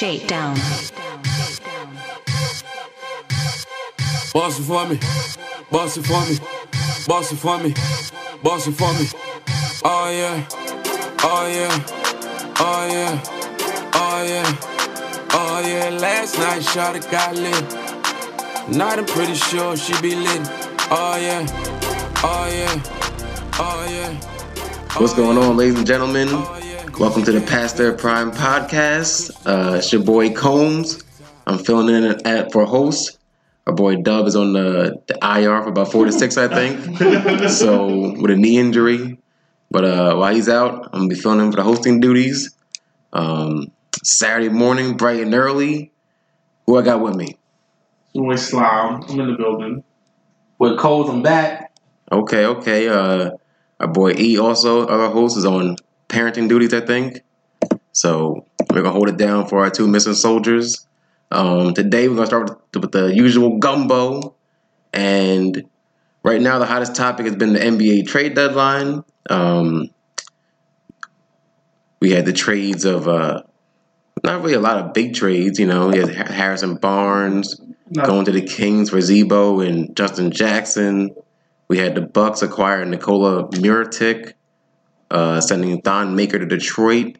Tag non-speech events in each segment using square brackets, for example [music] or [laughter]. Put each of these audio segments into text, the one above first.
Shakedown. Boss it for me, boss it for me, boss it for me, boss it for me. Oh yeah, oh yeah, oh yeah, oh yeah, oh yeah. Last night shot got lit. Night I'm pretty sure she be lit. Oh yeah, oh yeah, oh yeah. What's oh, going on, ladies and gentlemen? Oh, Welcome to the Pastor Prime podcast. Uh, it's your boy Combs. I'm filling in at for host. Our boy Dub is on the, the IR for about four to six, I think. [laughs] so with a knee injury, but uh, while he's out, I'm gonna be filling in for the hosting duties. Um, Saturday morning, bright and early. Who I got with me? Boy Slime. I'm in the building. With Coles, I'm back. Okay, okay. Uh, our boy E also, our host, is on parenting duties, I think. So we're gonna hold it down for our two missing soldiers. Um, today we're gonna start with, with the usual gumbo, and right now the hottest topic has been the NBA trade deadline. Um, we had the trades of uh, not really a lot of big trades, you know. We had Harrison Barnes No. going to the Kings for Z-Bo and Justin Jackson. We had the Bucks acquire Nikola Mirotic, uh, sending Thon Maker to Detroit,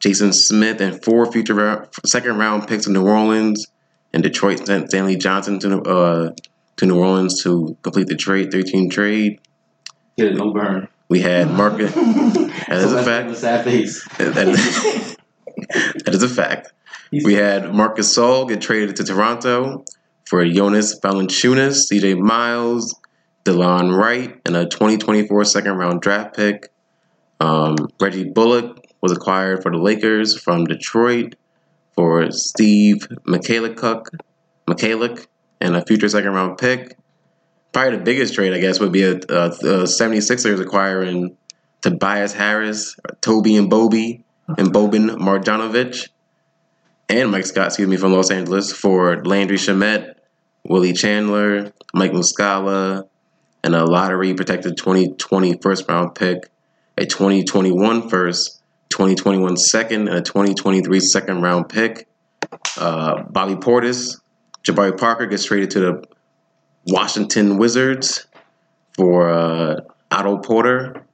Jason Smith, and four future round, second round picks to New Orleans, and Detroit sent Stanley Johnson to uh, to New Orleans to complete the trade, thirteen trade. Get no burn. We had Marcus. [laughs] [laughs] that is a fact. sad face. That is, that is a fact. We had Marc Gasol get traded to Toronto for Jonas Valanciunas, CJ Miles, DeLon Wright, and a 2024 second round draft pick. Um, Reggie Bullock was acquired for the Lakers from Detroit for Steve Mykhailiuk, Mykhailiuk and a future second round pick. Probably the biggest trade, I guess, would be a, a, a 76ers acquiring Tobias Harris, Toby and Bobby, and Boban Marjanovic, and Mike Scott, excuse me, from Los Angeles for Landry Shamet, Willie Chandler, Mike Muscala, and a lottery protected 2020 first round pick, a 2021 first, 2021 second, and a 2023 second round pick. Uh, Bobby Portis, Jabari Parker gets traded to the Washington Wizards for uh, Otto Porter,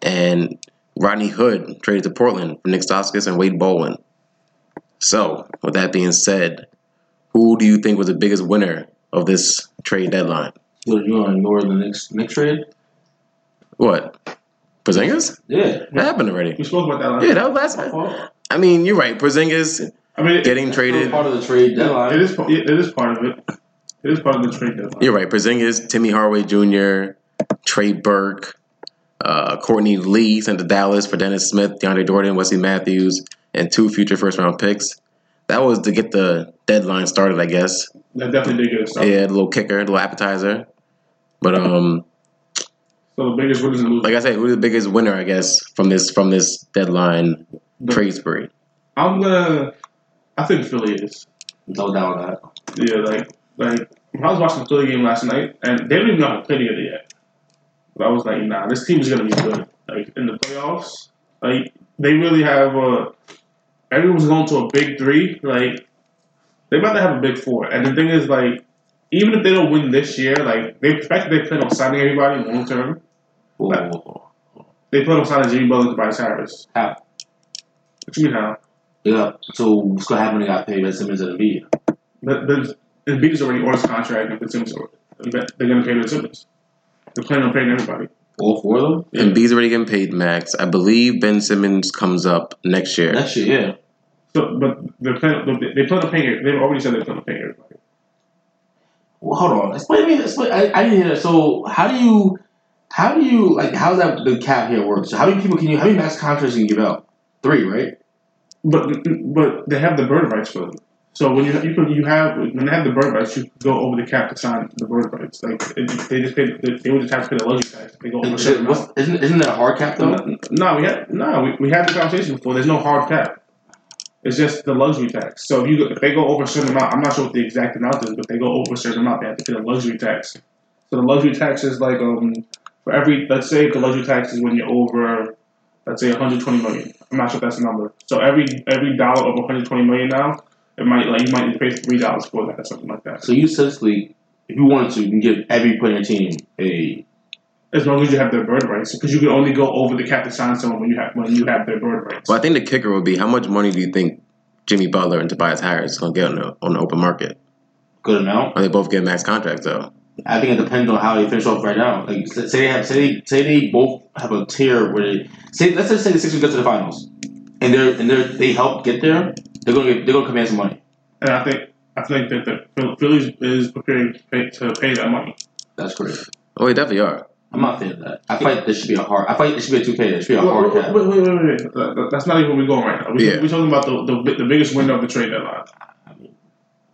and Rodney Hood traded to Portland for Nick Stauskas and Wade Baldwin. So, with that being said, who do you think was the biggest winner of this trade deadline? You want to ignore the next next trade? What? Porzingis? Yeah. That happened already. We spoke about that last Yeah, that was last My time. I mean, you're right. Porzingis I mean, getting Still traded. part of the trade deadline. It is, it is part of it. It is part of the trade deadline. You're right. Porzingis, Timmy Hardaway Jr., Trey Burke, uh, Courtney Lee sent to Dallas for Dennis Smith, DeAndre Jordan, Wesley Matthews, and two future first round picks. That was to get the deadline started, I guess. That definitely did get us started. Yeah, a little kicker, a little appetizer. But um, So the biggest winners and losers. like I said, who's the biggest winner? I guess from this from this deadline The- trade spree. I'm gonna. I think Philly is. No doubt on that. Yeah, like like when I was watching the Philly game last night, and they don't even know how to play together yet. But I was like, nah, this team is gonna be good. Like in the playoffs, like they really have. Uh, everyone's going to a big three. Like they about to have a big four. And the thing is, like, even if they don't win this year, like they the fact that they plan on signing everybody long term. Whoa, Right. whoa, whoa. They plan on signing Jimmy Butler Tobias Harris. How? What you mean how? Yeah. So what's gonna happen? when They got paid Ben Simmons and Embiid. But the Embiid is already on his contract, and Ben Simmons, they're gonna pay Ben Simmons. They're planning on paying everybody. All four of them. Yeah. And B's already getting paid max. I believe Ben Simmons comes up next year. Next year, yeah. So, but they plan. They plan on paying. They've already said they plan on paying everybody. Well, hold on. Explain to me. Explain. I, I didn't hear that. So how do you, how do you like? How's that the cap here works? So how many people can you? How many max contracts can you give out? Three, right? But but they have the bird rights for them. So when you you can you have when they have the bird rights, you go over the cap to sign the bird rights. Like it, they just pay. They would just have to pay the luxury tax. They go over Is, certain it, what's, amount. isn't isn't that a hard cap though? No, we had no. We, we had the conversation before. There's no hard cap. It's just the luxury tax. So if you if they go over a certain amount, I'm not sure what the exact amount is, but they go over a certain amount, they have to pay the luxury tax. So the luxury tax is like um for every let's say the luxury tax is when you're over let's say 120 million I'm not sure if that's the number. So every every dollar over 120 million now, it might like you might need to pay three dollars for that or something like that. So you essentially, if you wanted to, you can give every player team a. As long as you have their bird rights, because you can only go over the cap to sign someone when you have when you have their bird rights. Well, I think the kicker would be how much money do you think Jimmy Butler and Tobias Harris is going to get on the, on the open market? Good amount. Are they both get max contracts though? I think it depends on how they finish off right now. Like say they have say they say they both have a tier where they say let's just say the Sixers get to the finals and they're and they're they help get there, they're gonna get they're gonna command some money. And I think I think that the Phillies is preparing to pay, to pay that money. That's correct. Oh, they definitely are. I'm not fan of that. I fight this should be a hard I fight it should be a two K, there should be a Wait, hard wait, cap. wait, wait, wait, wait. That- that- That's not even where we're going right now. We're, Yeah. we're talking about the, the the biggest window of the trade deadline. I mean,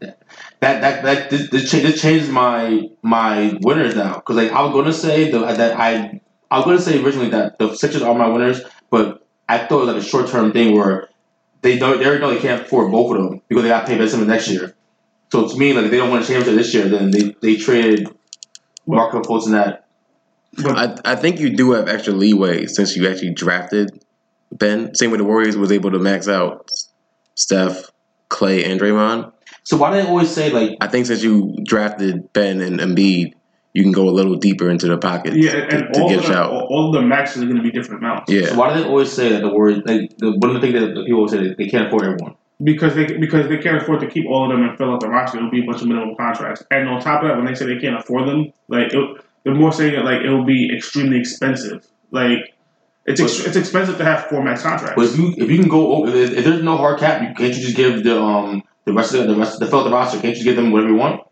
that that that this, this, cha- this changed my my winners now because like I was gonna say the, that I I was gonna say originally that the Sixers are my winners, but I thought it was like a short term thing where they don't they already know they can't afford both of them because they got paid Ben Simmons next year. So to me, like if they don't win a championship this year, then they they traded Marco Fultz and that. I, I think you do have extra leeway since you actually drafted Ben. Same with the Warriors was able to max out Steph, Clay, and Draymond. So why do they always say like I think since you drafted Ben and Embiid, you can go a little deeper into the pocket Yeah, and, to, and to all, get of the, shout. all, all of the maxes are going to be different amounts. Yeah. so why do they always say that the Warriors like the, one of the things that the people always say they can't afford everyone. Because they because they can't afford to keep all of them and fill out the roster, it'll be a bunch of minimum contracts. And on top of that, when they say they can't afford them, like it, they're more saying that like it'll be extremely expensive. Like it's ex- it's expensive to have four max contracts. But if you if you can go over if, if there's no hard cap, you, can't you just give the um the rest of the, the rest the fill the roster? Can't you just give them whatever you want?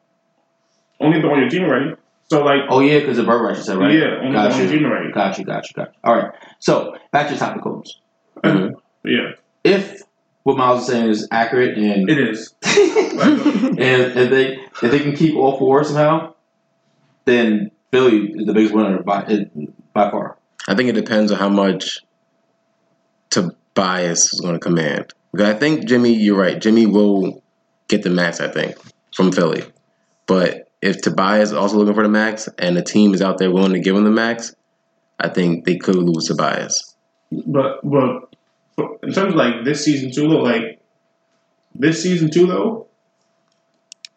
only if they're on your team already. So like Oh yeah, because the bird rights you said right. yeah, only if they're Got on your you. team already. Got you, got you, got. All right. So back to the topic, Combs. Mhm. [clears throat] Yeah, If what Miles is saying is accurate and it is. [laughs] and if they if they can keep all four somehow, then Philly is the biggest winner by by far. I think it depends on how much Tobias is going to command. Because I think Jimmy, you're right. Jimmy will get the max. I think from Philly, but if Tobias is also looking for the max and the team is out there willing to give him the max, I think they could lose Tobias. But but but in terms of like this season too, though, like this season too, though,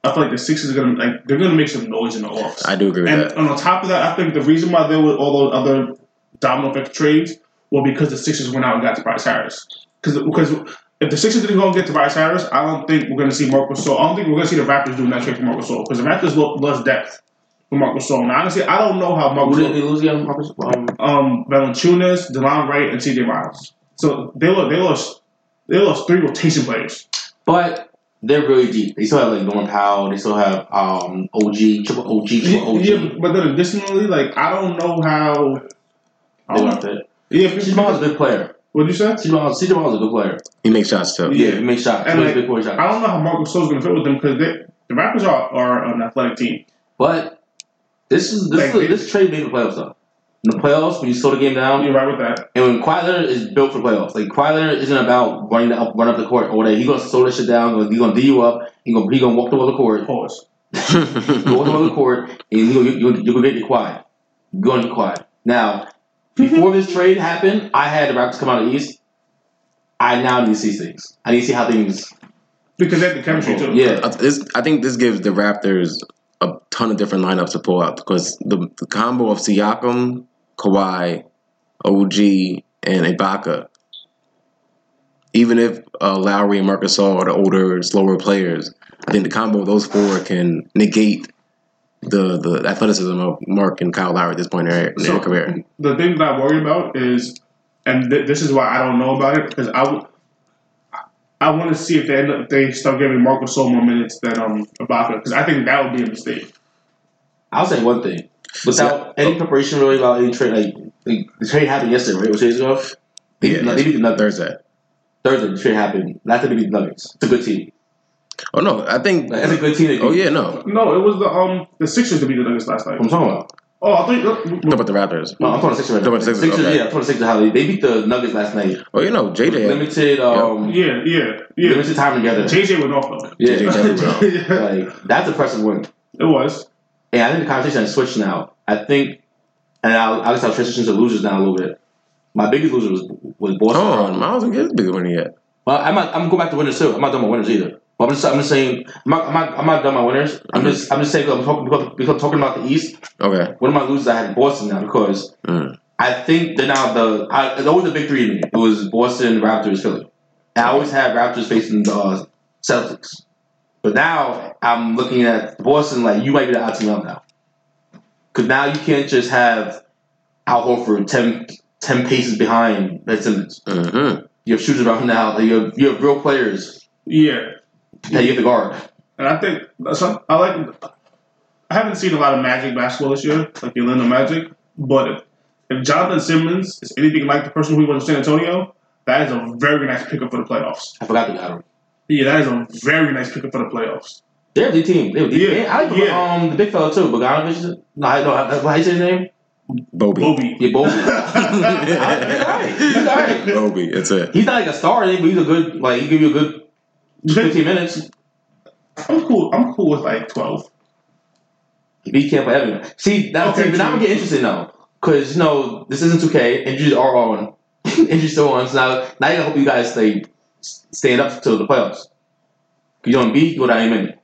I feel like the Sixers are gonna like they're gonna make some noise in the offs. I do agree with And, that. and on top of that, I think the reason why there were all those other domino effect trades were because the Sixers went out and got Tobias Harris. Because because if the Sixers didn't go and get Tobias Harris, I don't think we're going to see Marcus Gasol. I don't think we're going to see the Raptors doing that trade for Marcus Gasol because the Raptors lo- lost depth for Marc Gasol. And honestly, I don't know how Marc Who did Gasol, they lose again? Marcus? Um, um, Valanciunas, Delon Wright, and C.J. Miles. So they lost, they lost they lost three rotation players. but they're really deep. They still have like Norm Powell. They still have um OG, triple OG, triple OG. Yeah, but then additionally, like I don't know how. I They don't left know. it. Yeah, CJ Miles is a good player. what did you say? CJ Miles, CJ Miles is a good player. He makes shots too. Yeah, he makes shots. And, He like, makes big boy shots. I don't know how Marcus Gasol's going to fit with them because the Raptors are, are an athletic team. But this is this Like, is, they- this trade made the playoffs though. In the playoffs, when you slow the game down, You're right with that. and when Kawhi Leonard is built for playoffs, like Kawhi Leonard isn't about running the up, run up the court or whatever. He's gonna slow this shit down. He's gonna D you up. He's gonna he gonna walk the other court. Pause. [laughs] You walk the other court, and you you you you gonna get your quiet. You're gonna get quiet. Now, before this trade happened, I had the Raptors come out of the East. I now need to see things. I need to see how things. Because they have the chemistry too. Yeah, Uh, this, I think this gives the Raptors a ton of different lineups to pull out because the, the combo of Siakam, Kawhi, OG, and Ibaka. Even if uh, Lowry and Marcus Gasol are the older, slower players, I think the combo of those four can negate the the athleticism of Mark and Kyle Lowry at this point in their, in their So- career. The thing that I worry about is, and th- this is why I don't know about it because I, w- I want to see if they end up, if they start giving Marcus Gasol more minutes than um Ibaka because I think that would be a mistake. I'll say one thing. Without any preparation really about any trade, like, like the trade happened yesterday, right? It was two days ago. They, beat the- they beat the Nuggets. Thursday. Thursday, the trade happened. Last time they beat the Nuggets. It's a good team. Oh no, I think. Like, that's a good team. That Oh yeah, no. No, it was the um the Sixers that beat the Nuggets last night. I'm talking about. Oh, I think. Talk about the Raptors. No, I'm talking Sixers. Right Talking now. about Sixers, okay. Yeah, I'm talking Sixers. How they, they beat the Nuggets last night. Oh you know, JJ. Limited, um, Yeah, yeah, yeah. limited time together. JJ went off though. Yeah, JJ yeah, [laughs] like that's a impressive win. it was. And I think the conversation has switched now. I think, and I'll, I'll just I'll transition to losers now a little bit. My biggest loser was was Boston. on, Miles didn't get his bigger winner yet. Well, I'm not. I'm going back to winners too. I'm not done my winners either. But I'm just. I'm just saying. I'm not. I'm not, I'm not done my winners. I'm just. I'm just saying, I'm talking because, because I'm talking about the East. Okay. One of my losers, I had Boston now because Mm. I think they're now the. I, it's always the big three to me. It was Boston, Raptors, Philly. And I always had Raptors facing the uh, Celtics. But now I'm looking at Boston like you might be the odd team now. Because now you can't just have Al Horford 10, 10 paces behind Ben Simmons. Mm-hmm. You have shooters around now. Like you have you have real players Yeah, that you have to guard. and I think some, I like. I haven't seen a lot of Magic basketball this year, like the Orlando Magic. But if, if Jonathan Simmons is anything like the person who he was in San Antonio, that is a very nice pickup for the playoffs. I forgot they got him. Yeah, that is a very nice pickup for the playoffs. They're a D team. They're a D Yeah, I like yeah. um the big fella too, Bogdanovich. No, I don't know how how you say his name? Bobby. Bobby. Yeah, Bobby. [laughs] he's alright. He's alright. Bobby. That's it. He's not like a star, but he's a good like he give you a good fifteen minutes. I'm cool. I'm cool with like twelve. He can't play everyone. See, that Okay, see, but now I'm true. getting interested now. Cause you know, this isn't 2K, injuries are on. [laughs] injuries still on. So now now you gotta hope you guys stay stand up to the playoffs. You don't beat, go down any minute.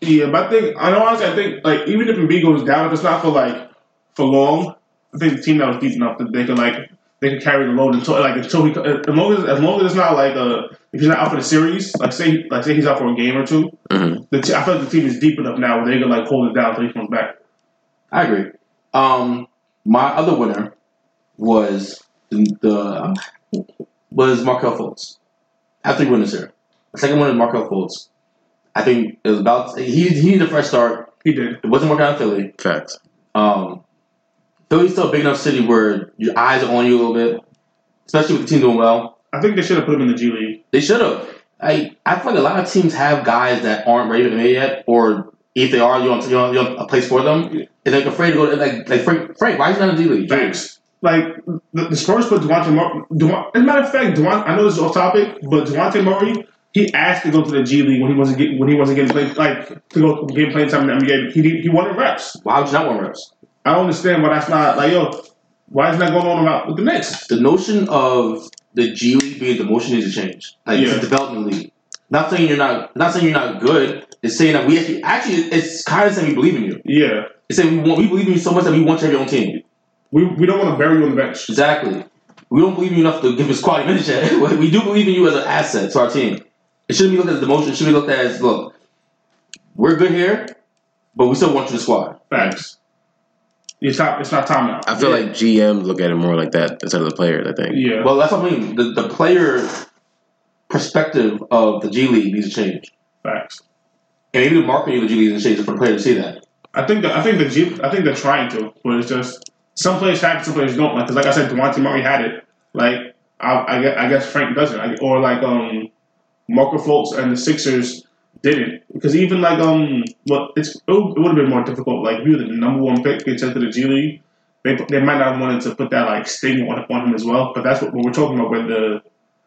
Yeah, but I think I know honestly. I think like even if Embiid goes down, if it's not for like for long, I think the team that was deep enough that they could like they could carry the load until like until he as long as as long as it's not like uh if he's not out for the series, like say like say he's out for a game or two, Mm-hmm. the t- I feel like the team is deep enough now where they can like hold it down until he comes back. I agree. Um, my other winner was the, the was Markelle Fultz. I have three winners here. The second one is Markelle Fultz. I think it was about he he needed a fresh start. He did. It wasn't working out in Philly. Facts. Um, Philly's still a big enough city where your eyes are on you a little bit, especially with the team doing well. I think they should have put him in the G League. They should have. I I feel like a lot of teams have guys that aren't ready to make it yet, or if they are, you don't you don't, you don't a place for them, and they're afraid to go. To, like like Frank Frank, why is he not in the D League? Thanks. Like the, the Spurs put Dejounte Murray. Dewa- as a matter of fact, Dewan, I know this is off topic, but Dejounte Murray, he asked to go to the G League when he wasn't getting when he wasn't getting played like to go get playing time in the NBA. He he wanted reps. Why would you not want reps? I don't understand why that's not like yo. Why is that going on about with the Knicks? The notion of the G League being the motion needs to change. Like it's a development league. Not saying you're not not saying you're not good. It's saying that we actually actually it's kind of saying we believe in you. Yeah, It's saying we want we believe in you so much that we want you to have your own team. We we don't want to bury you on the bench. Exactly. We don't believe in you enough to give us quality minutes [laughs] yet. we do believe in you as an asset to our team. It shouldn't be looked at as demotion. It should be looked at as look, we're good here, but we still want you to squad. Facts. It's not it's not time now. I feel Yeah. like GMs look at it more like that instead of the players. I think. Yeah, Well, that's what I mean. The, the player perspective of the G League needs to change. facts. And even the marketing of the G League needs to change for the player to see that. I think that I think the G, I think they're trying to, but it's just some players have it, some players don't. Like, cause like I said, Dejounte Murray had it. Like I, I, guess, I guess Frank doesn't, I, or like um, Marco Fultz and the Sixers didn't, because even like um, well, it's it would have been more difficult. Like you the number one pick get sent to the G League, they they might not have wanted to put that like stigma on, on him as well. But that's what, what we're talking about with the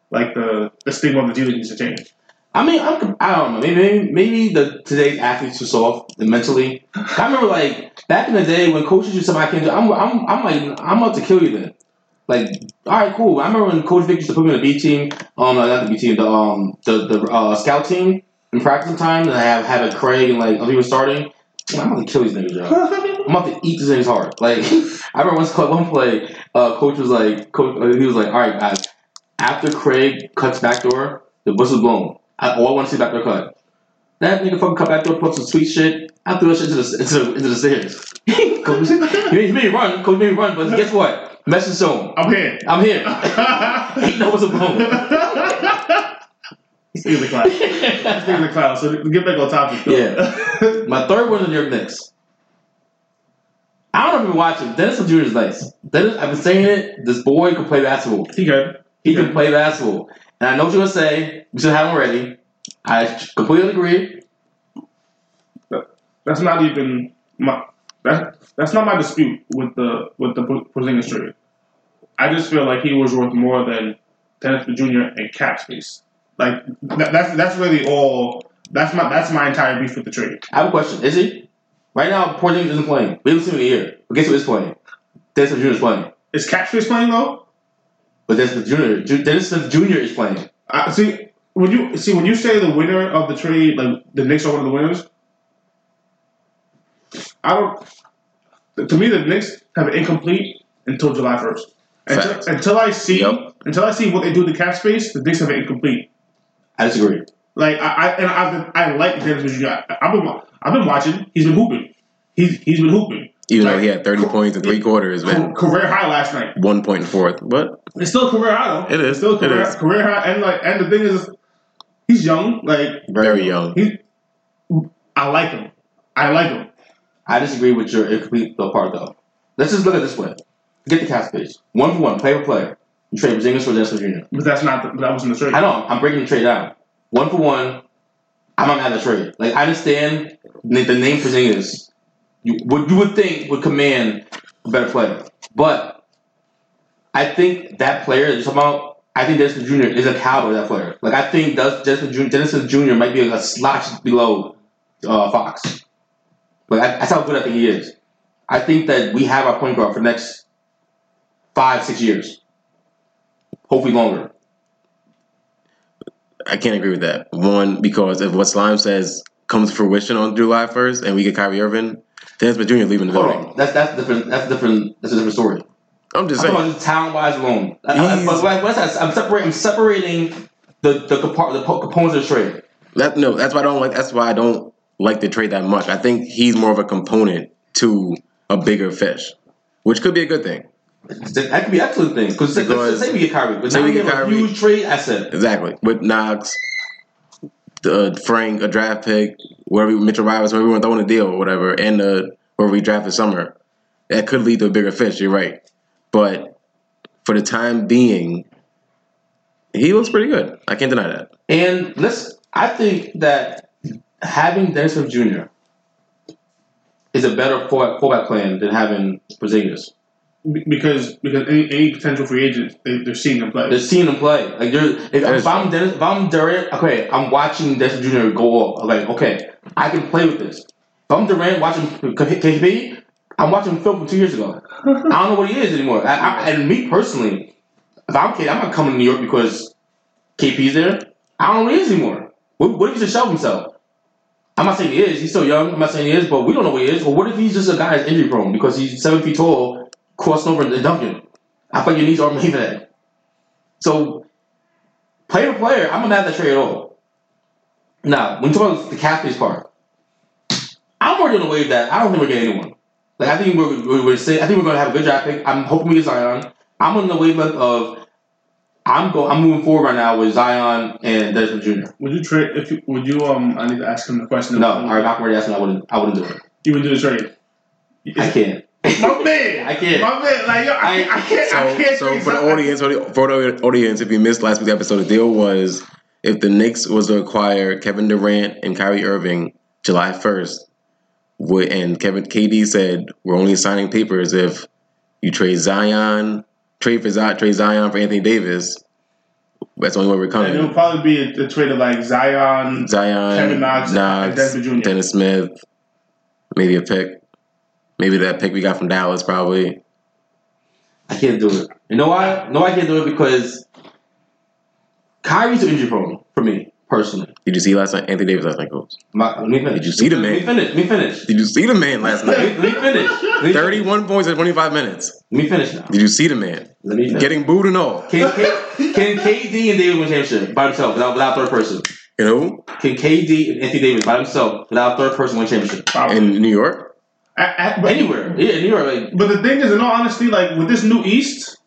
like the the stigma of the G League needs to change. I mean, I'm, I don't know. Maybe maybe the today's athletes are soft mentally. I remember like back in the day when coaches used to say I can't do. I'm I'm I'm like I'm about to kill you then. Like, all right, cool. I remember when Coach Vic used to put me on the B team. Um, not the B team. The um the the uh, scout team in practice time. And I have had a Craig and like other people starting. I'm about to kill these niggas, yo. [laughs] I'm about to eat these nigga's hard. Like [laughs] I remember once one play, uh, coach was like, coach, he was like, all right, guys. After Craig cuts back door, the whistle's blown. I, all want to see backdoor cut. That nigga fucking cut backdoor, put some sweet shit. I threw that shit into the into the, into the stairs. coach, he made, me run. Coach made me run, but guess what? Message zone. I'm here. I'm here. Ain't no whistle blown. He's the clown. He's the clown. So get back on topic. though. Yeah. My third one is New York Knicks. I don't know if you're watching. Dennis Jr. is nice. Dennis, I've been saying it. This boy can play basketball. he good. He can play basketball. And I know what you're gonna say. We should have him ready. I completely agree. That's not even my that that's not my dispute with the with the Porzingis trade. I just feel like he was worth more than Dennis the Jr. and cap space. Like that, that's that's really all. That's my that's my entire beef with the trade. I have a question. Is he? Right now, Porzingis isn't playing. We haven't seen him in a year. But guess who is playing? Dennis the Jr. is playing. Is cap space playing though? But Dennis Smith Jr. Dennis Smith Jr. is playing. I see when you see when you say the winner of the trade, like the Knicks are one of the winners. I don't. To me, the Knicks have it incomplete until July first. Until, until I see Yep. until I see what they do to the cap space, the Knicks have it incomplete. I disagree. Like I, I and I've been, I like Dennis Smith Jr. I've been I've been watching. He's been hooping. He's he's been hooping. Even though he had 30 points in three quarters, Ca- man. Career high last night. One point in fourth. But It's still a career high though. It is. It's still a career, is. career high, and like and the thing is, he's young. Like very young. he, I like him. I like him. I disagree with your incomplete part though. Let's just look at this way. Get the cast space. One for one, player for player. You trade Porzingis for Dennis Smith Jr. But that's not the, that wasn't the trade. I know. I'm breaking the trade down. One for one. I'm not mad at the trade. Like I understand the, the name Porzingis. You what you would think would command a better player, but I think that player talking about. I think Smith Jr. is a caliber that player. Like I think Dennis Dennis Jr. Might be a slotch below uh, Fox. Like I, that's how good I think he is. I think that we have our point guard for the next five six years, hopefully longer. I can't agree with that. One, because if what Slime says comes to fruition on July 1st and we get Kyrie Irving, Dennis Smith Jr. leaving the Hold building. on. That's that's different. That's different. That's a different story. I'm just I'm saying. talent wise alone. I- I- but what- what's that? I'm separating. I'm separating the the, compar- the po- components of the trade. That no, that's why I don't like. That's why I don't like the trade that much. I think he's more of a component to a bigger fish, which could be a good thing. That could be an excellent thing because let's Because- say we get Kyrie, but say now we get have a Kyrie. huge trade asset. Exactly with Knox, the Frank, a draft pick, wherever Mitchell Rivers, whoever we want to throw in a deal or whatever, and uh, where we draft this summer, that could lead to a bigger fish. You're right, but for the time being, he looks pretty good. I can't deny that. And let's. I think that having Dennis Jr. is a better full- fullback plan than having Porzingis. Be- because because any, any potential free agents they, they're seeing him play. They're seeing him play. Like you're, if, if I'm Dennis, if I'm Durant, okay, I'm watching Dennis Jr. go off. Like, okay, I can play with this. If I'm Durant watching KP, I'm watching film from two years ago. I don't know what he is anymore. I, I, and me personally, if I'm kid, I'm not coming to New York because KP's there. I don't know what he is anymore. What, what if he's just shelf himself? I'm not saying he is. He's still young. I'm not saying he is, but we don't know what he is. Or what if he's just a guy that's injury prone because he's seven feet tall, crossing over and dunking? I feel like your knees aren't made for that. So, player to player, I'm not mad at that trade at all. Now, when you talk about the cap space part, I'm already on the wave that I don't think we're getting anyone. Like I think we're, we're, we're say, I think we're going to have a good draft pick. I'm hoping we get Zion. I'm on the wavelength of I'm go I'm moving forward right now with Zion and Desmond Jr. would you trade if you, would you um I need to ask him the question. No, all right, Malcolm already asked me. I wouldn't. I wouldn't do it. You would do the trade. I can't. My man, [laughs] I can't. My man, like yo, I, I can't. I So, can't. so for the audience, for the, audience, if you missed last week's episode, the deal was if the Knicks was to acquire Kevin Durant and Kyrie Irving July first, and Kevin KD said we're only signing papers if you trade Zion, trade for Zion, trade Zion for Anthony Davis. That's the only way we're And coming. it would probably be a, a trade of like Zion, Zion, Kevin Knox, and Knox, Jr. Dennis Smith, maybe a pick, maybe that pick we got from Dallas, probably. I can't do it. You know why? No, I can't do it because Kyrie's too injury prone for me personally. Did you see last night? Anthony Davis last night, coach. My, let me finish. Did you see the Let me man? finish. Let me finish. Did you see the man last Let night? me, let me finish. Let me, 31 points in 25 minutes. Let me finish now. Did you see the man? Let me finish. Getting booed and all. Can, can, can KD and David win championship by themselves without, without third person? You know? Can KD and Anthony Davis by themselves without third person win championship? Probably. In New York? I- I- but, Anywhere. Yeah, anywhere. Like, but the thing is, in all honesty, like with this new East,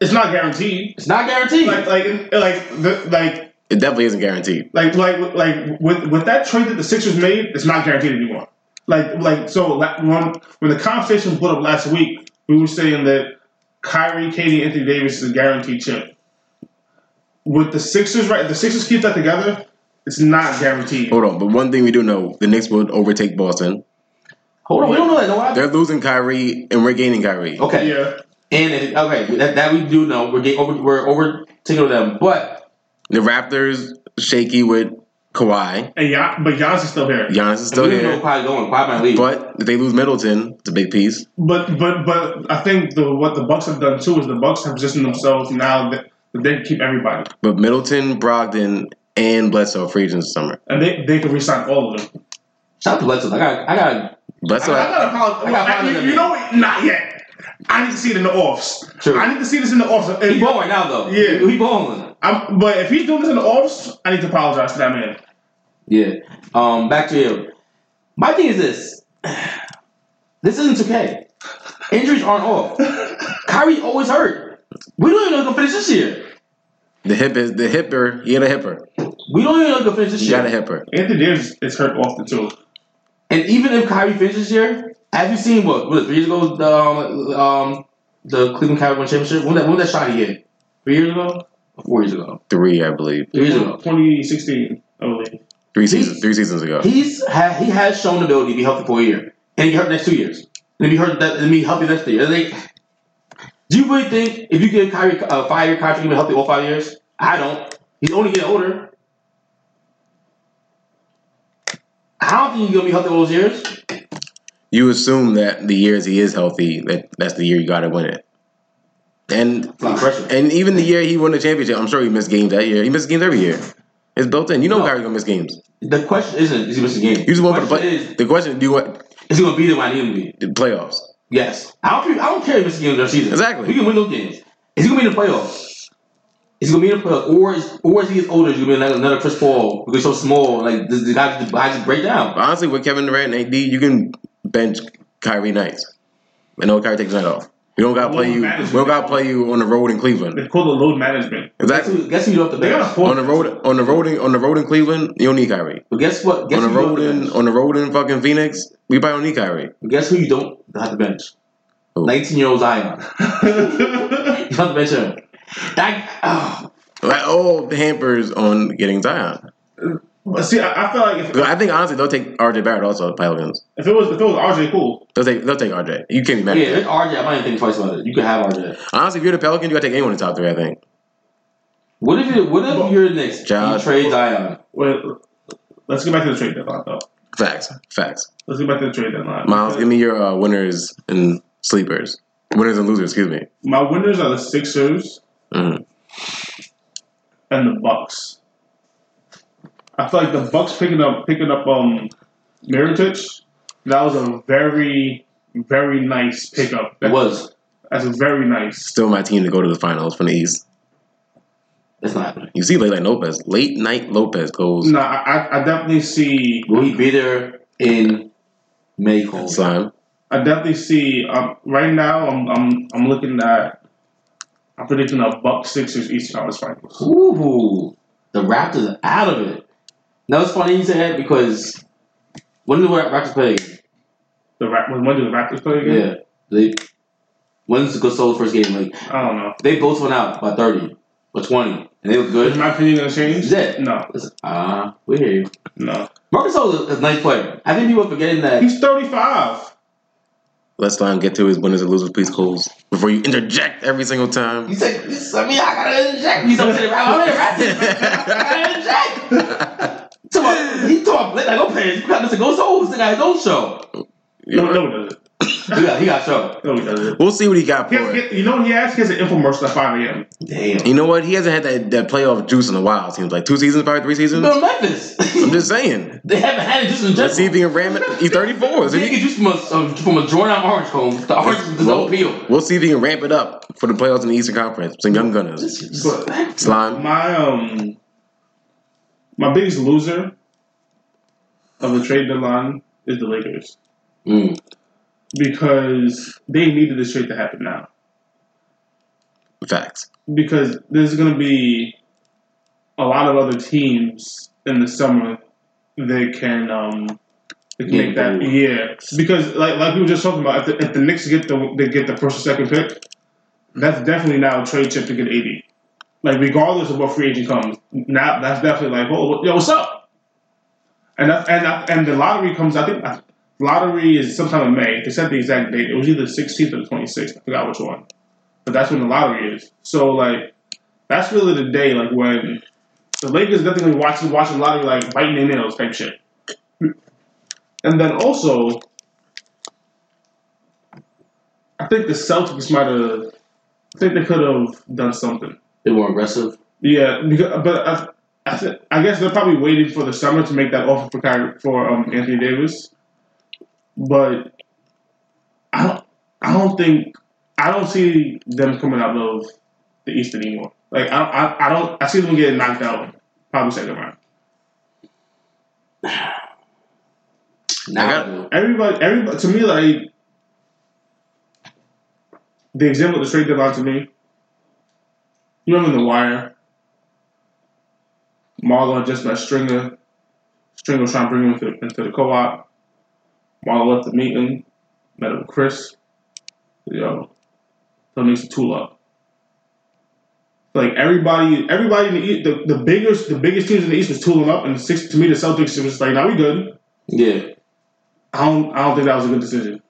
it's not guaranteed. it's not guaranteed. Like like like the, like It definitely isn't guaranteed. like like like with with that trade that the Sixers made, it's not guaranteed anymore. Like like so la- when when the conversation was put up last week, we were saying that Kyrie, KD, Anthony Davis is a guaranteed chip. With the Sixers, right? The Sixers keep that together, it's not guaranteed. Hold on, but one thing we do know, the Knicks would overtake Boston. Hold on, we don't know that. No, why? They're losing Kyrie and we're gaining Kyrie. Okay. Yeah, And if, okay, that, that we do know. We're getting over. We're overtaking them. But The Raptors shaky with Kawhi. And Gian, but Giannis is still here. Giannis is And still we don't know here. Kawhi going. Kawhi might leave. But if they lose Middleton, it's a big piece. But but but I think the what the Bucks have done too is the Bucks have positioned themselves now that, that they can keep everybody But Middleton, Brogdon, and Bledsoe are free agents this summer. and they they can resign all of them. Shout out to Bledsoe. I got, I got. Bledsoe, I, I gotta apologize. I gotta apologize you, you know what? Not yet. I need to see it in the offs. True. I need to see this in the offs. He balling right now though. Yeah. he, he balling. I'm, but if he's doing this in the offs, I need to apologize to that man. Yeah. Um. Back to you. My thing is this. [sighs] This isn't okay. Injuries aren't off. [laughs] Kyrie always hurt. We don't even know if he'll finish this year. the hip is the hipper. He had a hipper. We don't even know if he'll finish this He year. He got a hipper. Anthony Davis is hurt often too. And even if Kyrie finishes here, have you seen what? Was it three years ago? The, um, um, the Cleveland Cavaliers won championship. When that when that shot he hit? Three years ago? Or Four years ago? Three, I believe. Three years ago. 2016, I believe. Three seasons. Three seasons ago. He's ha- he has shown the ability to be healthy for a year, and he hurt next two years, and be hurt that and be healthy next year. Like, do you really think if you give Kyrie a five year contract, he'll be healthy all five years? I don't. He's only getting older. I don't think he's gonna be healthy all those years. You assume that the years he is healthy, that that's the year you got to win it. And It's a lot of pressure. and even the year he won the championship, I'm sure he missed games that year. He missed games every year. It's built in. You know No. Kyrie gonna miss games. The question isn't is he missing games. You just want the play. is the question: Do you want is he gonna be there when I need him to be? the playoffs? Yes. I don't care. I don't care if missing games during the season. Exactly. He can win those games. Is he gonna be in the playoffs? Is he gonna be in the playoffs, or is or as he gets older, he's gonna be another, another Chris Paul because he's so small? Like this, the guy, the guy just break down. Honestly, with Kevin Durant and AD, you can bench Kyrie nights. I know Kyrie takes the night off. We don't gotta play you. We don't gotta play you on the road in Cleveland. They call it load management. Guess Exactly. who, guess who you don't have to They bench? got a four On the road, on the road, in, on the road in Cleveland, you don't need Kyrie. But guess what? Guess on the who you don't road in, bench? on the road in fucking Phoenix, we probably don't need Kyrie. But guess who you don't have to bench? Nineteen year old Zion. [laughs] You have to bench him. That oh, Like all the hampers on getting Zion. But see, I, I feel like if, I think honestly they'll take RJ Barrett also the Pelicans. if it was if it was RJ, cool. They'll take they'll take RJ. You can't be mad yeah, at that. RJ. I'm not even thinking twice about it. You could have RJ. Honestly, if you're the Pelicans, you gotta take anyone in the top three. I think. What if you, what if you're the Knicks? You trade Zion. Wait, let's get back to the trade deadline though. Facts, facts. Let's get back to the trade deadline. Miles, give me your uh, winners and sleepers. Winners and losers, excuse me. My winners are the Sixers Mhm. and the Bucks. I feel like the Bucks picking up picking up um Mirotic, that was a very very nice pickup. It That, was. That's a very nice. Still my team to go to the finals from the East. It's not happening. You see late night Lopez. Late night Lopez goes No, I, I- I definitely see. Will he be there in May? Cole? slime. I definitely see. Um, right now, I'm I'm I'm looking at. I'm predicting a Bucks Sixers Eastern Conference Finals. Ooh, the Raptors are out of it. Now it's funny you said that because when did the Raptors play? again? The Rap- when when do the Raptors play again? Yeah, they. When's Gasol's first game? Like I don't know. they both went out by thirty or twenty, and they look Is good. my opinion gonna change? Is it? No, Ah, uh, we hear you. no. Marcus Gasol is a nice player. I think people are forgetting that. He's 35. Let's let him get to his winners and losers, please, Coles. Before you interject every single time. He said, I mean, I gotta inject. He's up to the I'm in the Raptors. I gotta inject. [laughs] Talk about- He talk like no players. You got Mr. Gasol. This guy has his own show. No, no, he doesn't. He got, he got show. No, he doesn't. We'll see what he got He has, it. you know what he has? He has an infomercial at 5 a.m. Damn. You know what? He hasn't had that, that playoff juice in a while. It seems like two seasons, probably three seasons. Bill Memphis. I'm just saying. [laughs] they haven't had it just in general. Let's see if he can ram it. He's 34. So They he- get juice from a, um, from a drawn out orange cone. The orange is the Well, no peel. We'll see if he can ramp it up for the playoffs in the Eastern Conference. Some young gunners. But Slime. my um, my biggest loser of the trade deadline is the Lakers Mm. Because they needed this trade to happen now. Facts. because there's going to be a lot of other teams in the summer that can um that can Yeah, make that. Yeah. Because like like we were just talking about if the, if the Knicks get the they get the first or second pick that's definitely now a trade chip to get AD like regardless of what free agent comes now that's definitely like oh yo what's up? And that, and that, and the lottery comes I think lottery is sometime in May they said the exact date it was either the 16th or the 26th I forgot which one but that's when the lottery is. So like that's really the day like when The Lakers definitely watching watching a lot of like biting their nails type shit. And then also, I think the Celtics might have. I think they could have done something. They were aggressive. Yeah, because but I, I, th- I guess they're probably waiting for the summer to make that offer for Kyrie, for um, Anthony Davis. But I don't. I don't think. I don't see them coming out of the East anymore. Like I, I, I don't. I see them getting knocked out. Probably second round. [sighs] Now, I got- I do. Everybody, everybody. To me, like the example of the trade deadline to me. You remember the wire? Marlon just met Stringer. Stringer was trying to bring him into, into the co-op. Marlon left the meeting, met up with Chris. Yo, so needs to tool up. Like everybody, everybody in the East, the, the biggest, the biggest teams in the East was tooling up, and six to me the Celtics it was like, now we good. Yeah, I don't, I don't think that was a good decision.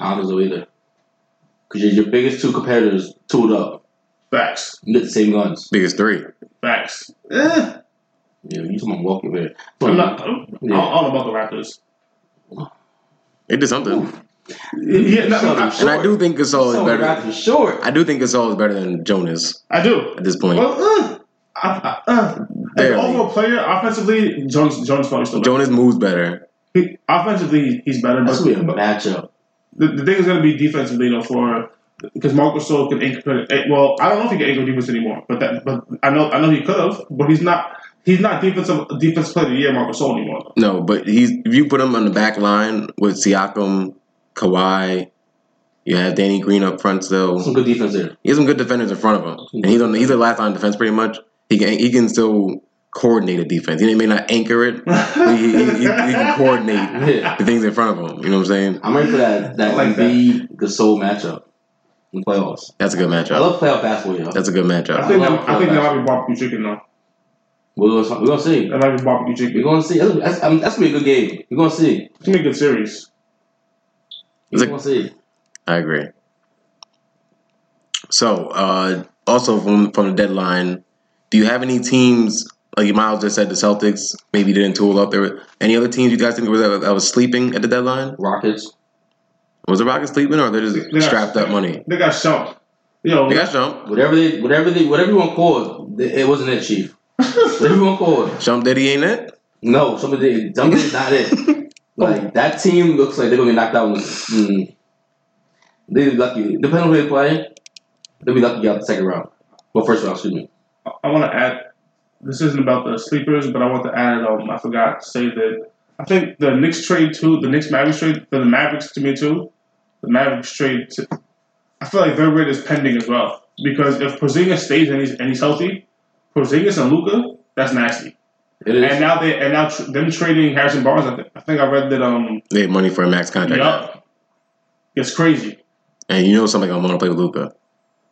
I don't think so either. Because your, your biggest two competitors tooled up. Facts, You get the same guns. Biggest three. facts. Eh, Yeah, you talking about walking here. I'm not. I'm, Yeah. I don't know about the Raptors. They did something. Yeah, no, I, And I do think Gasol is better. rather short. I do think Gasol is better than Jonas I do. at this point. Well, uh, I, I, uh, as an overall player, offensively, Jones Jones probably still better. Jonas moves better. He, offensively, he's better. That's But, gonna be a matchup. the, the thing is going to be defensively, though, for because Marcus Gasol can anchor. Well, I don't know if he can anchor defense anymore, but that, but I know, I know he could have, but he's not. He's not defensive defense player of the year, Marcus Gasol anymore. No, but he's if you put him on the back line with Siakam, Kawhi, you have Danny Green up front still. Some good defense there. He has some good defenders in front of him, and he's on he's a last line defense pretty much. He can he can still coordinate a defense. He may not anchor it, but he, he, he, he can [laughs] coordinate Yeah. the things in front of him. You know what I'm saying? I'm ready for that that I like that. Embiid Gasol matchup in the playoffs. That's a good matchup. I love playoff basketball, yo. That's a good matchup. I matchup. think love that, I think that Phil might be barbecue chicken though. We're gonna, we're gonna see. That might be barbecue We're gonna see. That's, that's, I mean, that's gonna be a good game. We're gonna see. It's gonna be a good series. We're It's gonna see. I agree. So, uh, also from from the deadline, do you have any teams like Miles just said the Celtics maybe didn't tool up? There were any other teams you guys think was that was sleeping at the deadline? Rockets. Was the Rockets sleeping or they're They just got- strapped up money? They got shumped. Yo, They got jumped. Whatever they, whatever they, whatever you want to call it, it wasn't it, Chief. Whatever you want to call it. Jump Diddy ain't it? No, somebody, somebody's not it. [laughs] Like that team looks like they're gonna get knocked out. In, mm, they'd be lucky. Depending on who they play, they'll be lucky to get out the second round. Well, first round, excuse me. I want to add. This isn't about the sleepers, but I want to add. Um, I forgot to say that I think the Knicks trade too. The Knicks Mavericks trade. For the Mavericks to me too. The Mavericks trade. To, I feel like their rid is pending as well because if Porzingis stays and he's and he's healthy, Porzingis and Luka, that's nasty. It is. And now they and now tr- them trading Harrison Barnes. I, th- I think I read that. Um, They had money for a max contract, yup, it's crazy. and you know something I'm gonna play with Luka.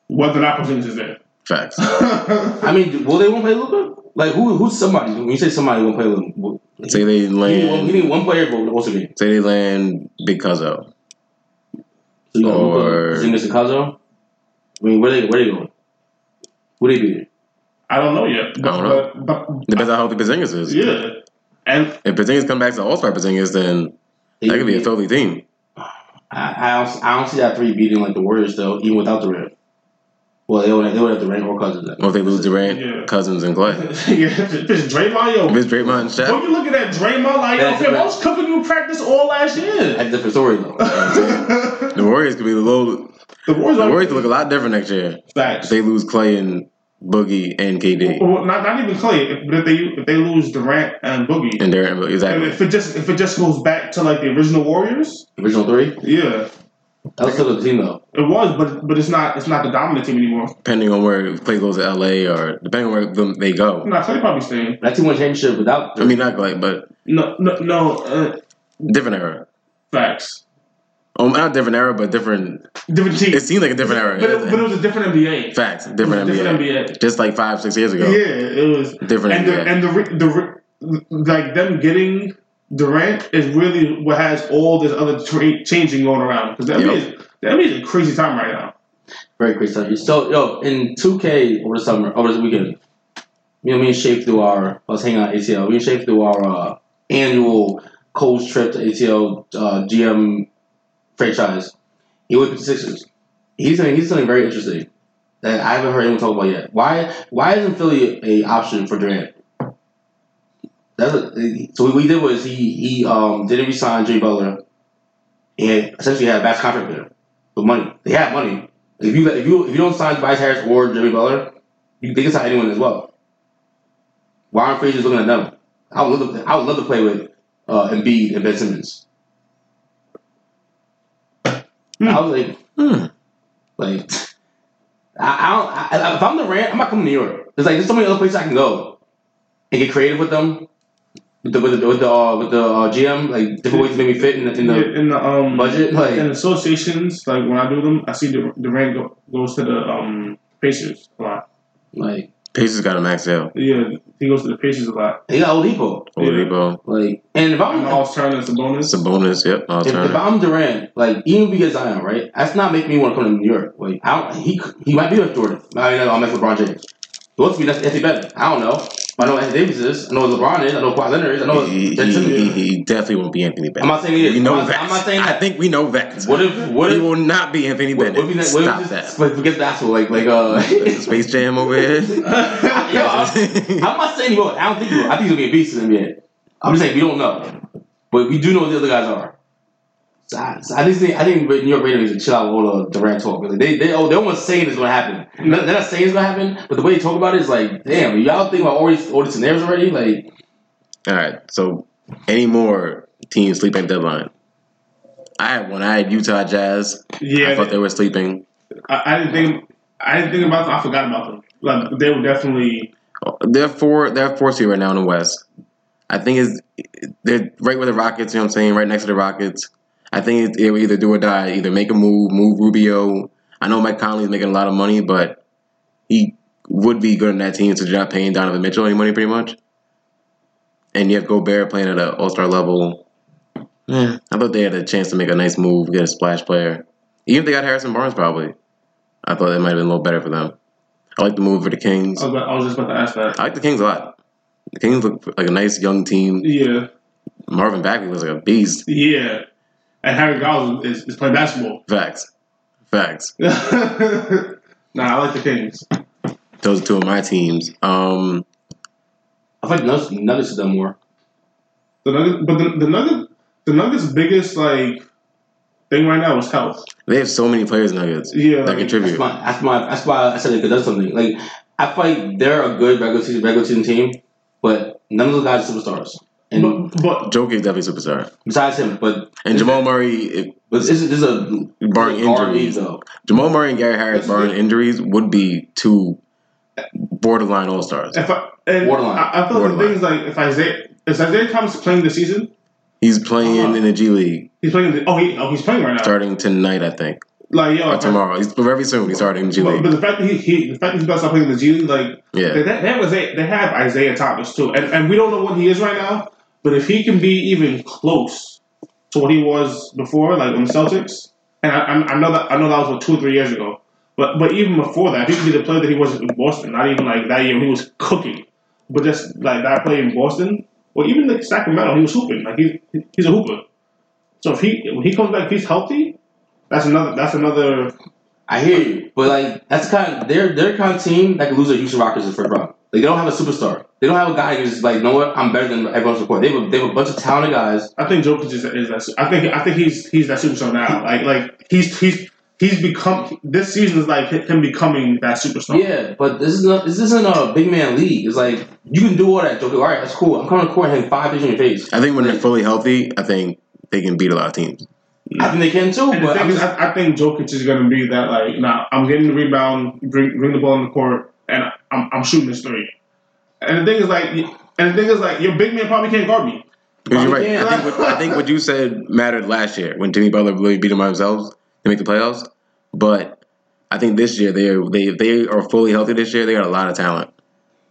Whether or not Porzingis is there. Facts. [laughs] I mean, will they won't play Luka? Like who? Who's somebody? When you say somebody won't play Luka, Say they you need, one, you land. need one player, but what's it mean? Say they land Big Cuzzo. So you got Or- Luka, Zingas, and Kazo. I mean, where they where they going? Who they beating? I don't know yet. But, I don't know. But, but, Depends on how healthy Porzingis is. yeah, and If Porzingis come back to All Star Porzingis, then that could be a filthy team. I, I don't I don't see that three beating like the Warriors though, even without Durant. Well, they would they would have Durant or Cousins. Then. Or if they lose Durant, Yeah. Cousins, and Clay. [laughs] yeah, this Draymond, yo. If it's Draymond and When Shaq, you looking at Draymond, like, yo, That's fam, I right. was cooking you practice all last year. That's a different story though. the [laughs] the Warriors could be a little. Warriors, The Warriors could look a lot different next year. If facts. they lose Clay and Boogie and KD. Well, not, not even Clay, if, but if they if they lose Durant and Boogie, And Durant, and exactly. if it just if it just goes back to like the original Warriors, Original three. yeah, That was still a good team though. it was, but but it's not it's not the dominant team anymore. Depending on where Clay goes to LA or depending on where them- they go. No, Clay probably staying. That team won championship without. I mean, not Clay, but No, no, no. Uh, different era. facts. Oh, not different era, but different. Different team. It seemed like a different era. but, it, but it was a different NBA. Facts, It was different a different NBA. NBA. Just like five, six years ago. Yeah, it was. Different and the and the the like them getting Durant is really what has all this other tra- changing going around because the NBA is the NBA is a crazy time right now. Very crazy time. So yo, in 2K over the summer, over the weekend, you know, me and Shape through our, I was hanging out at ATL. Me and Shape through our uh, annual Coles trip to ATL uh, GM franchise. He went to the Sixers. He's something, he's something very interesting that I haven't heard anyone talk about yet. Why why isn't Philly a option for Durant? That's a, so what we did was he he um, didn't resign Jay Butler and essentially had a bad contract with him. With money. They have money. If you if you if you don't sign Tobias Harris or Jimmy Butler, you can sign anyone as well. Warren Frazier's looking at them. I would love to, I would love to play with uh, Embiid and Ben Simmons. I was like, Hmm. like, I, I don't. I, if I'm Durant, I'm not coming to New York. It's like there's so many other places I can go and get creative with them. With the with the with the, uh, with the uh, GM, like different ways to make me fit in the, in the Yeah, in the um budget. Like, in associations, like when I do them, I see the Durant go, goes to the um Pacers a lot. like Pacers got a max out. Yeah, he goes to the Pacers a lot. they got Oladipo. Oladipo, Like, and if I'm And all Turner is a bonus. Sabonis, yep, all If, if I'm Durant, like even if we get Zion, right? That's not making me want to come to New York. Like I don't, he he might be with Jordan. I mean, I'm with LeBron James. He wants to be that's Anthony Bennett. I don't know. I know Anthony Davis is. I know what LeBron is. I know Kawhi Leonard is. I know He, he, he, definitely won't be Anthony I'm not saying he is. We know I'm, not, that. I'm not saying I think we know that. What if what he if will not be Anthony what, Bennett. what if, he, what Stop if that. like forget the actual like like uh. Space Jam over here. [laughs] Yo, I'm, I'm not saying he will. I don't think he will. I think he'll be a beast in the NBA. I'm just saying we don't know, but we do know what the other guys are. So I, I just think I think New York Raiders need to chill out with all the Durant talk. Like they they oh, they're almost saying it's gonna happen. They're they're not saying it's gonna happen, but the way they talk about it is like, damn, y'all think about all these all these scenarios already? Like, All right. So, any more teams sleeping deadline? I had one. I had Utah Jazz. Yeah, I Yeah, thought they were sleeping. I, I didn't think I didn't think about them. I forgot about them. Like they were definitely They're four. They're four seed right now in the West. I think is they're right with the Rockets. You know what I'm saying? Right next to the Rockets. I think it's, it will either do or die. Either make a move, move Rubio. I know Mike Conley's making a lot of money, but he would be good in that team since you're not paying Donovan Mitchell any money, pretty much. And you have Gobert playing at an All Star level. Yeah, I thought they had a chance to make a nice move, get a splash player. Even if they got Harrison Barnes, probably. I thought that might have been a little better for them. I like the move for the Kings. I was, about, I was just about to ask that. I like the Kings a lot. The Kings look like a nice young team. Yeah, Marvin Bagley was like a beast. yeah. And Harry Giles is, is playing basketball. Facts. Facts. [laughs] nah, I like the Kings. Those are two of my teams. Um, I feel like Nuggets, Nuggets have done more. The Nuggets, but the, the Nuggets, the Nuggets' biggest like thing right now is health. they have so many players nuggets Yeah, that like, That's contribute. my that's my that's why I said they could do something. Like I feel like they're a good regular season regular season team, but none of those guys are superstars. And But, but Jokic is definitely superstar. besides him, but And Jamal Murray, if, but this is, this is a barring guard injuries, though. Jamal Murray and Gary Harris, That's barring injuries, would be two borderline all stars. if I and Borderline. I, I thought the Borderline. thing is like if Isaiah is Isaiah Thomas playing this season? He's playing Uh-huh. in the G League He's playing. The, oh, he oh he's playing right now. starting tonight, I think, Like yo, or if tomorrow. He's very soon. He's starting in the G League. but the fact that he, he the fact that he's about to start playing in the G League, like Yeah. they, they have Isaiah, they have Isaiah Thomas too, and and we don't know what he is right now. But if he can be even close to what he was before, like on the Celtics, and I, I know that I know that was what two or three years ago. But but even before that, if he could be the player that he was in Boston, not even like that year when he was cooking, but just like that play in Boston, or even like Sacramento, he was hooping. Like he he's a hooper. So if he when he comes back, if he's healthy. That's another. That's another. I hear you, but like that's kind of they're they're kind of team that can lose to Houston Rockets in the first round. Like they don't have a superstar. They don't have a guy who's like, you know what, I'm better than everyone's report. They have a, they have a bunch of talented guys. I think Jokic is, is that. I think I think he's he's that superstar now. Like like he's he's he's become. This season is like him becoming that superstar. Yeah, but this is not this isn't a big man league. It's like you can do all that, Joker. All right, that's cool. I'm coming to court and hitting five pitches in your face. I think when they're fully healthy, I think they can beat a lot of teams. I think they can too, And the but thing I'm is, I, I think Jokic is going to be that like, nah, I'm getting the rebound, bring bring the ball in the court, and I'm, I'm shooting this three. And the thing is like, and the thing is like, your big man probably can't guard me. Because you're right. I think, what, I think what you said mattered last year when Jimmy Butler really beat them by themselves to make the playoffs. But I think this year they are, they they are fully healthy. This year they got a lot of talent.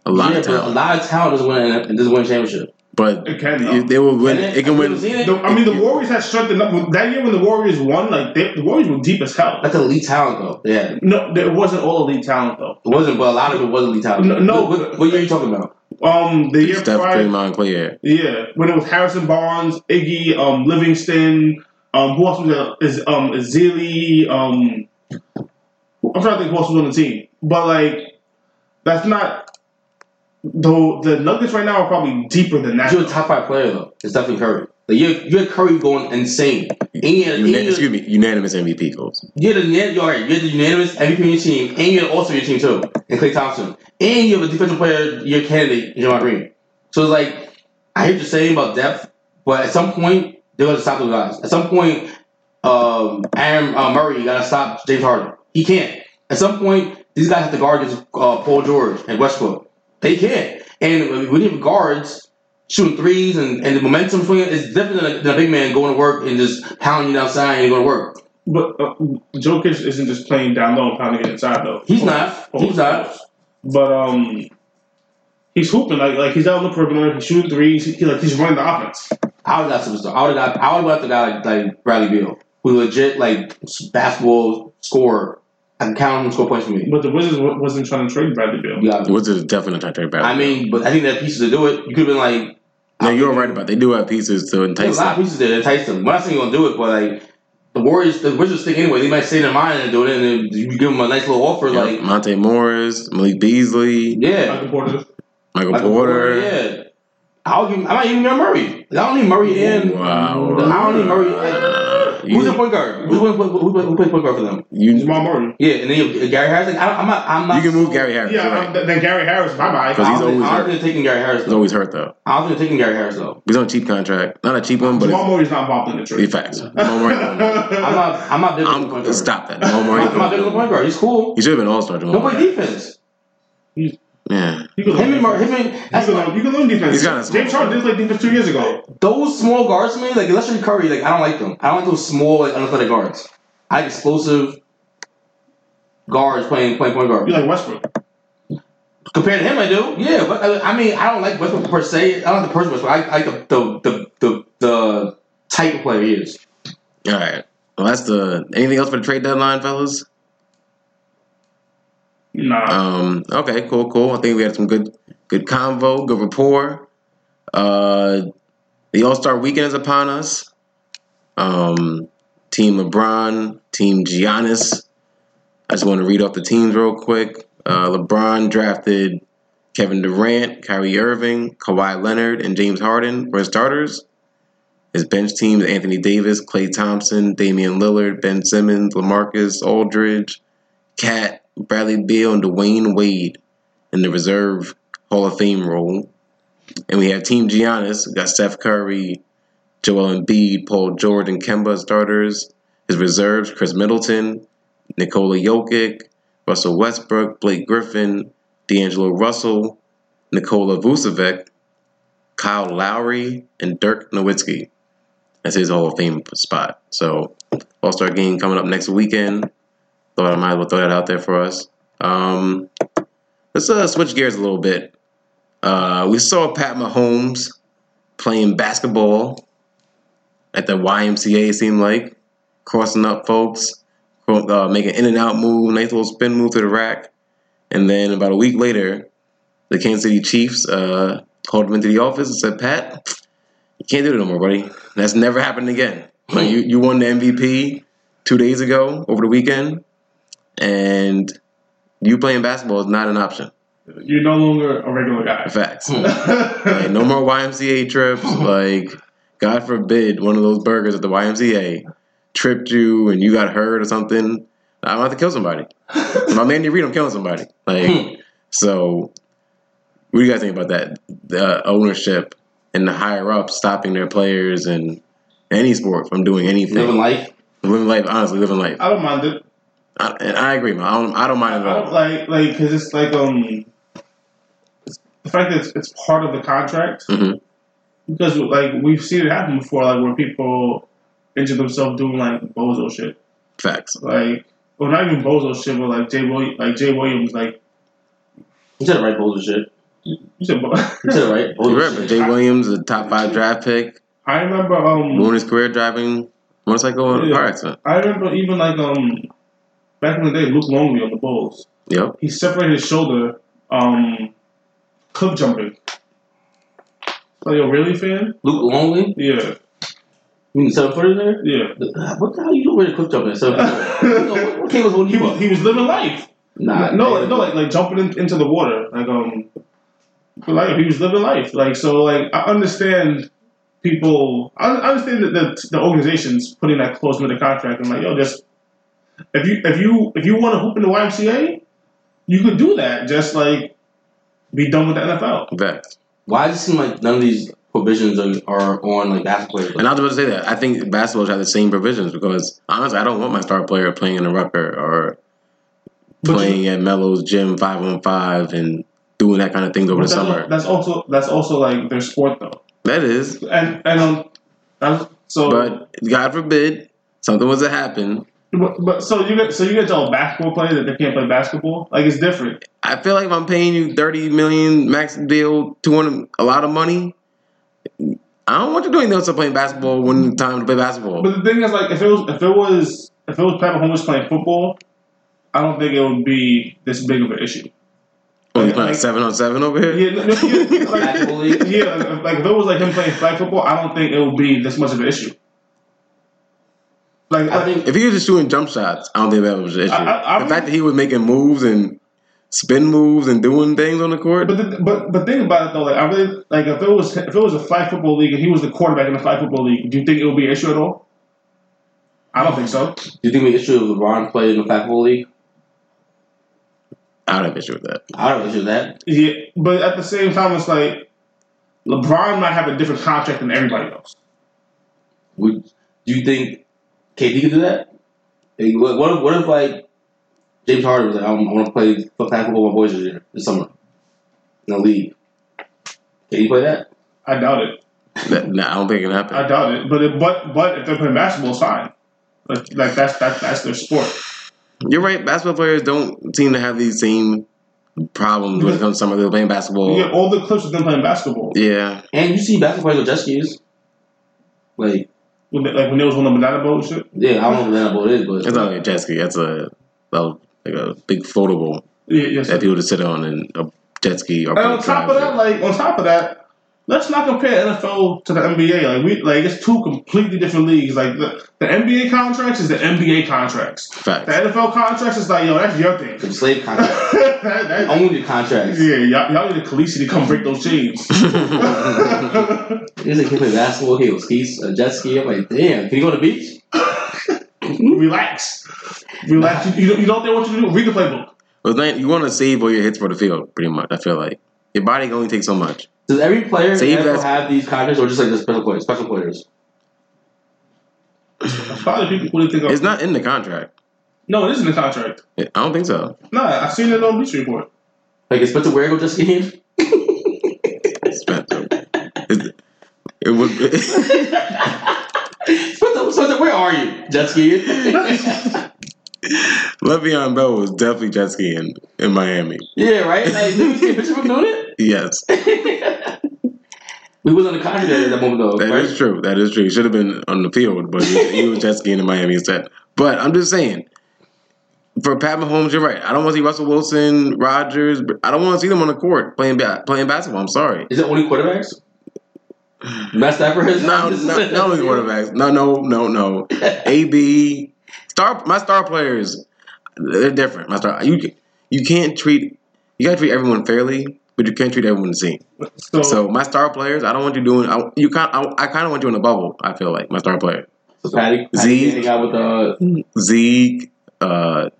A lot yeah, of but a talent. lot of talent doesn't win and doesn't win championship. But It can, you- though. they will win. Can It can Have win. ever seen it? The- I mean, the Warriors had strengthened up. That year when the Warriors won, like they, the Warriors were deep as hell. That's elite talent though. Yeah, No, it wasn't all elite talent though. It wasn't, but a lot of it was elite talent. No, no, what, what, what year are you talking about? Um, the year Steph, prior, Draymond, Clay. Yeah. yeah, when it was Harrison Barnes, Iggy, um, Livingston, um, who else was there? Is um, Ezeli, um, I'm trying to think who else was on the team, but like, that's not. Though the Nuggets right now are probably deeper than that. You're a top five player though. It's definitely Curry. Like you, you had Curry going insane. And you had, and Una- you excuse me, unanimous MVP goals. you had the net- you're right. You had the unanimous MVP on your team, and you're also your team too, and Klay Thompson, and you have a defensive player, your candidate, Draymond Green. So it's like I hear what you're saying about depth, but at some point they're gonna stop those guys. At some point, um, Aaron uh, Murray got to stop James Harden. He can't. At some point, these guys have to guard against uh, Paul George and Westbrook. They can't. And when you have guards shooting threes and, and the momentum swinging, it's different than a, than a big man going to work and just pounding you outside and going to work. But uh, Jokic isn't just playing down low and pounding it inside though. He's not. He's not. But um, he's hooping like like he's out on the perimeter. He's shooting threes. He, like he's running the offense. I would have got superstar. I would have got. I would have got the guy like, like Bradley Beal, who legit like basketball scorer. I can count him and score points for me. But the Wizards wasn't trying to trade Bradley Beal. You got The Wizards definitely not trying to trade back. I mean, but I think they have pieces to do it. You could have been like, no, you're right about. It. They do have pieces to entice. there's entice a lot of pieces there to entice them. I'm not saying you're gonna do it, but like the Warriors, the Wizards think anyway. They might say their mind and do it, and then you give them a nice little offer. Yep. Like, Monte Morris, Malik Beasley, yeah, Michael Porter. Michael Like, Porter. yeah. I'll give. I might even give Murray. I don't need Murray in. Wow. I don't need Murray. No, Like, no, no, no. who's the point guard? Who's the, who, who, who plays point guard for them? you, you Jamal Murray. Yeah, and then you have Gary Harris. Like, I don't, I'm not. I'm not. can move Gary Harris. Yeah, right. then Gary Harris. Bye bye. Because I he's don't, always I don't hurt. think they're taking Gary Harris He's though. always hurt though. I don't think they're taking Gary Harris though. He's on a cheap contract. Not a cheap one, but Jamal it's Murray's not involved in the be trade. facts. Jamal Murray. [laughs] I'm not. I'm not big on the point I'm, guard. stop that. Jamal Murray. I'm not big on the point guard. He's cool. He should have been All Star. Jamal Don't play Murray. defense. Yeah. You can Him and learn Murray. defense. Him and You that's can not, learn- you can learn defense. He's kinda small. James Harden did play defense two years ago. those small guards to me. Like unless you're Curry, like I don't like them. I don't like those small, like unathletic guards. I like explosive guards playing playing point guard. You like Westbrook. Compared to him, I do. Yeah, but uh, I mean, I don't like Westbrook per se. I don't like the person Westbrook. I I like the the the the, the type of player he is. All right. Well, that's the. Anything else for the trade deadline, fellas? Um. Okay. Cool. Cool. I think we had some good, good convo, good rapport. Uh, the All Star Weekend is upon us. Um, Team LeBron, Team Giannis. I just want to read off the teams real quick. Uh, LeBron drafted Kevin Durant, Kyrie Irving, Kawhi Leonard, and James Harden for his starters. His bench team is Anthony Davis, Klay Thompson, Damian Lillard, Ben Simmons, LaMarcus Aldridge, Cat, Bradley Beal, and Dwyane Wade in the reserve Hall of Fame role. And we have Team Giannis, we got Steph Curry, Joel Embiid, Paul George, and Kemba starters. His reserves, Khris Middleton, Nikola Jokic, Russell Westbrook, Blake Griffin, D'Angelo Russell, Nikola Vucevic, Kyle Lowry, and Dirk Nowitzki. That's his Hall of Fame spot. So, All Star game coming up next weekend. Thought I might as well throw that out there for us. Um, let's uh, switch gears a little bit. Uh, we saw Pat Mahomes playing basketball at the YMCA. It seemed like crossing up folks, uh, making in and out move, nice little spin move to the rack, and then about a week later, the Kansas City Chiefs uh, called him into the office and said, "Pat, you can't do it no more, buddy. That's never happened again. Like, you you won the MVP two days ago over the weekend, and you playing basketball is not an option. You're no longer a regular guy. Facts. [laughs] Like, no more YMCA trips. [laughs] Like, God forbid one of those burgers at the YMCA tripped you and you got hurt or something. I'm about to kill somebody. [laughs] My man, you read, I'm killing somebody. Like, hmm. so what do you guys think about that? The ownership and the higher ups stopping their players and any sport from doing anything. Living life. living life, honestly, living life. I don't mind it. I, and I agree, man. I don't, I don't mind it at all. like like because it's like um it's- the fact that it's, it's part of the contract Mhm. because like we've seen it happen before like where people injure themselves doing like bozo shit Facts. like well not even bozo shit but like Jay Williams like Jay Williams like He said the right bullshit shit. You said, You said it right. You're right, [laughs] Jay Williams, the top five draft pick, I remember. Um, ruined his career driving motorcycle in a Yeah. car accident. I remember even like um, back in the day, Luke Longley on the Bulls. Yep. He separated his shoulder, um, cliff jumping. Are you a really fan? Luke Longley. Yeah, You mean seven footer there? yeah. What the hell you doing with a jumping? Seven footer. [laughs] What was He was, he was living life. Nah, no, man. like, no, like like jumping in, into the water, like um, like he was living life. Like so, like I understand people. I I understand that the, the organizations putting that clause into the contract and like yo, just if you if you if you want to hoop in the YMCA, you could do that. Just like be done with the NFL. Facts. Why does it seem like none of these provisions are, are on like basketball players? And I was about to say that. I think basketball should have the same provisions because honestly, I don't want my star player playing in a rucker or But playing at Melo's gym five on five and doing that kind of thing over the that's, summer. that's also that's also like their sport though, That is. and and um, that's, so But God forbid something was to happen. But, but so you get so you get to a basketball player that they can't play basketball. Like it's different. I feel like if I'm paying you thirty million max deal, two hundred, a lot of money. I don't want you doing else playing basketball when it's time to play basketball. But the thing is, like, if it was if it was if it was Patrick Mahomes playing football, I don't think it would be this big of an issue. When you like- playing like- seven on seven over here. Yeah, no, no, yeah, [laughs] like, yeah, like, like if it was like him playing flag football, I don't think it would be this much of an issue. Like, I like, think If he was just shooting jump shots, I don't think that was an issue. I- I- I the fact that he was making moves and spin moves and doing things on the court. but the, but but think about it though. Like, I really like if it was if it was a flag football league and he was the quarterback in the flag football league, do you think it would be an issue at all? I don't think so. do you think we issue if LeBron played in the flag football league? I don't have an issue with that. I don't have issue with that. Yeah, but at the same time, it's like LeBron might have a different contract than everybody else. Would do you think KD could do that? Like, what, what if what if like James Harden was like, I want to play basketball with my boys this year, this summer, in the league? Can you play that? I doubt it. that nah, I don't think it can happen. I doubt it. But it, but but if they're playing basketball, it's fine. Like, like that's that's that's their sport. You're right. Basketball players don't seem to have these same problems when it comes to summer. They're playing basketball. You get all the clips of them playing basketball. Yeah, And you see basketball players with jet skis. Like, When they, like when they was on the banana boat and shit. yeah, I don't know what that boat is, but it's not like a jet ski. That's a, a like a big floatable Yeah, yes. that people to sit on and a jet ski or. And on top of that, like on top of that, let's not compare NFL to the NBA. Like we like it's two completely different leagues. Like the, the NBA contracts is the NBA contracts. The. NFL contracts is like yo, that's your thing. the slave [laughs] contracts. that, that, Own your contracts. yeah, y'all, y'all need a Khaleesi to come break those chains. He's like, can play basketball, he was skis, a jet ski. I'm like, damn, can you go to the beach? [laughs] Relax. Relax. You, you, don't- know what they want you to do? Read the playbook. But then you want to save all your hits for the field, pretty much. I feel like your body can only take so much. Does every player Save ever that- have these contracts, or just like the special players? Special players. Probably people who think It's not in the contract. No, it is in the contract. I don't think so. Nah, I have seen it on Bleacher Report. Like, is Spencer Ware go jet skiing? Spencer. It, it would. [laughs] Spencer, Spencer, where are you? Jet skiing? [laughs] [laughs] Le'Veon Bell was definitely jet skiing in Miami. yeah, right? Like, did we see a picture of him doing it? [laughs] Yes, we was on the contract at that moment, though. that right? is true. That is true. He should have been on the field, but he, he was jet skiing in Miami instead. But I'm just saying, for Pat Mahomes, you're right. I don't want to see Russell Wilson, Rodgers. I don't want to see them on the court playing ba- playing basketball. I'm sorry. Is it only quarterbacks? Matt Stafford has No, [laughs] no, not only quarterbacks. No, no, no, no. AB, star. My star players, they're different. My star. You you can't treat. You gotta treat everyone fairly, but you can't treat everyone the same. So, So my star players, I don't want you doing. I, you kind. I, I kind of want you in a bubble. I feel like my star player, So Patty, Patty Zeke. hang with uh, Zeke, uh,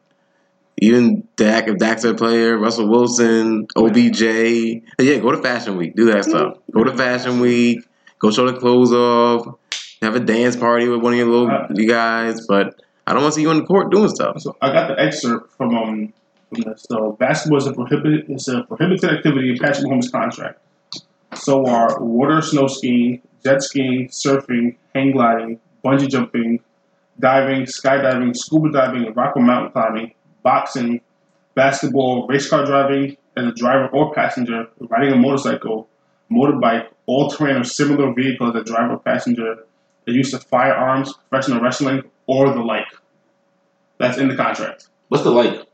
even Dak. If Dak's a player, Russell Wilson, OBJ. Yeah, go to Fashion Week. Do that stuff. Go to Fashion Week. Go show the clothes off. Have a dance party with one of your little you guys. But I don't want to see you on the court doing stuff. so I got the excerpt from um. So basketball is a prohibited it's a prohibited activity in Patrick Mahomes' contract. So are water snow skiing, jet skiing, surfing, hang gliding, bungee jumping, diving, skydiving, scuba diving, rock and mountain climbing, boxing, basketball, race car driving, as a driver or passenger riding a motorcycle, motorbike, all-terrain or similar vehicle as a driver or passenger, the use of firearms, professional wrestling, or the like. That's in the contract. What's the like?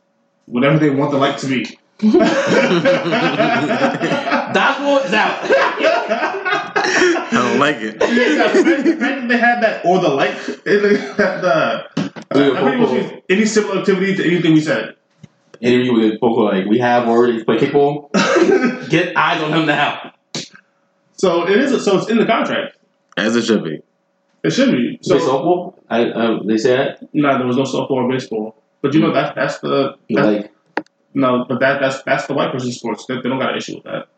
Whatever they want the like to be. [laughs] Dodgeball is out. I don't like it. yeah, the fact- the fact that they had that or the like the, the Yeah, I think it was any similar activity to anything we said. Interview with Poco, like we have already play kickball. [laughs] Get eyes on him now. so it is. So it's in the contract. As it should be. It should be. Play So softball. I, uh, they said no, there was no softball or baseball. But you know that that's the that's, like no, but that that's that's the white person sports. They, they don't got an issue with that.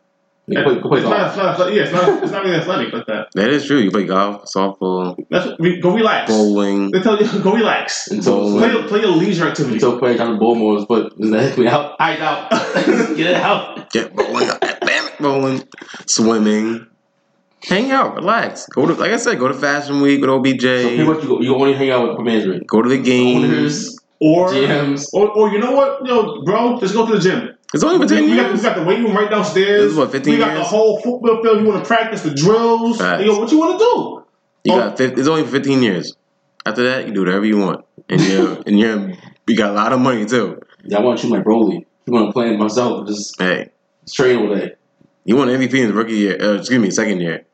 you play, play it's, not, golf. it's not. athletic- Yeah, it's not. It's not really athletic like that. That is true. You play golf, softball, That's re, go relax. bowling. They tell you [laughs] go relax. Until Play your, play your leisure activity. So play down the Bullmore's foot. Is that me out? Eyes out. Get it out. Get bowling. Damn it, bowling. Swimming. Hang out, relax. Go to, like I said, go to Fashion Week with So pretty OBJ. much you go, you only hang out with management. Go to the games. Owners, or, GMs. or or you know what, yo, bro, just go to the gym. It's only for 10 we, got, we got the weight room right downstairs. This is what, 15 We got the whole football field. You want to practice the drills? Facts. Yo, what you want to do? You Oh. got 50, it's only 15 years. After that, you do whatever you want. And you're, [laughs] and you're, you got a lot of money too. Yeah, I want to shoot my Broly. I'm gonna play it myself. Just Hey, straight all day. you won MVP in the rookie year, uh, excuse me, second year.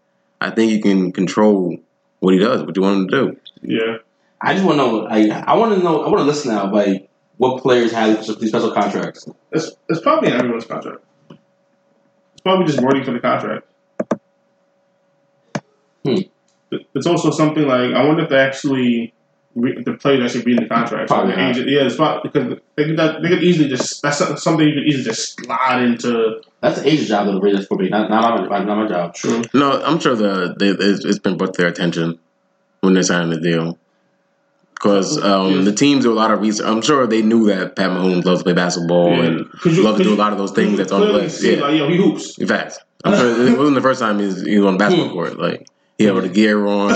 I think you can control what he does, what you want him to do. Yeah. I just want to know. Like, I want to know. I want to listen now. Like, what players have these special contracts? It's, it's probably in everyone's contract. It's probably just wording for the contract. Hmm. It's also something like I wonder if they actually re- the players actually read the contract. Probably The not. agent- yeah, it's probably because they could they could easily just that's something you could easily just slide into. That's the agent's job to read this for me. Not not my not my job. True. No, I'm sure the, they, it's, it's been brought to their attention when they're signing the deal. Because um, the teams do a lot of research. I'm sure they knew that Pat Mahomes loves to play basketball Yeah. and 'Cause you- love to 'cause do a lot of those things that's on the list. Yeah, like, yo, he hoops. in fact, I'm sure it wasn't the first time he's, he was on the basketball [laughs] court. Like he had the gear on.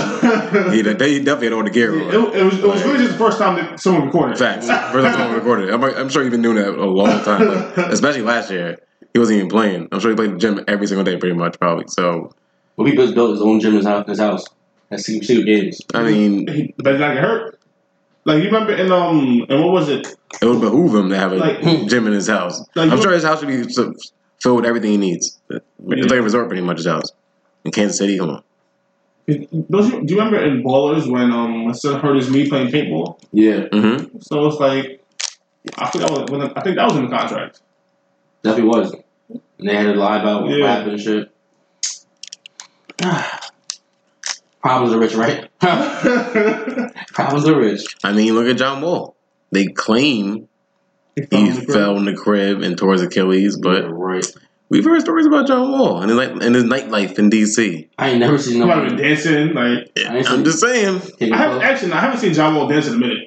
he, they definitely had all the gear It, on. it was it was really just the first time that someone recorded. Facts. First time someone recorded. I'm, I'm sure he's been doing that a long time, but especially last year. He wasn't even playing. I'm sure he played the gym every single day, pretty much, probably. So, Well, he built built his own gym in his house. His house. That's secret, secret games. I mean, He better not get hurt. Like you remember in um and what was it? it would behoove him to have a Like- gym in his house. Like, I'm sure his house should be filled with everything he needs. It's like a resort, pretty much, his house. In Kansas City, come on. Don't you, do you remember in Ballers when um my son hurt his knee playing paintball? Yeah, hmm So it's like I think that was when I think that was in the contract. definitely was. And they had to lie about what Yeah. happened and shit. [sighs] Problems are rich, right? [laughs] Problems are rich. I mean, look at John Wall. They claim he fell he in the crib. fell in the crib and tore his Achilles, but Yeah, right. We've heard stories about John Wall and his, night, and his nightlife in D.C. I ain't never seen He no might dancing. Like I ain't I'm seen- just saying. Take I a have actually I haven't seen John Wall dance in a minute.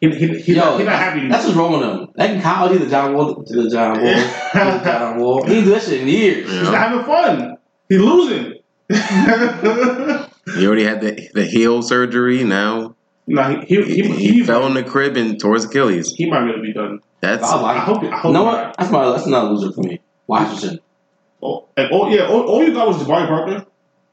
He he he, Yo, he not happy. That's what's wrong with him. Like in college, he's the John [laughs] Wall, the John Wall, the John Wall. He ain't do that shit in years. He's not having fun. He's losing. He already had the, the heel surgery. Now nah, he he, he, he, he he, fell in the crib and tore his Achilles. he might really be done. That's I I hope. I hope. You know what? That's my that's not a loser for me. Washington. Oh, and, oh yeah. All, all you got was Jabari Parker,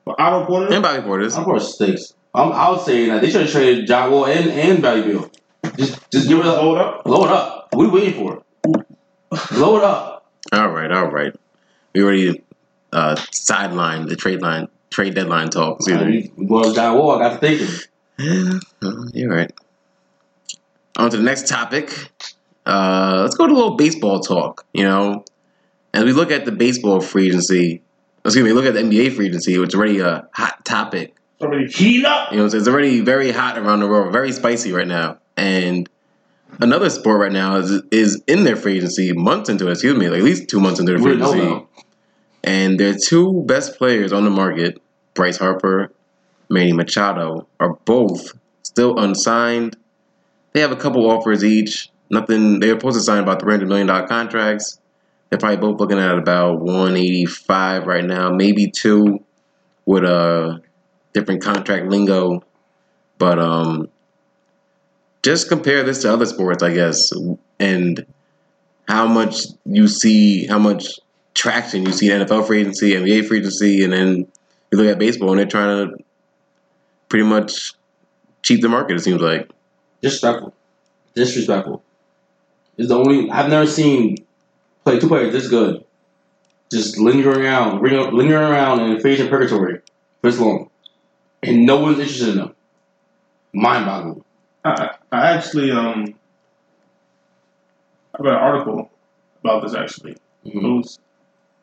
but Otto Porter. and Bobby Portis. Of course, stinks. I'm, I would say that they should have traded John Wall and and Valley Bill. Just just give it up, Hold up. blow it up. What are we waiting for? blow it up. All right, all right. We already uh, sidelined the trade line, trade deadline talk. Excuse me. Well, John Wall, I got to thinking. Yeah, [sighs] well, you're right. On to the next topic. Uh, let's go to a little baseball talk. You know, as we look at the baseball free agency, excuse me, look at the NBA free agency, which is already a hot topic. Somebody heat up. You know, it's already very hot around the world, very spicy right now. And another sport right now is is in their free agency, months into it, excuse me, like at least two months into the free know agency. And their two best players on the market, Bryce Harper, Manny Machado, are both still unsigned. They have a couple offers each. Nothing. They're supposed to sign about three hundred million dollar contracts. They're probably both looking at about one eighty five right now, maybe two, with a different contract lingo. But um, just compare this to other sports, I guess, and how much you see, how much traction you see in NFL free agency, NBA free agency, and then you look at baseball and they're trying to pretty much cheat the market. It seems like. Disrespectful. Disrespectful. It's the only I've never seen play two players this good. Just lingering around, ring- lingering around in phase of purgatory for this long, and no one's interested in them. Mind boggling. I, I actually um I read an article about this actually. It Mhm. was,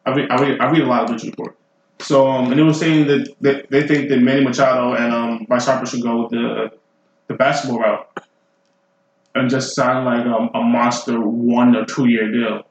I read, I read I read a lot of Bleacher Report. So um and it was saying that, that they think that Manny Machado and um Bryce Harper should go with the the basketball route and just sign like a, a monster one or two year deal.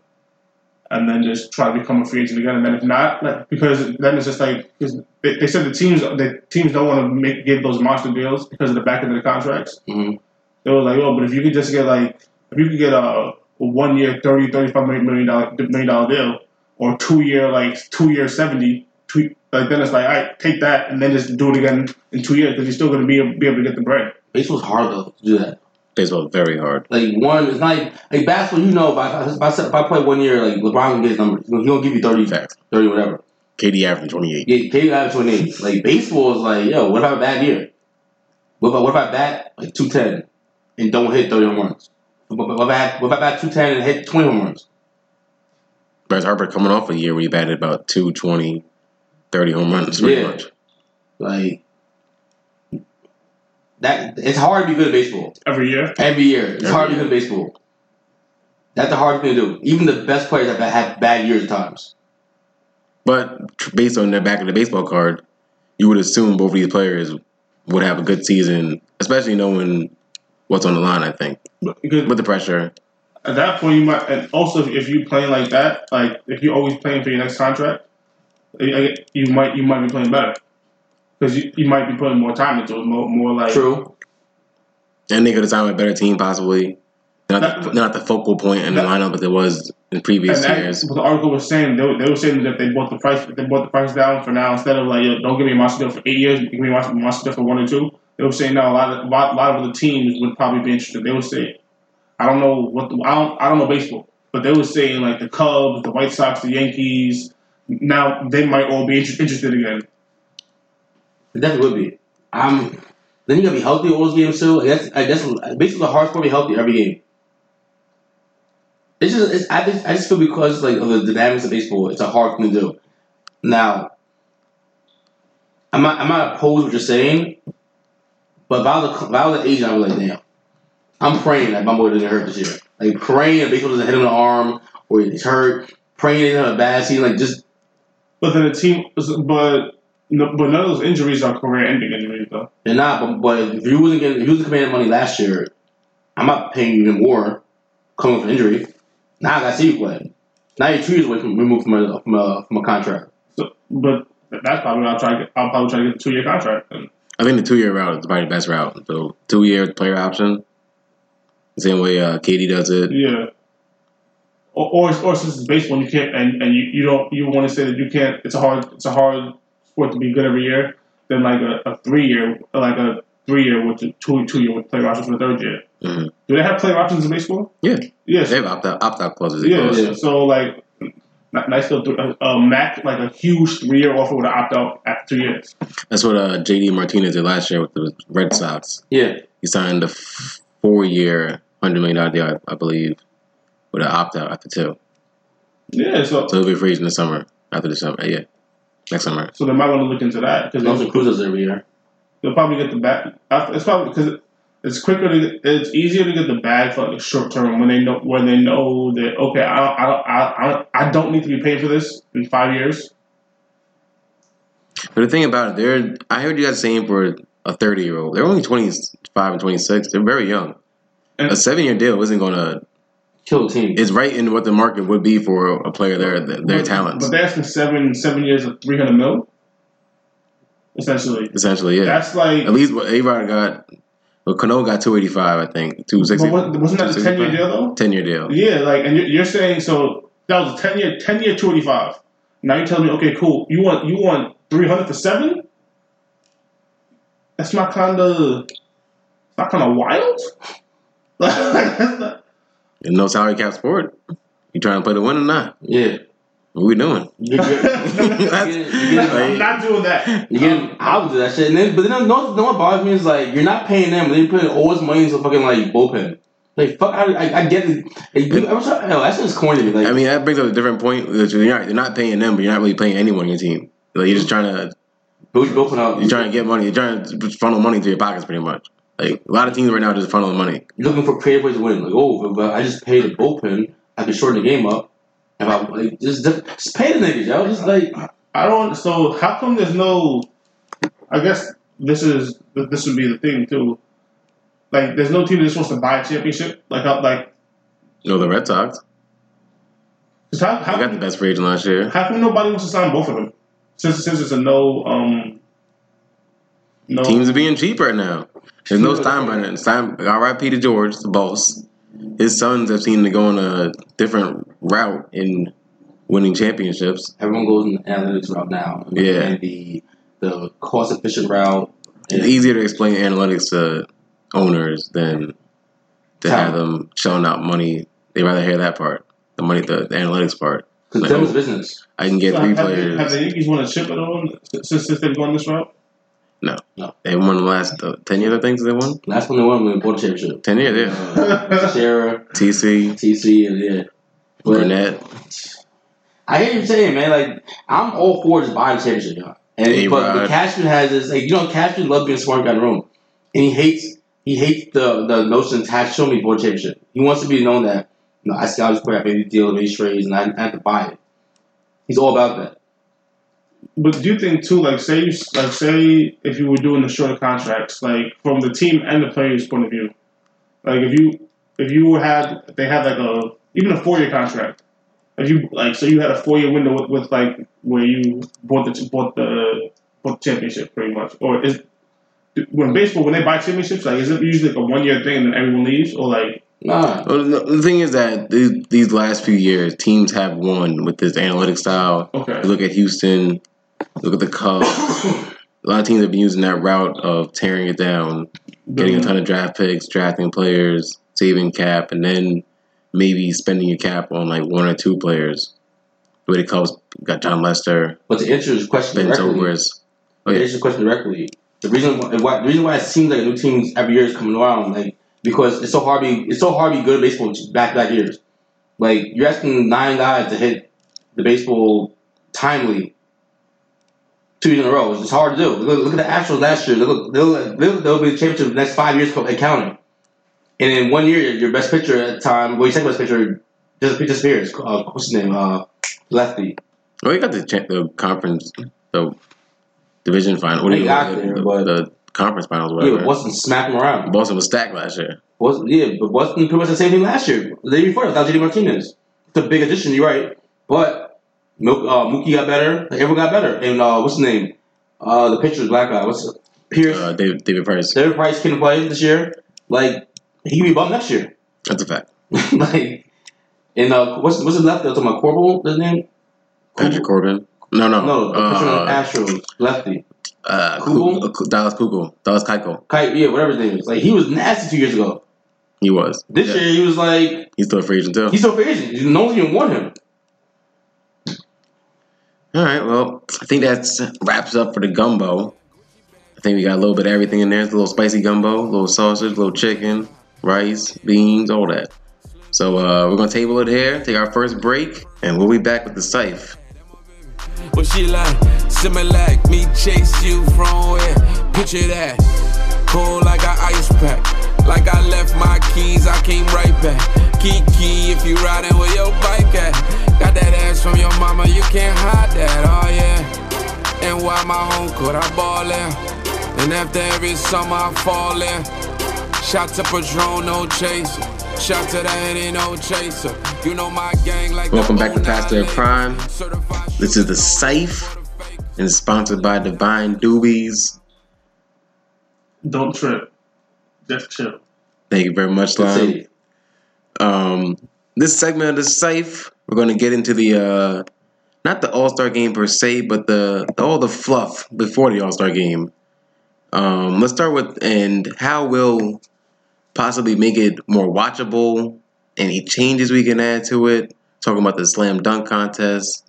And then just try to become a free agent again, and then if not, like, because then it's just like because they, they said the teams the teams don't want to make give those monster deals because of the back end of the contracts Mhm. they were like, oh, but if you could just get like, if you could get a, a one year 30, 35 million million dollar million dollar deal, or two year like two year 70, two, like then it's like, all right, take that and then just do it again in two years because you're still going to be able, be able to get the bread. Baseball's hard though to do that. Baseball is very hard. Like one, it's not like, like basketball. You know, if I, if I if I play one year, like LeBron can get his numbers. He gonna give you 30, Facts. 30 whatever. KD averaging 28. Yeah, KD average twenty eight. Like baseball is like, yo, what if I have a bad year? What if I, what if I bat like two ten and don't hit thirty home runs? What if I what if I bat two ten and hit twenty home runs? Bryce Harper coming off a year where he batted about 220, 30 home runs, pretty Yeah. much. Like that, it's hard to be good at baseball Every year, every year. It's Every hard to be year. good at baseball. That's the hardest thing to do. Even the best players have had bad years at times. But based on the back of the baseball card, you would assume both of these players would have a good season, especially knowing what's on the line, I think. because With the pressure. at that point you might, and also if you playing like that, like if you're always playing for your next contract, I- I- you might you might be playing better because you, you might be putting more time into it, more more like True. And they could have signed with a better team, possibly. Not the, That- not the focal point in the lineup as it was in previous that, years. the article was saying, they were, they were saying that they bought the price, they bought the price down for now, instead of like, don't give me a monster deal for eight years, give me a monster, for one or two. They were saying now a lot of a lot, a lot of other teams would probably be interested. They would say, I don't know what the, I don't I don't know baseball, but they were saying like the Cubs, the White Sox, the Yankees. Now they might all be inter- interested again. It definitely would be. Um, then you gotta be healthy all those games too. I guess I guess basically hard to be healthy every game. It's just it's, I just I just feel because like of the dynamics of baseball, it's a hard thing to do. Now, I'm not I'm not opposed to what you're saying, but if I was a, if I was an agent, I was like, damn, I'm praying that my boy doesn't hurt this year. Like praying that baseball doesn't hit him in the arm or he's hurt. Praying he doesn't have a bad season. Like just But then the team, but no, but none of those injuries are career-ending injuries though. They're not, but, but if you wasn't getting, if you wasn't commanding money last year, I'm not paying you even more coming from injury. Now I got to see you play. Now you're two years away from removed from a from a, from a contract. So, but that's probably what I'll try. To get, I'll probably try to get a two-year contract. And I think the two year route is probably the best route. So two year player option. Same way uh, KD does it. Yeah. Or, or, or since it's baseball, you can't, and, and you, you don't, you want to say that you can't. It's a hard, it's a hard sport to be good every year. than like a, a three year, like a three year with two two year with player options for the third year. Mhm. Do they have player options in baseball? Yeah. Yes. They have opt out opt out clauses. Yeah. Yeah. Yeah. So like, n- nice little th- a, a Mac like a huge three year offer with an opt out after two years. That's what uh, JD Martinez did last year with the Red Sox. Yeah, He signed a four year, $100 million deal, I, I believe, with an opt out after two. Yeah. So So he'll be free in the summer, after the summer. Yeah. Next summer. so they might want to look into that because those are cruises every year. they'll probably get the bag. It's probably because it's quicker to get, it's easier to get the bag for like a short term when they know when they know that okay I don't, I don't, I, I, don't, I don't need to be paid for this in five years. But the thing about it, they're, I heard you guys saying for a 30 year old, they're only 25 and 26. They're very young. And- A seven year deal isn't going to, Kill the team. it's right in what the market would be for a player their, their but, talents, But they're asking seven seven years of three hundred mil. Essentially, essentially. Yeah. that's like. At least what A-Rod got, well, Cano got 285, I think. 260. But wasn't that a ten year deal though? 10 year deal. Yeah, like, and you're, you're saying so that was a ten year, ten year, two eighty five. Now you're telling me, okay, cool. You want you want three hundred for seven? That's not kind of, not kind of wild. [laughs] That's not- And no salary cap sport. You trying to play to win or not? Yeah. What we doing? You get, you get, you get, [laughs] I'm not doing that. you get, I would do that shit. And then, but then, no, no what bothers me is like, you're not paying them, but then you're putting all this money into fucking like bullpen. Like, fuck, I, I, I get it. Like, you, I was, yo, that shit's corny to me. Like, I mean, that brings up a different point. that You're not, you're not paying them, but you're not really paying anyone on your team. Like you're just trying to build bullpen out. you're trying to get money. You're trying to funnel money to your pockets, pretty much. Like a lot of teams right now are just funneling money. You're looking for creative ways to win. Like, oh, but I just paid the bullpen. I can shorten the game up. If I like, just, just pay the niggas, yo. Just like, I don't. So how come there's no? I guess this is this would be the thing too. Like, there's no team that just wants to buy a championship. Like, how, like, No, the Red Sox. how how, got the best free agent last year. how come nobody wants to sign both of them? Since since it's a no um. No. Teams are being cheap right now. There's no Steinbrenner. Stein, R.I.P. to George, the boss. His sons have seemed to go on a different route in winning championships. everyone goes in the analytics route now. Yeah. And the the cost efficient route. It's easier to explain analytics to owners than to have them shelling out money. They rather hear that part, the money, the, the analytics part. Because Like, them business. I can get So three have, They, players. have the Yankees won a chip at all since since they've gone this route? They won the last uh, ten years. I think they won Last one they won won the championship. ten years. Yeah, Uh, Sierra, TC, TC, and yeah. But Burnett. I hear you saying, man, like, I'm all for just buying championship, y'all. And but the Cashman has this, like, you know, Cashman loves being a smart guy in the room. And he hates he hates the the notion attached to before the championship. He wants to be known that, you know, I scouted this player, I made these deals, made trades, and I, I have to buy it. He's all about that. But do you think too, like say you like say if you were doing the shorter contracts, like from the team and the players' point of view, like if you if you had they had like a even a four year contract, if you like so you had a four year window with, with like where you bought the bought the bought the championship pretty much, or is when baseball when they buy championships like is it usually like a one year thing and then everyone leaves or like Nah. Well, the, the thing is that these, these last few years, teams have won with this analytic style. okay You look at Houston, look at the Cubs. a lot of teams have been using that route of tearing it down, getting a mm-hmm. ton of draft picks, drafting players, saving cap, and then maybe spending your cap on like one or two players. The way the Cubs got Jon Lester, But to answer his question Ben directly, Zobrist. Oh, to answer the question directly, the reason why, why the reason why it seems like a new team every year is coming around, like because it's so hard to be it's so hard to be good at baseball back back years. Like you're asking nine guys to hit the baseball timely two years in a row. It's hard to do. Look, look at the Astros last year. Look, they'll, they'll, they'll be the championship the next five years and counting. And in one year, your best pitcher at the time, well, your second best pitcher dis- disappears. Uh, what's his name? Uh, lefty. Well, you got the cha- the conference, the division final. What do you got the, there, the, but- the conference finals, Yeah, whatever. but Boston smacked him around. Boston was stacked last year. Boston, yeah, but Boston pretty much the same thing last year. The year before, without JD Martinez. It's a big addition, you're right. But Milk, uh, Mookie got better. Like, everyone got better. And uh, what's his name? Uh, the pitcher, black guy. What's it? Pierce. Uh, David, David Price. David Price couldn't play this year. Like he can be bumped next year. That's a fact. [laughs] like and uh, what's what's his left? Talking about Corbel, his name? Patrick Corbin. No, no. No, the uh, Astros, lefty. uh, Kugel? Ku- uh, Dallas Kugel. Dallas Keuchel. Kite, yeah, whatever his name is. Like he was nasty two years ago. He was. This Yeah. year he was like He's still a free agent, too. he's still free agent. No one even want him. All right, well, I think that's wraps up for the gumbo. I think we got a little bit of everything in there. It's a little spicy gumbo, a little sausage, a little chicken, rice, beans, all that. So uh, we're gonna table it here, take our first break, and we'll be back with the scythe. What she like? Similac, me chase you from where? Picture that. Cold like an ice pack. Like I left my keys, I came right back. Kiki, if you riding with your bike at. Got that ass from your mama, you can't hide that, oh yeah. And why my home court, I ball there. And after every summer, I fall there. Shot to Patron, no chaser. Shot to the head, ain't no chaser. You know my gang like Welcome back to Pastor of 09 Crime. This is the Safe and it's sponsored by Divine Doobies. don't trip, just chill. Thank you very much, Good Slime. city. Um, this segment of the safe, we're going to get into the uh, not the All Star game per se, but the, all the fluff before the All Star game. Um, let's start with and how will possibly make it more watchable. Any changes we can add to it. talking about the slam dunk contest,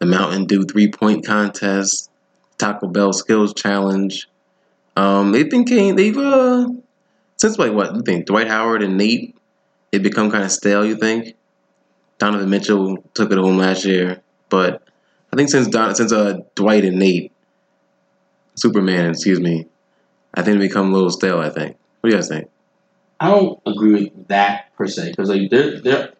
the Mountain Dew three point contest, Taco Bell skills challenge. Um, they've been they've uh since like what you think Dwight Howard and Nate, they become kind of stale. You think Donovan Mitchell took it home last year, but I think since Don, since uh Dwight and Nate, Superman, excuse me, I think they become a little stale. I think. What do you guys think? I don't agree with that per se because like they're they're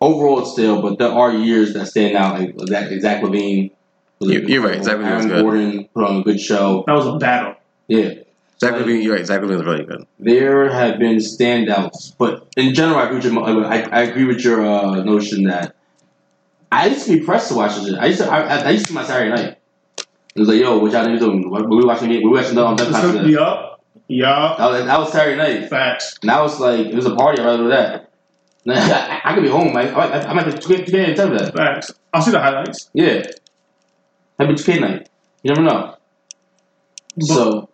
overall it's still, but there are years that stand out like that. Zach LaVine. was You- you're right, Zach LaVine was Aaron good. Gordon put on a good show. That was a battle. Yeah, Zach Like- LaVine, you're right. Zach LaVine's really good. there have been standouts, but in general, I agree with your, I, I agree with your uh, notion that I used to be pressed to watch this. I used to I, I- I used to see my Saturday night. It was like, yo, what y'all niggas doing? What- We watching we watching the um, Dunk It's Contest. gonna be. Yeah. That was, that was Saturday night. Facts. And I was like, it was a party. I'd rather do that. I, [laughs] I could be home. I, I, I might be 2K, 2K and tell that. Facts. I'll see the highlights. Yeah. That'd be 2K night. You never know. So,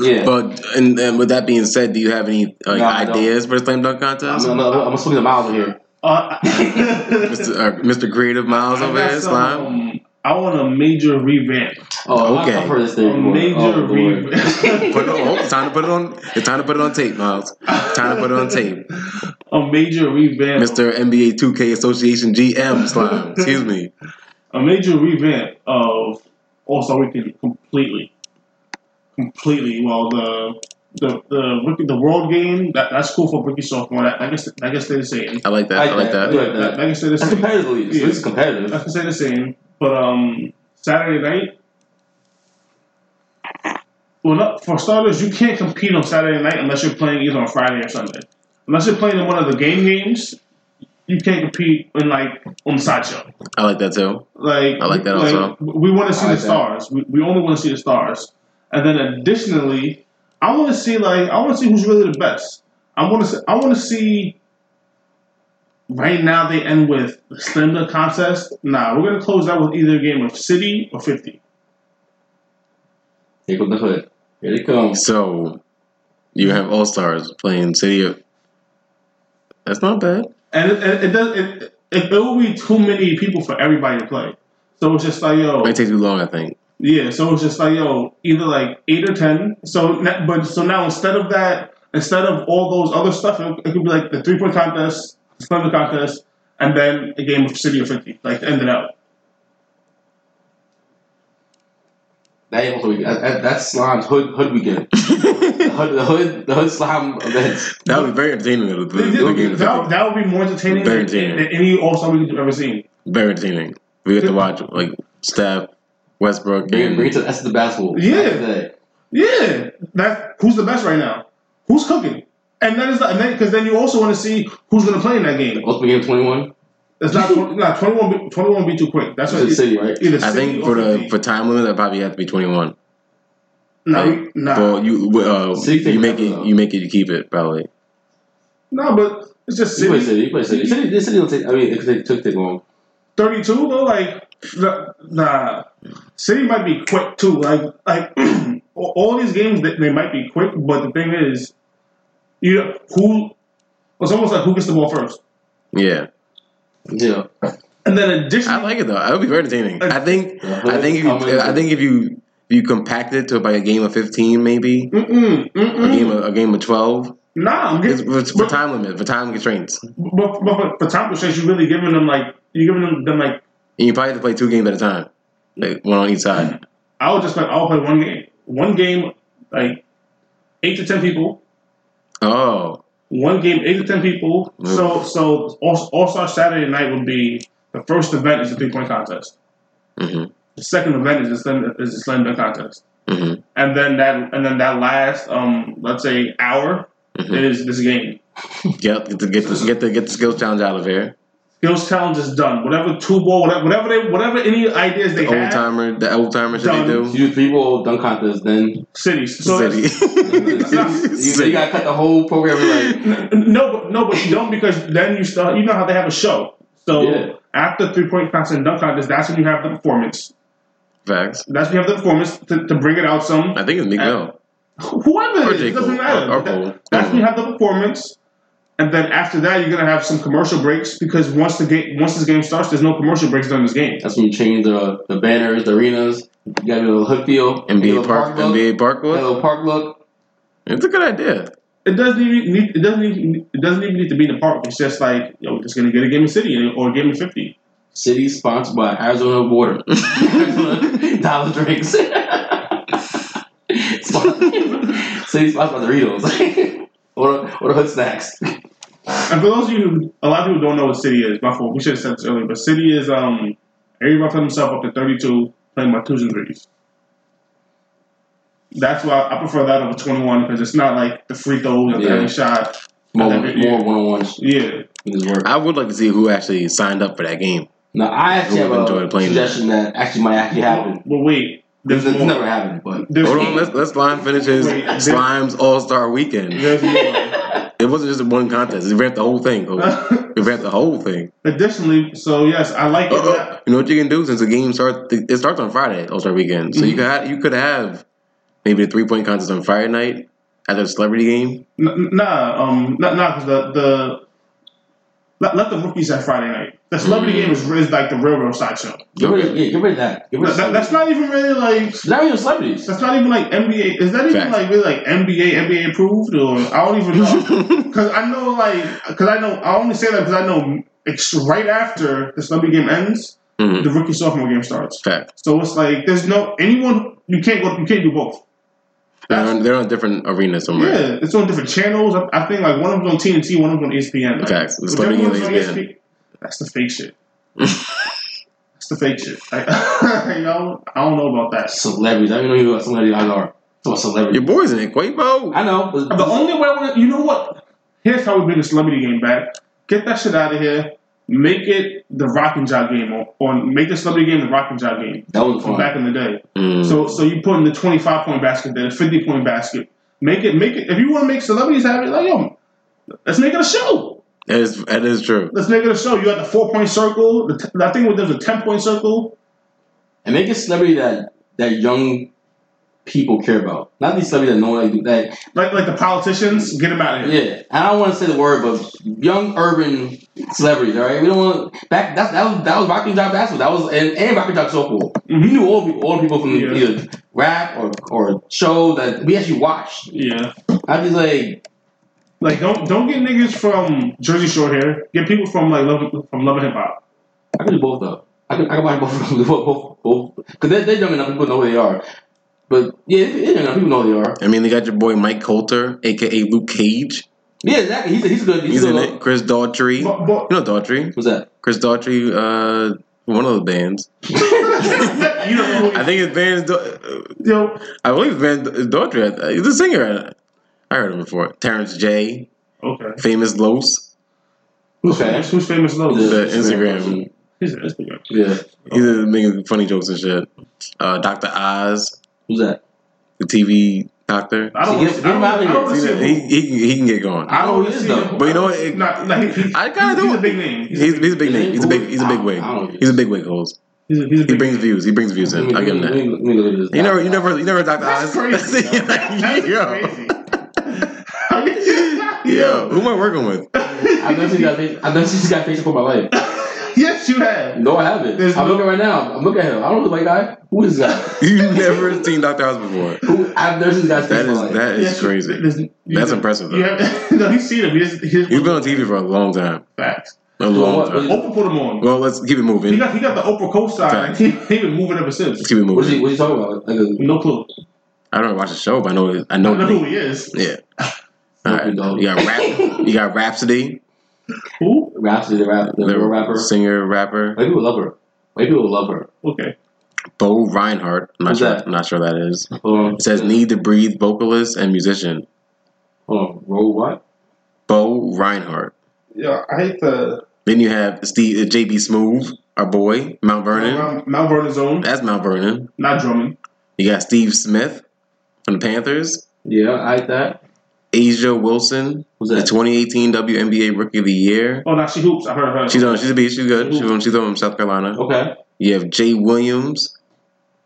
yeah. But and, and with that being said, do you have any like, No, ideas for the slam dunk I'm, contest? I'm, I'm, I'm swinging the miles over here. Uh, [laughs] Mr. Uh, Mr. Creative Miles I over here, slime. um, I want a major revamp. Oh, Okay. I've heard this A major Oh, revamp. [laughs] [laughs] Put it on. oh, It's time to put it on. It's time to put it on tape, Miles. Time to put it on tape. a major revamp. Mr. NBA 2K Association GM slime. Excuse me. A major revamp of All Star Weekend completely. Completely. Well, the the the rookie- the world game that, that's cool for rookie sophomore. That, that can that can stay the same. I like that. I like that. Yeah. That, that, that can stay the same. competitive league. So Yeah. this is competitive. That can say the same. But um, Saturday night. Well, not, for starters, you can't compete on Saturday night unless you're playing either on Friday or Sunday. Unless you're playing in one of the game games, you can't compete in like on the sideshow. I like that too. Like I like that also. We want to see like the that. stars. We, we only want to see the stars. And then additionally, I want to see like I want to see who's really the best. I want to see, I want to see. Right now they end with the slam dunk contest. Nah, we're gonna close out with either a game of city or fifty. Here comes the hood. Here it comes. So you have all stars playing City of. That's not bad. And it, it, it does it, it, it will be too many people for everybody to play. So it's just like yo, It takes too long, I think. Yeah, so it's just like yo, either like eight or ten. So, but so now instead of that, instead of all those other stuff, it, it could be like the three point contest, the slam contest, and then a game of city of fifty, like to end it out. That ain't also that, that, that's slime's hood hood weekend. [laughs] the hood the hood the hood slime events. That would be very entertaining. The, the, That, the game that, that would be more entertaining Very than, entertaining. than any All Star weekend you've ever seen. very entertaining. We get to watch like Steph, Westbrook, Bring, and bring it to that's the basketball. Yeah. That's Yeah, that who's the best right now? Who's cooking? And that is the, and then because then you also want to see who's going to play in that game. Ultimate game twenty one. It's not tw- not 21. Be, 21 be too quick. That's what It's city, right? Either I think for the 50. for time limit, that probably have to be twenty one. No, Like, nah. Well, you uh, you make it you make it you keep it probably. no, but it's just You play city. city. You play city. City. This city don't take. I mean, it could take, took take long. 32 though, like nah, nah. City might be quick too. Like like [clears throat] all all these games they, they might be quick, but the thing is, you know, who it's almost like who gets the ball first. Yeah, Yeah. And then additionally, I like it though. That would be very entertaining. I think Yeah. I think if you I think if you if you compact it to like a game of fifteen, maybe mm-mm, a mm-mm. game of a game of twelve. nah, I'm getting, it's for but, time limit, for time constraints, and but, but, but for time constraints, you're really giving them like you're giving them, them like you probably have to play two games at a time, like one on each side. I would just play. I'll play one game, one game, like eight to ten people. Oh, One game, eight to ten people. So so All Star Saturday night would be the first event is the three point contest. hmm The second event is the slam is the slam dunk contest, hmm and then that and then that last um let's say hour hmm is this game. [laughs] Get get the get the get the get the skills challenge out of here. Skills challenge is done. Whatever two ball, whatever whatever they whatever any ideas they Old have, timer, the old timer shit they do. You do three ball dunk contest, then cities. So City. [laughs] you, you gotta cut the whole program. Like no, but no, but you don't because then you start. You know how they have a show. So Yeah. after three point contest and dunk contest, that's when you have the performance. Facts. That's when you have the performance to, to bring it out some. I think it's Meek Mill. Whoever Or it J. it doesn't matter. Or- or That- Cole. That's when you have the performance, and then after that, you're gonna have some commercial breaks because once the game once this game starts, there's no commercial breaks during this game. That's when you change the the banners, the arenas. You got a little hook feel, NBA little Park, look, NBA Park a look. little park look. It's a good idea. It doesn't even need it doesn't even it doesn't even need to be in the park. It's just like yo, we're just gonna get a game of city or a game of fifty. City sponsored by Arizona Water. [laughs] [laughs] Dollar Drinks. [laughs] City sponsored by Doritos. or, or the Hood Snacks. And for those of you, who, a lot of people don't know what City is. My fault. We should have said this earlier, but City is um everybody put himself up to thirty-two, playing by twos and threes. That's why I prefer that over twenty-one because it's not like the free throws and Yeah. every shot. More, Yeah. more one on ones. Yeah, in his work. I would like to see who actually signed up for that game. Now, I actually have enjoyed a playing suggestion that actually might actually happen. but wait, This there's has more. never happened, but There's Hold on, let's let's Slime finish his Wait, Slime's All Star Weekend. There's more. [laughs] It wasn't just one contest. He ramped the whole thing. He [laughs] ramped the whole thing. Additionally, so yes, I like it. Uh-oh. that- You know what you can do since the game starts? It starts on Friday, All Star Weekend. So you could have, you could have maybe a three point contest on Friday night at the celebrity game. N- Nah, um, not nah, because the the let, let the rookies have Friday night. The celebrity Mm. game is, is like the real real sideshow. get rid, yeah, get rid of that. Get rid That, of that- that's not even really like It's not even celebrities. that's not even like NBA. Is that even Facts. like really like NBA NBA approved or I don't even know [laughs] because I know like because I know I only say that because I know it's right after the celebrity game ends, Mhm. the rookie sophomore game starts. Fact. So it's like there's no anyone you can't go you can't do both. They're on, they're on different arenas somewhere. Yeah, it's on different channels. I, I think like one of them's on TNT, one of them's on ESPN. Like, Facts. The whichever celebrity on game is ESPN, that's the fake shit. that's the fake shit. Like, [laughs] you know, I don't know about that. Celebrities. I don't even know who some of these guys are. Some celebrities. Your boys in it, Quavo. I know. But The only way I want to, you know what? Here's how we bring the celebrity game back. Get that shit out of here. Make it the Rock and Jock game, or, or make the celebrity game the Rock and Jock game that was from fun. back in the day. Mm. So, so you put in the 25 point basket, then the 50 point basket. Make it, make it. If you want to make celebrities have it, like yo, let's make it a show. That is that is true. Let's make it a show. You got the four point circle. The t- I think there's a ten point circle. and make a celebrity that that young people care about. Not these celebrities that know like that. Like like the politicians, get them out of here. Yeah, I don't want to say the word, but young urban celebrities. All right, we don't want back. That's that was that was Rocky Job basketball. That was and, and Rocky Job so cool. Mhm. We knew all people, all people from Yeah. either rap or or show that we actually watched. Yeah. I just like Like don't don't get niggas from Jersey Shore here. Get people from like love from Love and Hip Hop. I can do both though. I can I can buy both [laughs] both both both because they're, they're young enough. People know who they are. But yeah, they're young enough. People know who they are. I mean, they got your boy Mike Colter, aka Luke Cage. Yeah, exactly. He's a, he's a good. He's, He's a in good. it. Chris Daughtry. But, but You know Daughtry. What's that? Chris Daughtry, uh, one of the bands. [laughs] you don't know who I think his band is. Da- yo, I believe his band is Daughtry. He's a singer. I heard him before. Terrence J, Okay. famous Los. Who's Okay. famous? Who's famous The Lowe's? Instagram. He's an Instagram. Yeah. He's making funny jokes and shit. Uh, Dr. Oz, Who's that? the TV doctor. I don't See, want get- to get him out of here. He, he, he, can, he can get going. I don't know who he is, though. But you know what? It- Nah, nah, he, he, I kinda do he's a big name. He's, He's, he's a big name. He's a big. He's a big wig. I don't know. He's a big wig host. he's a, he's a He big brings views. He brings views in. I'll give him that. let me look at this. You never, you never, you never Dr. That's Oz. crazy. [laughs] That's yo, crazy. Yo, who am I working with? I've never seen that face. I've never seen this guy face for my life. [laughs] yes, you have. No, I haven't. There's I'm no- looking right now. I'm looking at him. I don't know the white guy. Who is that? [laughs] You've never seen Dr. House before. Who? I've never seen this guy's face That in my is life. that is Yes, crazy. there's- you That's have- impressive, You though. have, [laughs] no, he's seen him. He just, he just He's been on TV for a long time. facts. A long what- time. Oprah put him on. Well, let's keep it He moving. got he got the Oprah co-star. Like, he he been moving ever since. Let's keep it What's he? moving. What's he talking about? Like a No clue. I don't watch the show, but I know. I I know. don't know who he is. Yeah. All right. Fucking dog. You got rap. You got Rapsody, Who? Rapsody, the rap, the the real rapper. singer, rapper. White people love her. White people love her. Okay. Bo Rinehart. I'm not Who's sure. that? I'm not sure that is. Hold on. It says need to breathe vocalist and musician. Oh, on. Roll what? Bo Rinehart. Yeah, I hate the Then you have Steve, uh, JB Smoove, our boy, Mount Vernon. Mount, Mount Vernon's own, That's Mount Vernon. not Drummond. You got Steve Smith from the Panthers. Yeah, I like that. A'ja Wilson, Who's the 2018 WNBA Rookie of the Year. Oh, now she hoops. I heard her. She's on. She's a beast. She's good. She's from. She's from South Carolina. Okay. You have Jay Williams,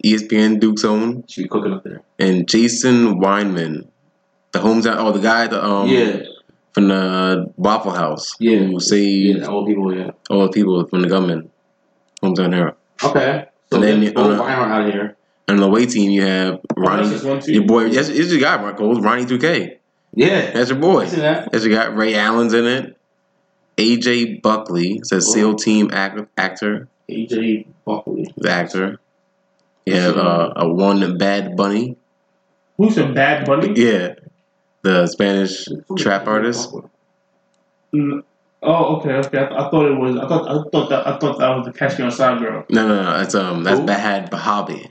ESPN Duke's own, She be cooking up there. and Jason Weinman, the hometown. Oh, the guy, the um, yeah. from the Waffle House. Yeah. Who saved Yeah, old people. Yeah. all the people from the government. Hometown hero. Okay. So And then then you- throw uh, out of here. And on the away team, you have Oh, Ronnie. that's just one team. Your boy, yes, it's your guy, Marco. Ronnie 2K. Yeah. That's your boy. That. That's your guy. Ray Allen's in it. AJ Buckley says. SEAL team act, actor. AJ Buckley. The actor. You have uh, a one Bad Bunny. Who's a bad bunny? Yeah. The Spanish trap artist. Mm, Oh, okay, okay. I, I thought it was. I thought. I thought that. I thought that was the Catch Me Outside girl. No, no, no. That's um, that's Who? Bahad Bahabi.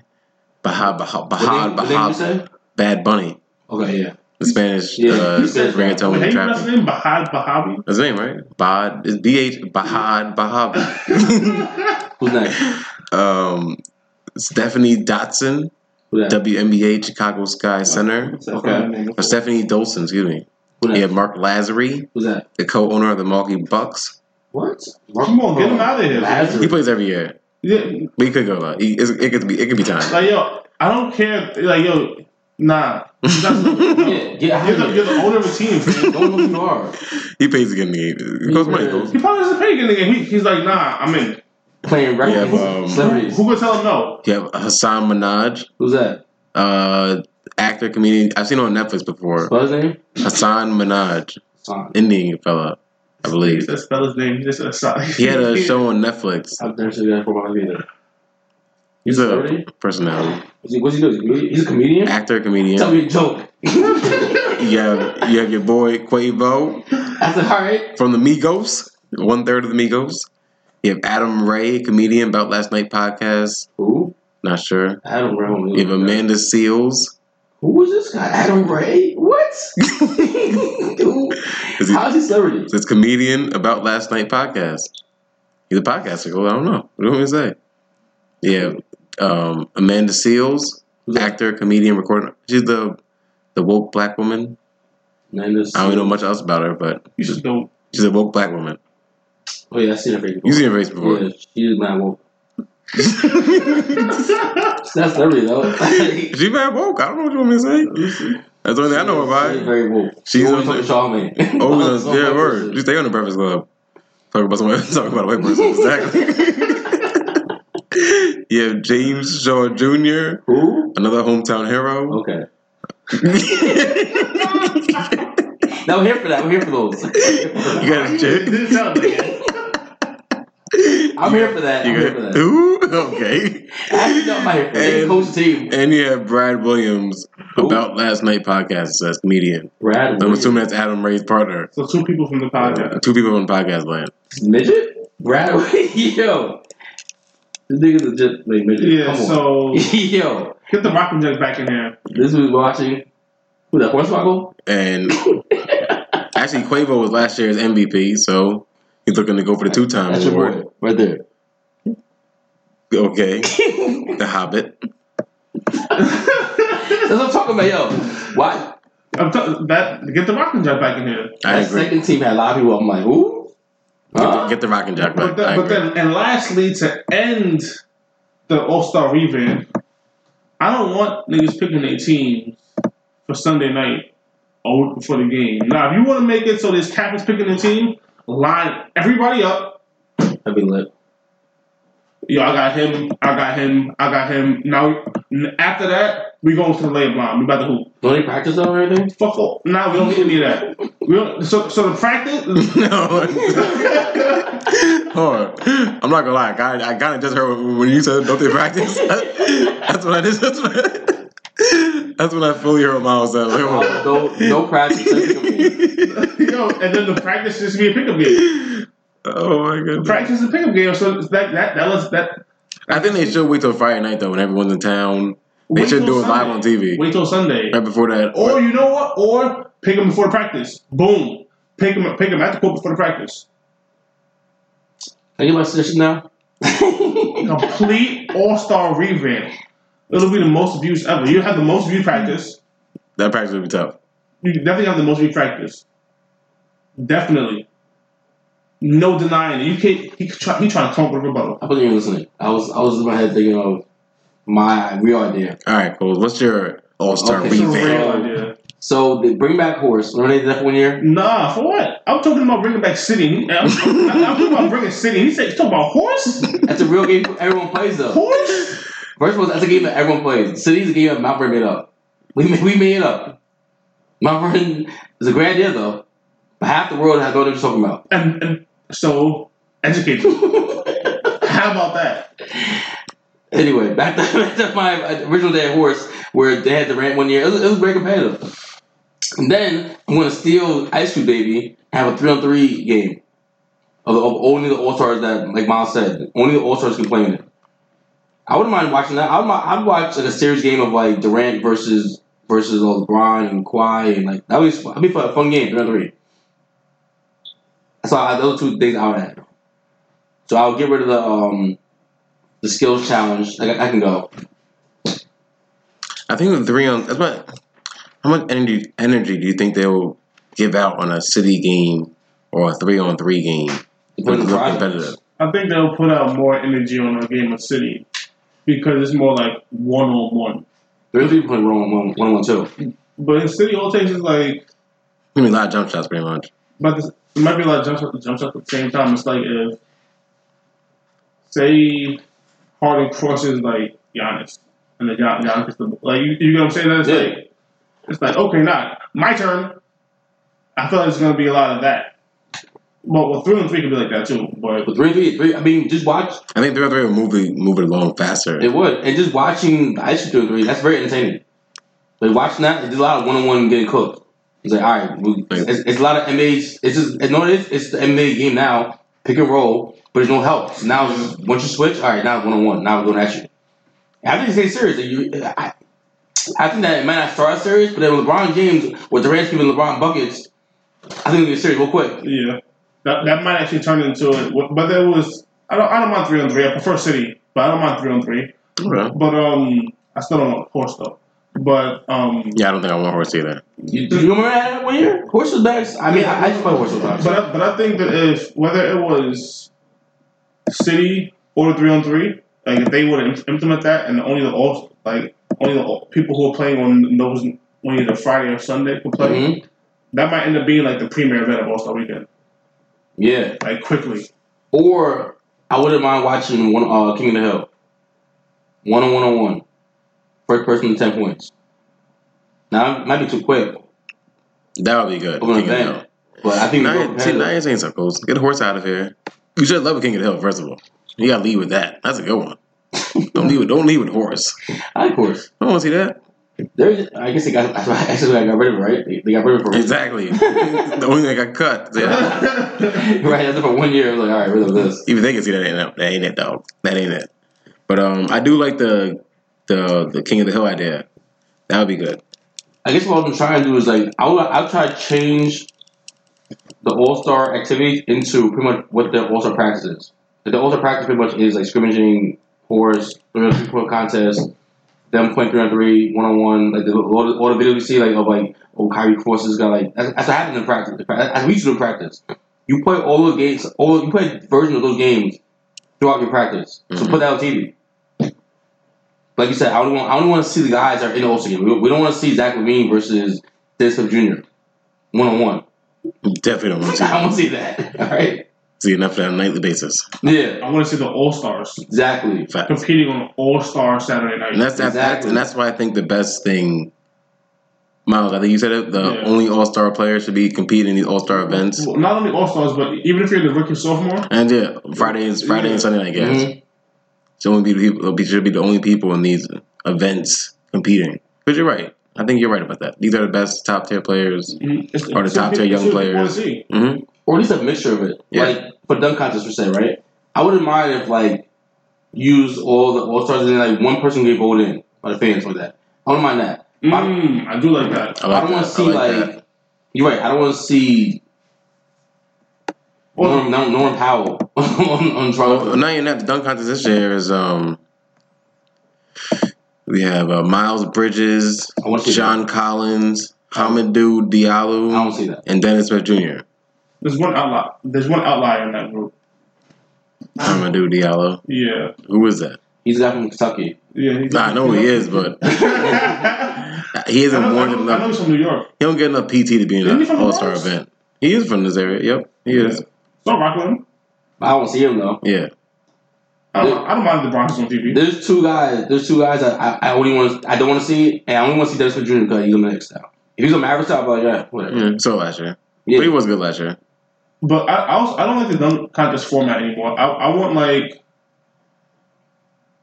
Bahad Bahad What name, Bahad what name you Bahad. Bad Bunny. Okay, yeah. The Spanish Yeah. uh, You said- reggaeton Wait, how trap. pronounce his name? Bahad Bahabi. That's his name, right? Bahad. It's B H Bahad Bahabi. [laughs] Who's next? um, Stephanie Dotson, Who? WNBA Chicago Sky Center. Okay. Or Stephanie Dolson, excuse me. Who that? You have Marc Lasry, Who's that? the co-owner of the Milwaukee Bucks. What? Come on, get him out of here. Lazarus. He plays every year. Yeah, But he could go. Uh, he, it could be. It could be time. like yo, I don't care. Like yo, nah. [laughs] That's, no. Yeah, get You're the, you're the owner of a team. man. Don't know who you are. He pays to get in the game. It goes money. Goes. He probably doesn't pay a nigga. He, he's like, nah, I'm in. Playing records. Yeah, um, Who, Celebrities. who gonna tell him no? You have Hasan Minhaj, Who's that? uh, actor, comedian. I've seen him on Netflix before. What's his name? Hasan Minhaj, Son. Indian fella, I believe. Just spell his name. Just a sorry. He had a [laughs] show on Netflix. I've never seen that for my either. He's a celebrity? personality, What's he, what's he doing? He's a comedian? actor, comedian. Tell me a joke. [laughs] You have you have your boy Quavo I said, alright. from the Migos, one third of the Migos. You have Adam Ray, comedian about last night podcast. Who? Not sure. Adam Ray. You have Amanda Seales. Who is this guy? Adam Ray? What? [laughs] Is he- How is he celebrity? It's comedian about last night podcast. He's a podcaster. Well, I don't know. What do you want me to say? Yeah, um, Amanda Seales, actor, comedian, recorder. She's the the woke black woman. Mendes. I don't know much else about her, but You just don't. she's a woke black woman. Oh yeah, I seen her face before. You seen her face before? Yeah, she's [laughs] not woke. That's celebrity though. she's [laughs] She bad woke. I don't know what you want me to say. That's the only thing I know about her. very woke. She's She's on always the- Charlamagne. [laughs] Oh, yeah, white word. You stay on the Breakfast Club. Talk about someone. Talk about a white person. Exactly. You have James Shaw Jr., Who? another hometown hero. Okay. [laughs] No, we're here for that. We're here for those. You got a chick. Didn't sound like it. I'm here for that. I'm You here for got that. who? Okay. Actually, no, I'm not here for that. They And- coach the team. And you have Brad Williams Who? about last night podcast as comedian. Brad I'm Williams. assuming that's Adam Ray's partner. So two people from the podcast. Two people on podcast land. midget. Brad Williams. [laughs] Yo. This nigga's legit like midget. Yeah. Come So on. [laughs] Yo. get the rocking jug back in there. This was watching. Who that? Hornswoggle? And [laughs] actually, Quavo was last year's MVP, so he's looking to go for the two time That's your award. boy. Right there. Okay. [laughs] the Hobbit. That's what I'm talking about, yo. Why? I'm t- that get the rocking jug back in here. I that agree. second team had a lot of people. I'm like, who? Get the, Huh? get the rocking jack back. But, then, but then, and lastly, to end the All Star revamp, I don't want niggas picking their teams for Sunday night a week before the game. Now, if you want to make it so this captain's picking the team, line everybody up. That'd be lit. Yo, I got him. I got him. I got him. Now, after that, we going to the lay blind. We about to hoop. Don't they practice though or anything? Fuck off. Now we don't get any of that. We don't, so, so the practice. [laughs] no. [laughs] Hold on. I'm not gonna lie. I kind I kind of just heard when you said don't they practice. [laughs] that's what I just. That's what. I, that's when I fully heard Miles said. Like, hold no, no practice. Let's pick 'em game. Yo, and then the practice just be a pickup game. Oh my goodness. Practice is a pickup game. So that that that was that. I think they should wait till Friday night though when everyone's in town. They Wait should do it live on TV Wait till Sunday. right before that. Or you know what? Or pick them before practice. Boom. Pick them. Pick them at the court before the practice. Can I get my suggestion now? [laughs] Complete All Star revamp. It'll be the most views ever. You have the most viewed practice. that practice would be tough. You definitely have the most viewed practice. Definitely. No denying it. You can't. He try, he trying to talk with rebuttal. I wasn't even listening. I was I was in my head thinking of my real idea. All right, cool. What's your All Star Okay, It's so revamp? real idea. So they bring back Horse. Remember they did that one year? Nah, for what? I'm talking about bringing back City. I'm, I'm, I'm talking about bringing City. He said he's talking about horse. That's a real game everyone plays though. Horse. First of all, that's a game that everyone plays. City's a game that Mount Vernon made up. We made, we made it up. Mount Vernon is a great idea though. But half the world has no idea what you're talking about. And, and so educate them. [laughs] How about that? Anyway, back to, [laughs] back to my original day at Horse, where they had the rant one year. It was, it was very competitive. And then I'm going to steal Ice Cube Baby and have a three on three game of, of only the All Stars that, like Miles said, only the All Stars can play in it. I wouldn't mind watching that. I'd, I'd watch like a series game of like Durant versus versus LeBron and Kawhi and like that would be that'd be fun, a fun game three on three. So I, those two things I would add. So I'll get rid of the um the skills challenge. Like I, I can go. I think the three on. That's what. How much energy energy do you think they'll give out on a city game or a three on three game? Depends the Look project. competitive. I think they'll put out more energy on a game of City because it's more like one on one. Three people playing wrong one one one two. But in City, all it takes is like, Give me a lot of jump shots, pretty much. but this, there might be a lot of jump shots, jump shots at the same time. It's like if, say, Harden crosses like Giannis, and then Gian- Giannis gets the like you, you know what I'm saying? That's Yeah. like it's like okay, now my turn. I thought it's gonna be a lot of that. But well, three and three could be like that too. But But three three three. I mean, just watch. I think three and three will move it, move it along faster. It would, and just watching the ice cream three. That's very entertaining. Like watching that, there's a lot of one on one getting cooked. It's like, all right, we, it's, it's a lot of NBA's. It's just, it's, no, it is. It's the NBA game now. Pick and roll, but there's no help. So now, just, once you switch, all right, now it's one on one. Now we're going at you. I think it's serious. Like, you, I, I think that it might not start serious, but then LeBron James, with Durant's giving LeBron buckets, I think it'll get serious real quick. yeah, that that might actually turn into it. But there was I don't I don't mind three on three. I prefer City, but I don't mind three on three. Okay. But um, I still don't want horse though. But um, Yeah, I don't think I want horse either. You, do you remember that one year? Horse was best. I mean, I, I just play horse sometimes. But I, but I think that if whether it was City or the three on three, like if they would im- implement that and only the all like only the people who are playing on those on either Friday or Sunday could play, Mhm. that might end up being like the premier event of All Star Weekend, Yeah. like quickly. Or I wouldn't mind watching one uh, King of the Hill. One on one on one. First person to ten points. Now it might be too quick That would be good. of King of the. But I think Hill. it's Now, more you- see, now competitive. you're saying something cool. Get a horse out of here. You should love a King of the Hill, first of all. You gotta lead with that. That's a good one. [laughs] don't leave with don't leave with horse. I like horse. I want to see that. There's, I guess they got. That's why I got rid of it, right? They, they got rid of it Exactly. [laughs] the only thing I got cut. Yeah. [laughs] right. That's for one year. I was like, all right, rid of this. Even they can see that ain't. That ain't it, dog. That ain't it. But um, I do like the the the King of the Hill idea. That would be good. I guess what I'm trying to do is like I will. I'll try to change the All Star activities into pretty much what the All Star practice is. The All Star practice pretty much is like scrimmaging, horse, three on three point contest, them playing three on three, one on one. Like the, all, the, all the videos we see, like of like oh Kyrie Forces got like that's, that's what happens in practice. As we used to do in practice, you play all the games, all you play versions of those games throughout your practice. So Mhm. put that on TV. Like you said, I don't want I don't want to see the guys that are in the All Star game. We, we don't want to see Zach LaVine versus Dennis Smith Jr. one on one. Definitely don't want to [laughs] see I that. want to see that. All right. See enough of that on a nightly basis. Yeah. I want to see the All Stars Exactly. Fact. competing on All Star Saturday night. And that's that, that's Exactly. and that's why I think the best thing, Miles. I think you said it. The Yeah. only All Star players should be competing in these All Star events. Well, not only All Stars, but even if you're the rookie sophomore, And yeah, Fridays, Friday and Sunday night games. Mhm. Should only be the people. Should be the only people in these events competing. But you're right. I think you're right about that. These are the best top tier players. it's, Or the top tier young people- it's what people players. wanna see. hmm Or at least a mixture of it. Yeah. Like for dunk contest per se, right? I wouldn't mind if like use all the All Stars and then like one person get voted in by the fans for that. I wouldn't mind that. Mm, I do like that. I I, don't want to see I like like, you're right. I don't want to see Well, Norm, Norm, Norm Powell [laughs] on, on Well, Toronto. not even that. The dunk contest this year is um. We have uh, Miles Bridges, I want to see John Collins, Hamidou Diallo, I don't see that. and Dennis Smith Jr. there's one outlier. There's one outlier in that group. Hamidou Diallo. Yeah, Who is that? He's a guy from Kentucky. yeah. he's- Nah, I know who he is, but [laughs] He I isn't know, I warranted I know he's from New York. He don't get enough PT to be in an All Star event. He is from this area. Yep, he is. So rock with him. I don't see him though. Yeah. I don't, I don't mind the Bronx on TV. There's two guys. There's two guys that I, I only want. I don't want to see, and I only want to see Dennis Smith Jr. because he's on the next style. If he's on Mavericks, I'll like, yeah, whatever. yeah. So last year, Yeah. but he was good last year. But I, I, also, I don't like the dunk contest format anymore. I, I want like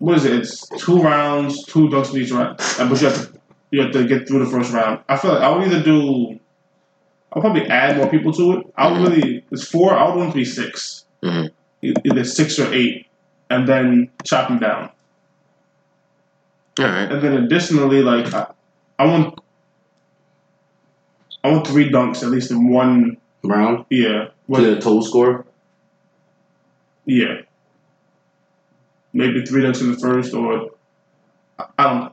what is it? It's two rounds, two dunks in each round, but you have to you have to get through the first round. I feel like I would either do. I'll probably add more people to it. I would mm-hmm. really. It's four. I would want it to be 6 Mhm. E- Either six or eight, and then chop them down. All right. And then additionally, like I, I want. I want three dunks at least in one. round. Yeah, to what- the total score. Yeah. Maybe three dunks in the first, or I I don't.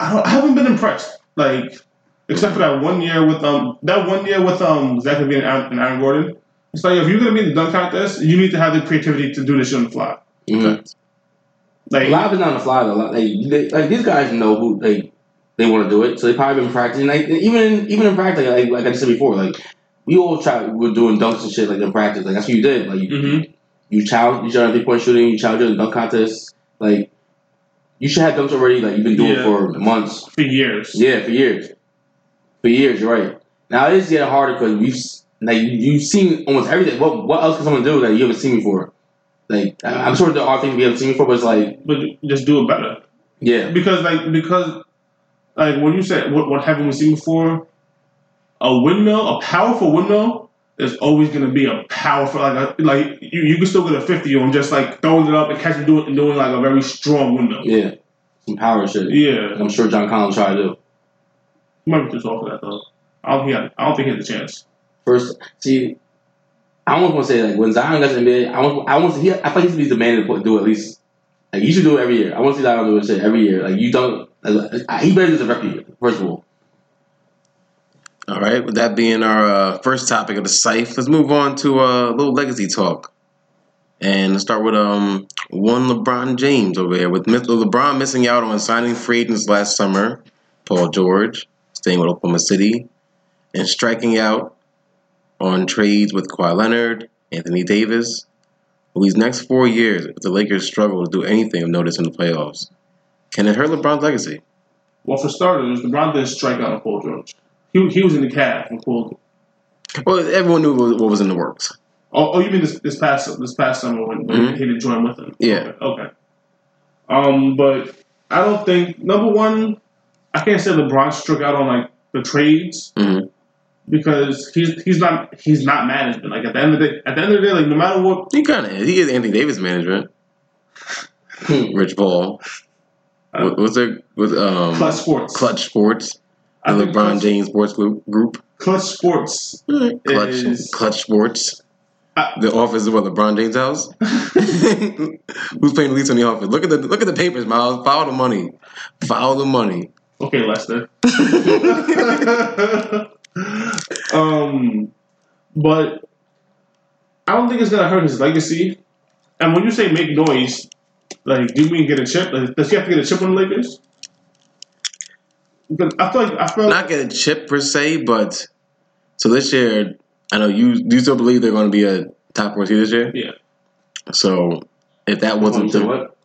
I don't. I haven't been impressed. Like, except for that one year with um that one year with um Zach LaVine and Aaron, and Aaron Gordon. It's like if you're gonna be in the dunk contest, you need to have the creativity to do this shit on the fly. Mm-hmm. Like, A lot of it's on the fly though. Like, they, like these guys know who they they want to do it, so they probably been practicing. Like even even in practice, like, like I said before, like we all try we're doing dunks and shit like in practice. Like that's what you did. Like you, Mhm. you challenge each other three point shooting, you challenge each other in dunk contest. Like you should have dunks already. Like you've been doing Yeah. for months. for years. Yeah, for years. For years, you're right. Now it is getting harder because we've s- like you- you've seen almost everything. What what else can someone do that you haven't seen before? Like I'm sure there are things we haven't seen before, but it's like But just do it better. yeah, Because like because like when you said what what haven't we seen before, a windmill, a powerful windmill is always gonna be a powerful like a, like you, you can still get a fifty on just like throwing it up and catching doing and doing like a very strong windmill. yeah, some power shit. Yeah, I'm sure John Collins tried to do. he might be too tall for that though. I don't think he had, I don't think he had the chance. First, see, I almost want to say like when Zion got to the I want, I want. He, I thought he should be demanded to do at least. Like you should do it every year. I want to see Zion do it every year. Like you don't. Like, he better do this every year. First of all, All right. With that being our uh, first topic of the site, let's move on to uh, a little legacy talk. And let's start with um one LeBron James over here with. LeBron missing out on signing free agents last summer. Paul George staying with Oklahoma City and striking out on trades with Kawhi Leonard, Anthony Davis. Will these next four years, if the Lakers struggle to do anything of notice in the playoffs, can it hurt LeBron's legacy? Well, for starters, LeBron didn't strike out on Paul George. He, he was in the cab when Paul. Well, everyone knew what was in the works. Oh, oh, you mean this this past this past summer when, when Mhm. he didn't join with him? Yeah. Okay. Um, but I don't think number one, I can't say LeBron struck out on like the trades Mhm. Because he's he's not he's not management. Like at the end of the day, at the end of the day, like no matter what, He kind of is. He is Anthony Davis management. Hmm. Rich Paul. Uh, what- What's their with um Clutch Sports, Clutch Sports, the LeBron Clutch, James Sports Group. Clutch Sports. Clutch Is- Clutch Sports. I- the office is what LeBron James' house. [laughs] [laughs] Who's paying the least in the office? Look at the look at the papers, Miles. Follow the money. Follow the money. Okay, Lester. [laughs] um, but I don't think it's gonna hurt his legacy. And when you say make noise, like, do you mean get a chip? Like, does he have to get a chip on the Lakers? Because I feel like I feel Not get a chip per se, but so this year, I know you do you still believe they're going to be a top four seed this year. Yeah. So if that wasn't said the, what?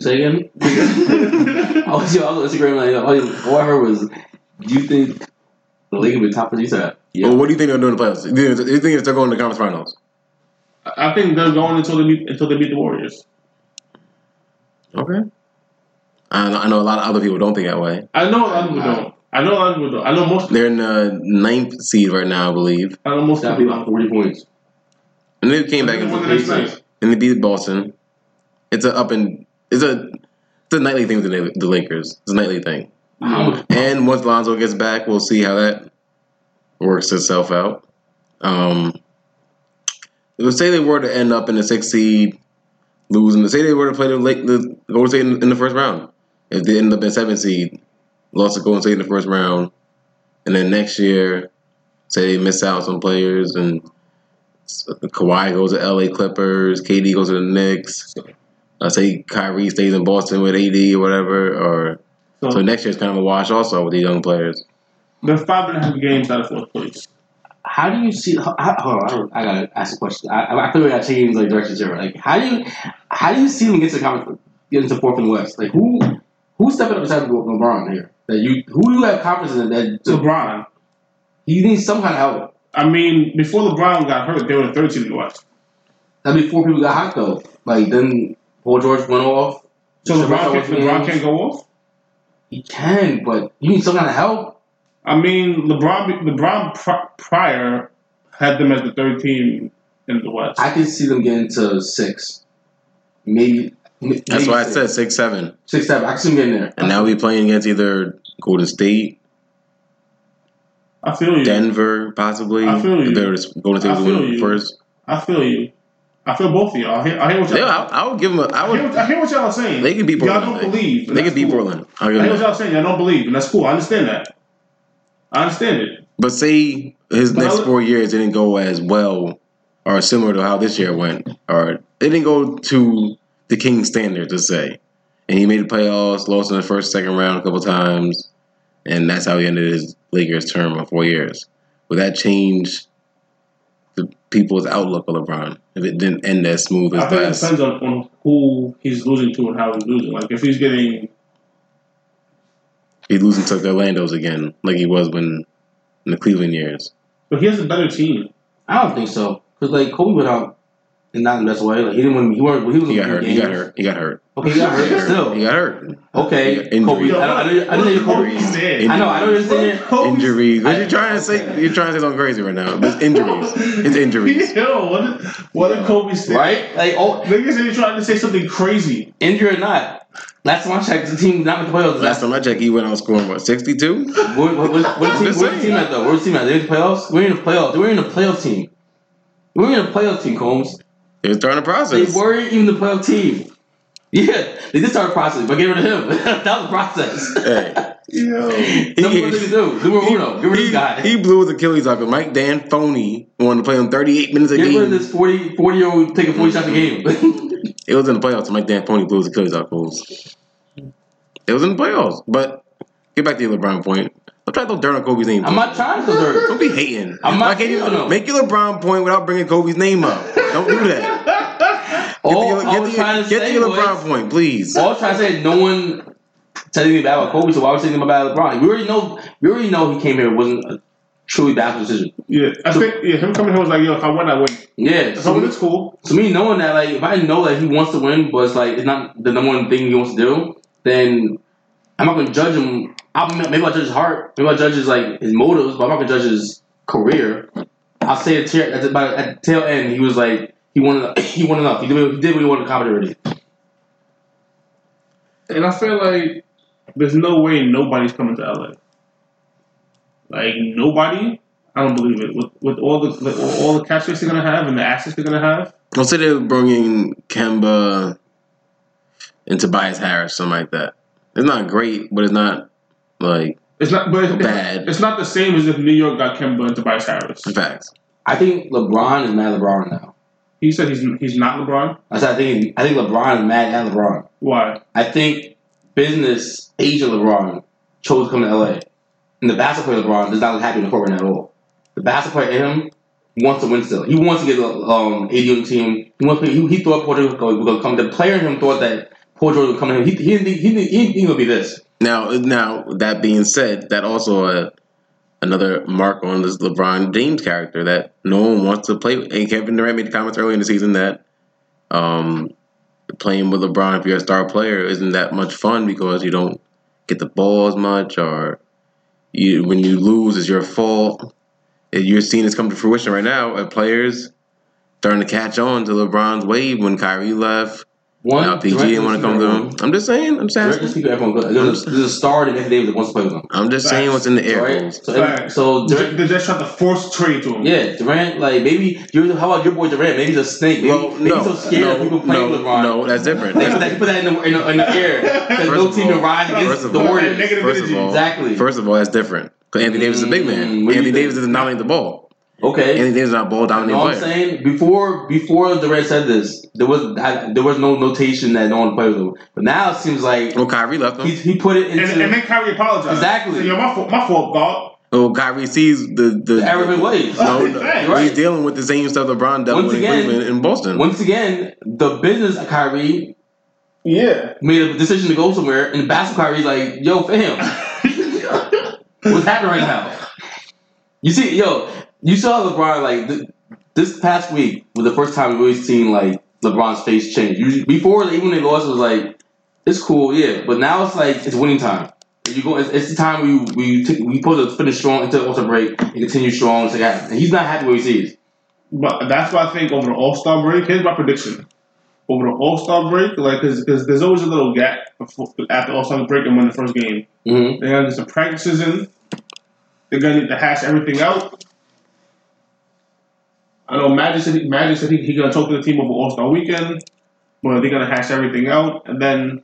Say again. [laughs] [laughs] I was, I was on Instagram like all, all I heard was, "Do you think the league will be top of these?" Said, Yeah. well, what do you think they're doing in the playoffs? Do you think, do you think they're going to the conference finals? I think they're going until they beat until they beat the Warriors. Okay. I know, I know a lot of other people don't think that way. I know a lot of people don't. I know a lot of people don't. I know most. They're in the ninth seed right now, I believe, I know most That'd people about forty points. and they came back and, the and they beat Boston. It's a up and it's a it's a nightly thing with the, the Lakers. It's a nightly thing. How? And once Lonzo gets back, we'll see how that works itself out. Um, let's say they were to end up in the sixth seed, losing. Let's say they were to play the Lake, the Golden State in, in the first round. If they end up in seventh seed, lost to Golden State in the first round, and then next year, say they miss out some players and Kawhi goes to LA Clippers, KD goes to the Knicks. I say Kyrie stays in Boston with AD or whatever, or So, So next year's kind of a wash also with the young players. they're five and a half games out of fourth place. How do you see? How, hold on, I, gotta ask a question. I, I, I feel like I gotta like directions here. Like, how do you, how do you see them get to conference, get into fourth and west? Like, who, who's stepping up beside LeBron here? That you, who do you have confidence in that LeBron. he needs some kind of help? I mean, before LeBron got hurt, they were the third team in the West. That before people got hot though. Like then Paul George went off. So Shabazz LeBron, went can, LeBron can't go off. He can, but you need some kind of help. I mean, LeBron LeBron prior had them as the third team in the West. I can see them getting to six, maybe. maybe That's why I said six seven. six, seven. I can see them getting there. And now we playing against either Golden State, I feel you. Denver, possibly. I feel you. They're just Golden State I was feel you. first. I feel you. I feel both of y'all. I hear, I hear what y'all. Yeah, I, I would give them. A, I I, hear what. I hear what y'all are saying. They can beat Y'all don't believe. They can beat cool. Portland. I'll I hear what y'all saying. Y'all don't believe, and that's cool. I understand that. I understand it. But say his But next I- four years didn't go as well or similar to how this year went, or it didn't go to the King standard to say. And he made the playoffs, lost in the first, second round a couple times, and that's how he ended his Lakers term of four years. Would that change the people's outlook of LeBron if it didn't end as smooth as I think it depends on, on who he's losing to and how he's losing. Like if he's getting, He's losing to the Orlando's again, like he was when in the Cleveland years. but he has a better team. I don't think so. Because like Kobe went out in not the best way. Like he didn't win. He weren't. He was. He got hurt. He got hurt. He got hurt. Okay, he got hurt. [laughs] Still. He got hurt. Okay. Injury. Kobe. I, don't- I, I didn't say Kobe. Kobe said. I know. I don't understand. Injuries. What you trying to say? You're trying to say something crazy right now. It's injuries. It's [laughs] injuries. Yo, what did, what did Kobe say? Right? Like, oh, Niggas said he trying to say something crazy. injury or not. Last time I checked, the team not in the playoffs. Last time I checked, he went out scoring what 62. What, what, what, what, [laughs] team, what saying. team at though? Where's the team at? They're in the playoffs. We're in the playoffs. We're in the playoff team. We're in a playoff team, Combs. He was starting the They process. weren't even the playoff team. Yeah, they did start a process, but get rid of him. [laughs] that was the process. Hey, [laughs] Yo. Number one thing to do. Numero uno. Get rid of this he, guy. he blew his Achilles. 'cause Mike D'Antoni wanted to play him 38 minutes a Get rid of game. this 40, 40 year old taking 40 shots a game. [laughs] It was in the playoffs. Mike D'Antoni blew his Achilles out. It was in the playoffs. But get back to your LeBron point. I'm trying to throw dirt on Kobe's name. I'm not trying to dirt. Don't be hating. I'm not can't you hating on him. make your LeBron point without bringing Kobe's name up? Don't do that. All [laughs] get to your, I get was trying to get to say your was, LeBron point, please. all I was trying to say is no one telling me bad about Kobe, so why would you say about LeBron? We already know. We already know he came here It wasn't a truly bad decision. Yeah, I think yeah, him coming here was like, yo, if I win, I win. Yeah. So So, it's cool. To me knowing that, like, if I know that he wants to win, but it's like it's not the number one thing he wants to do, then I'm not gonna judge him. I'll, maybe I'll judge his heart. Maybe I'll judge his like his motives, but I'm not gonna judge his career. I'll say at, the- at, the, by- at the tail end, he was like he wanted [coughs] he wanted enough. He did, he did what he wanted to accomplish already. And I feel like there's no way nobody's coming to LA. Like nobody. I don't believe it. With with all the with all the cash space they're gonna have and the assets they're gonna have. Let's say they're bringing Kemba and Tobias Harris, something like that. It's not great, but it's not like It's not, but it's, Bad. It's not the same as if New York got Kemba and Tobias Harris. facts. I think LeBron is mad LeBron now. He said he's he's not LeBron. I said I think I think LeBron is mad at LeBron. Why? I think business agent LeBron chose to come to LA. And the basketball player LeBron does not look happy in the court right at all. The basketball player in him wants to win still. He wants to get the um, AD on team. He wants to, he, he thought Paul George was going to come. The player in him thought that Paul George would come him. He, he, didn't think- he, didn't- he, didn't would be this. Now, now that being said, that also uh, another mark on this LeBron James character that no one wants to play. And Kevin Durant made the comments early in the season that um, playing with LeBron, if you're a star player, isn't that much fun because you don't get the ball as much, or you when you lose, it's your fault. You're seeing this come to fruition right now. Of players starting to catch on to LeBron's wave when Kyrie left. One, Now PG didn't want to come to everyone. him. I'm just saying. I'm just Durant asking. just keep everyone good. There's a, there's a star that Anthony Davis that wants to play with him. I'm just saying what's in the air. Right? So, Facts. so Durant, They just tried to force trade to him. Yeah, Durant, like maybe you're how about your boy Durant? Maybe he's a snake. Maybe, Well, maybe no, he's so scared no, of people playing no, with LeBron. No, that's different. They put that, he put that in the, in the, in the air [laughs] because no team all- can rise against the all- Warriors. Negative First of all, Exactly. First of all, that's different. Because Anthony Davis is a big man. Mm, what do you Anthony? Davis does not make the ball. Okay. And he's not a ball You know what I'm player. saying? Before before Durant said this, there was I, there was no notation that no one played with him. But now it seems like Well, Kyrie left he, him. he put it And, into and then Kyrie apologized. Exactly. So, Yo, my fault, my fault, dog. Oh, Kyrie sees the the, the Arabic ways. [laughs] No, no, right. he's dealing with the same stuff LeBron dealt Once with in again- Cleveland and Boston. Once again, the business of Kyrie Yeah. made a decision to go somewhere, and the basketball Kyrie's like, "Yo, fam, [laughs] what's happening right now?" You see, yo, you saw LeBron like th- this past week was the first time we really seen like LeBron's face change. Usually, before even when they lost, it was like it's cool, yeah, but now it's like it's winning time. You go, it's, it's the time we we take, we supposed to finish strong into the break and continue strong. So yeah, and he's not happy where he sees. But that's why I think over the All Star break, here's my prediction. Over the All Star break, like, because there's always a little gap before, after All Star break and win the first game. Mm-hmm. They're gonna get some practices in. They're gonna need to hash everything out. I know Magic said he, Magic said he, he gonna talk to the team over All Star weekend, but they're gonna hash everything out, and then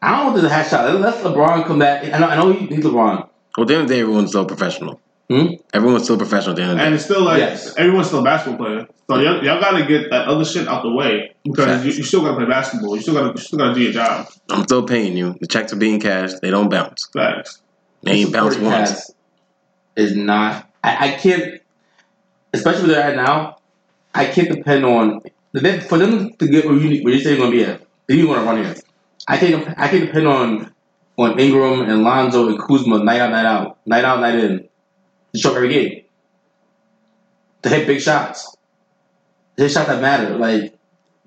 I don't want this to hash out. Let LeBron come back. I know, I know he- he's LeBron. Well, at the end of the day, everyone's still professional. Hmm? Everyone's still professional at the end of the day. and it's still like Yes. everyone's still a basketball player. So y'all, y'all gotta get that other shit out the way because you, you still gotta play basketball. You still gotta you still gotta do your job. I'm still paying you. The checks are being cashed. They don't bounce. Facts. They ain't bounced Supporting once. cast Is not. I, I can't. Especially where they're at now. I can't depend on for them to get where you where you say they're gonna be at. They're even gonna run here. I can't. I can't depend on on Ingram and Lonzo and Kuzma night out, night out, night out, night in to show every game. To hit big shots. To hit shots that matter. Like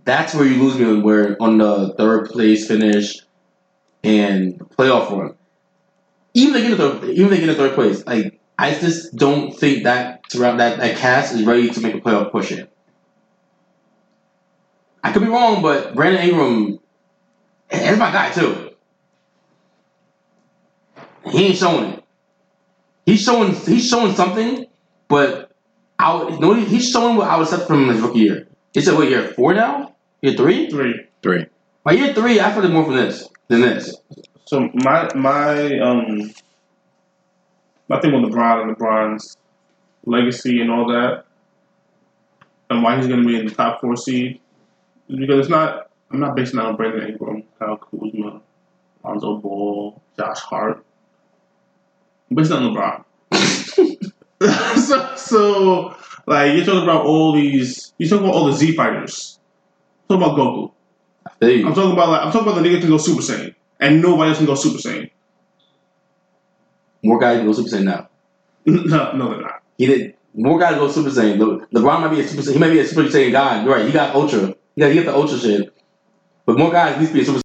that's where you lose me. Where on the third place finish and playoff run even if they get in third, even if they get in third place, like I just don't think that throughout that that cast is ready to make a playoff push yet. I could be wrong, but Brandon Ingram, that's my guy too. He ain't showing it. He's showing he's showing something, but I would, no, he's showing what I would expect from him his rookie year. Is it what year four now? Year three? Three. Three. My year three, I feel it more from this than this. So my my um my thing with LeBron and LeBron's legacy and all that, and why he's gonna be in the top four seed, because it's not. I'm not basing that on Brandon Ingram, Kyle Kuzma, Lonzo Ball, Josh Hart. I'm basing it on LeBron. [laughs] so, so like you're talking about all these. You're talking about all the Z fighters. I'm talking about Goku. I. I'm talking about like I'm talking about the nigga can go Super Saiyan, and nobody else can go Super Saiyan. More guys go Super Saiyan now. [laughs] no, no, they're not. He did more guys go Super Saiyan. Le- LeBron might be a Super Saiyan. He might be a Super Saiyan guy. You're right. He got Ultra. He got, he got the Ultra shit. But more guys at least be a Super.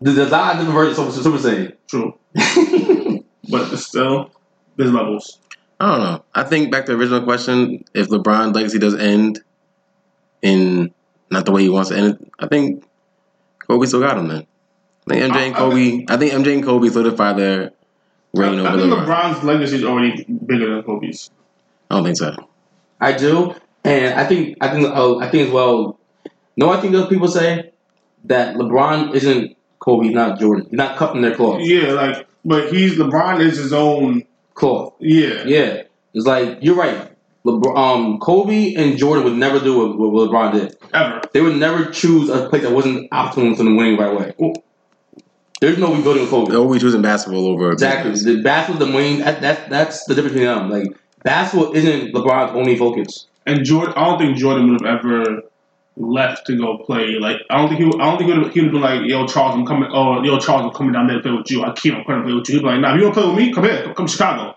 There's a lot of different versions of Super, Super True, Saiyan. [laughs] but still, there's levels. I don't know. I think back to the original question, if LeBron's legacy does end in not the way he wants to end it, I think Kobe still got him then. I think MJ and I- I Kobe I think MJ and Kobe solidify their I, reign I over think LeBron. LeBron's legacy is already bigger than Kobe's. I don't think so. I do, and I think I think uh, I think as well. No, I think those people say that LeBron isn't Kobe, not Jordan. He's not cutting their cloth. Yeah, like, but he's LeBron is his own. Cloth. Yeah, Yeah, it's like you're right. LeBron, um, Kobe and Jordan would never do what, what LeBron did. ever. They would never choose a place that wasn't optimal for them winning right away. There's no rebuilding with Kobe. They're always choosing basketball over Exactly. business. The basketball, the winning. That, that that's the difference between them. Like basketball isn't LeBron's only focus. And Jordan, I don't think Jordan would have ever left to go play. Like, I don't think he. Would, I don't think he would have, he would have been like, "Yo, Charles, I'm coming." Or "Yo, Charles, I'm coming down there to play with you. I can't. I'm coming to play with you." He'd be like, "Nah, if you want to play with me? Come here. Come to Chicago."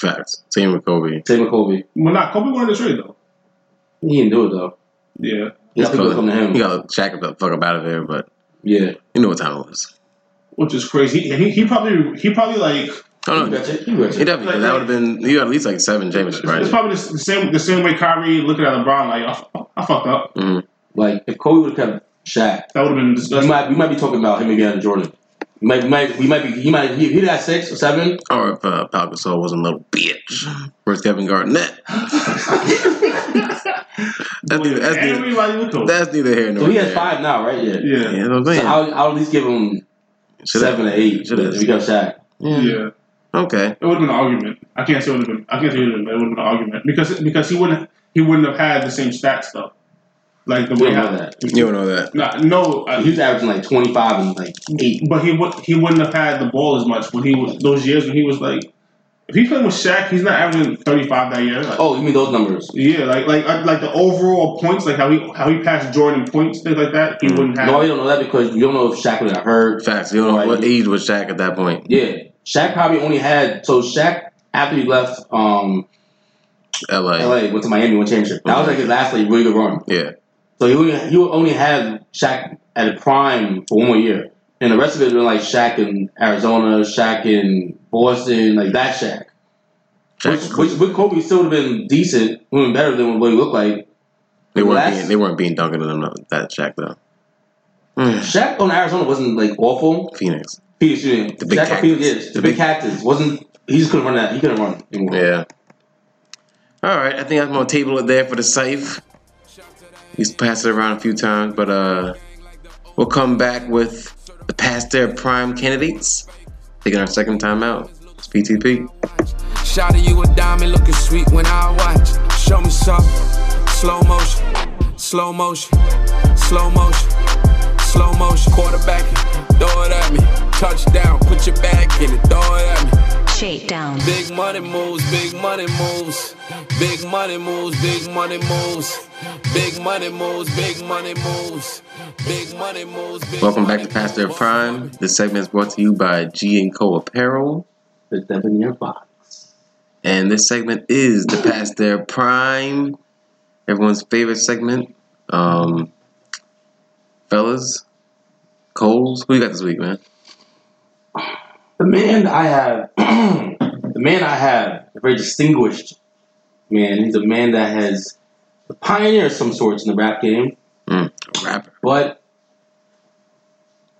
Facts. Same with Kobe. Same with Kobe. Well, not Kobe wanted to trade though. He didn't do it though. Yeah, He got to come to him. He got to Shaq the fuck up out of there, but Yeah. you know what time it was. Which is crazy. He, he, he probably he probably like Oh He no, betcha. He betcha. he definitely. 'cause that would have been. You got at least like seven championships, It's right? probably the same the same way Kyrie looking at LeBron like I, I fucked up. hmm Like if Kobe would have kept Shaq, That would have been we might we might be talking about him again, Jordan. We might, we might, we might be. He might. He, he got six or seven. Or if uh, Pau Gasol wasn't a little bitch. Where's Kevin Garnett? [laughs] That's neither, that's, neither, Everybody would talk. that's neither here nor So he has five now, right? Yeah. Yeah, Yeah, that's what I'm So. I'll, I'll at least give him Should've- seven or eight. should've- If we got Shaq. yeah. yeah. Okay. It would have been an argument. I can't say it would have been. I can't say it would have been. It would have been an argument because because he wouldn't he wouldn't have had the same stats though. Like the We way don't know how- that. You don't know that. Nah, no, uh, He was averaging like 25 and like 8. but he would he wouldn't have had the ball as much when he was those years when he was like if he playing with Shaq, he's not averaging thirty five that year. Like, Oh, you mean those numbers? Yeah, like like uh, like the overall points, like how he how he passed Jordan points, things like that. He Mm. wouldn't have. No, you don't know that because you don't know if Shaq would have hurt. Facts. You don't know Right. what age was Shaq at that point. Yeah, Shaq probably only had so Shaq after he left um, L.A. LA went to Miami won championship. That was like his last like really good run. Yeah. So he only he only had Shaq at a prime for one more year, and the rest of it been like Shaq in Arizona, Shaq in Boston, like that Shaq. Which, Shaq, which Kobe still would have been decent, would have been better than what he looked like. they weren't last- being they weren't being Duncan them that Shaq though. Mm. Shaq on Arizona wasn't like awful. Phoenix. Phoenix, yeah. The big Shaq cactus. Phoenix, yes, the big cactus wasn't. He just couldn't run that. He couldn't run anymore. Yeah. All right, I think I'm gonna table it there for the safe. He's passed it around a few times, but uh, we'll come back with the past their prime candidates. Taking our second time out. It's PTP. Shout to you a diamond looking sweet when I watch. Show me some slow motion, slow motion, slow motion, slow motion. Quarterback, throw it at me. Touchdown, put your back in it, throw it at me. Shakedown. Big money moves, big money moves, big money moves, big money moves, big money moves, big money moves, big money moves. Big Welcome back to Past Their. Prime. This segment is brought to you by G and Co Apparel, The year box. and this segment is the Past Their Prime, everyone's favorite segment. Um, fellas, Coles, who you got this week, man? The man I have, [clears throat] the man I have, a very distinguished man. He's a man that has a pioneer of some sorts in the rap game, Mm, a rapper. but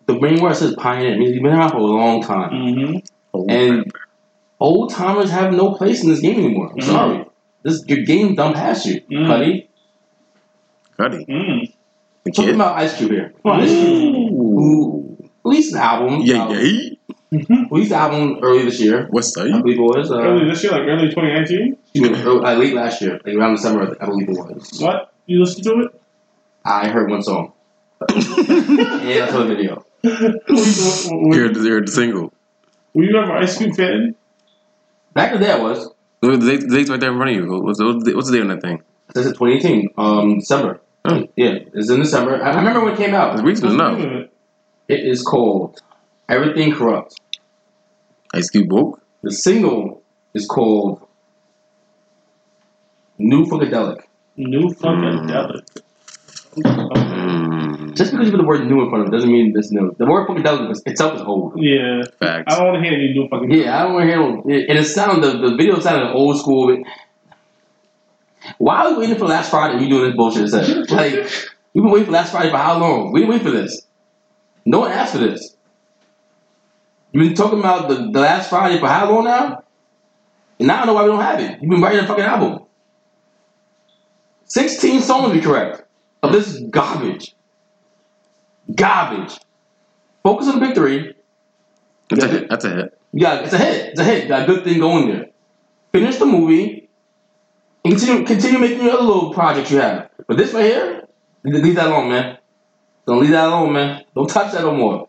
the main word says pioneer means he's been around for a long time. Mm-hmm. And- rapper. Old timers have no place in this game anymore. I'm Mhm. sorry. This your game done past you, Mhm. buddy. Cuddy, Mm. the Talking kid. about Ice Cube here. Come on, Ice Cube. Who released an album? Yeah, uh, yeah. Released an album early this year. What's I up? believe it was. Uh, Early this year, like early 2019. excuse me, early- uh, late last year, like around summer. I believe it was. What? You listened to it? I heard one song. and I saw the video. You're, you're the single. were you ever Ice Cube fan? Back in the day, I was. The date- date's right there in front of you. What's the, what's the, date on that thing? This is 2018, um, December. Oh. Yeah, it's in December. I I remember when it came out. It's recent enough. It is called Everything Corrupt. Ice Cube woke. The single is called New Funkadelic. New fucking Mm. Devil. Just because you put the word new in front of it doesn't mean it's new. The word Funkadelic is- itself is old. Yeah. Facts. I don't want to hear any new fucking. Yeah, I don't want to hear no. And it sounded the, the video sounded old school. Why are we waiting for last Friday? You doing this bullshit? It said. [laughs] Like we've been waiting for last Friday for how long? We didn't wait for this. No one asked for this. You've been talking about the, the last Friday for how long now? And now I don't know why we don't have it. You've been writing a fucking album. Sixteen songs, to be correct, this garbage. Garbage. Focus on the big three. That's a hit. That's a hit. Yeah, it's a hit. It's a hit. Got a good thing going there. Finish the movie. And continue, continue making your other little projects you have. But this right here, leave that alone, man. Don't leave that alone, man. Don't touch that no more.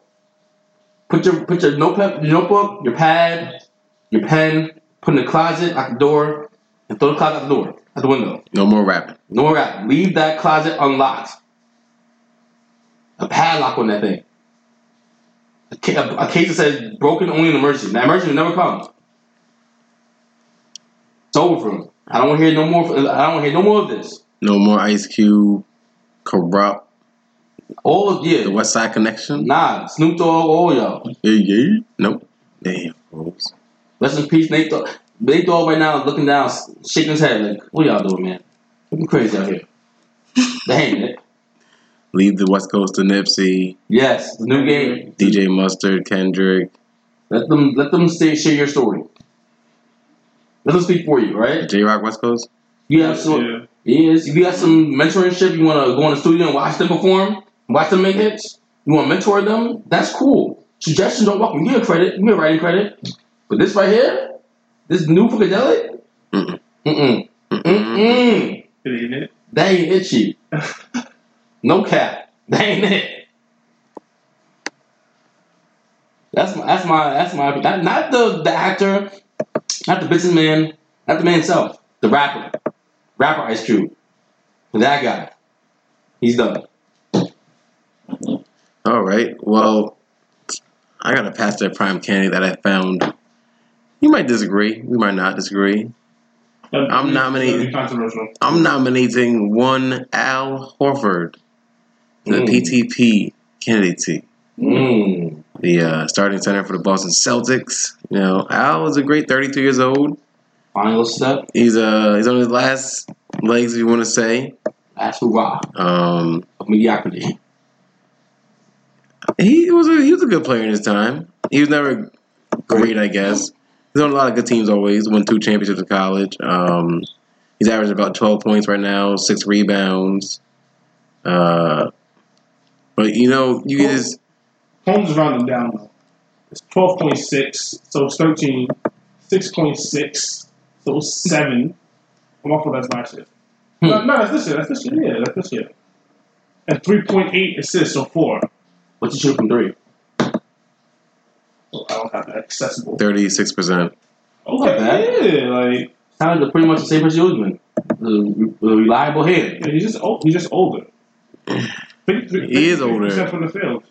Put your put your notepad, your notebook, your pad, your pen, put in the closet, out the door, and throw the closet out the door, out the window. No more rapping. No more rap. Leave that closet unlocked. A padlock on that thing. A, ca- a, a case that says broken only in emergency. That emergency never comes. It's over for him. I don't want to hear no more. I don't want to hear no more of this. No more Ice Cube. Corrupt. All of yeah. The West Side Connection. nah, Snoop Dogg, all y'all. Yeah, yeah. Nope. Damn. Rest in peace, Nate Dogg. Nate Dogg right now looking down, shaking his head like, what y'all doing, man? Looking crazy out here. [laughs] Dang it. Leave the West Coast to Nipsey. Yes, new game. DJ Mustard. Kendrick. Let them let them say share your story. Let them speak for you, right? Jay Rock West Coast. You have some Yeah. yes, if you got some mentorship, you wanna go in the studio and watch them perform, watch them make hits, you wanna mentor them, that's cool. Suggestions don't welcome. You get credit, you get writing credit. But this right here, this new Funkadelic, Mm-mm. mm-mm, mm-mm. It ain't it. That ain't it, chief. no cap. That ain't it. That's my, that's my, that's my, not, not the, the actor, not the businessman, not the man himself, the rapper, rapper Ice Cube. That guy, he's done. All right. Well, I got a past their prime candy that I found. You might disagree. We might not disagree. That'd- I'm nominating- controversial. I'm nominating one Al Horford, the Mm. PTP candidate, Mm. the uh, starting center for the Boston Celtics. You know, Al is a great 32 years old. Final step, He's uh he's on his last legs, if you want to say. that's hurrah Um, of mediocrity. he was a he was a good player in his time. He was never great, I guess he's on a lot of good teams always. Won two championships in college. Um, he's averaging about 12 points right now, six rebounds. Uh, but you know, you get his. Holmes rounding down though. It's 12.6, so it's 13. 6.6, so 7. I'm off that's last year. Hmm. No, no, that's this year. That's this year. Yeah, that's this year. And 3.8 assists, so 4. What's your shooting from 3? I don't have that accessible. thirty six percent. Oh, okay, bad. yeah, like Sounded pretty much the same as Usman. The, the reliable hand. yeah, he's just old. He's just older. 53, He is older. 53% from the field.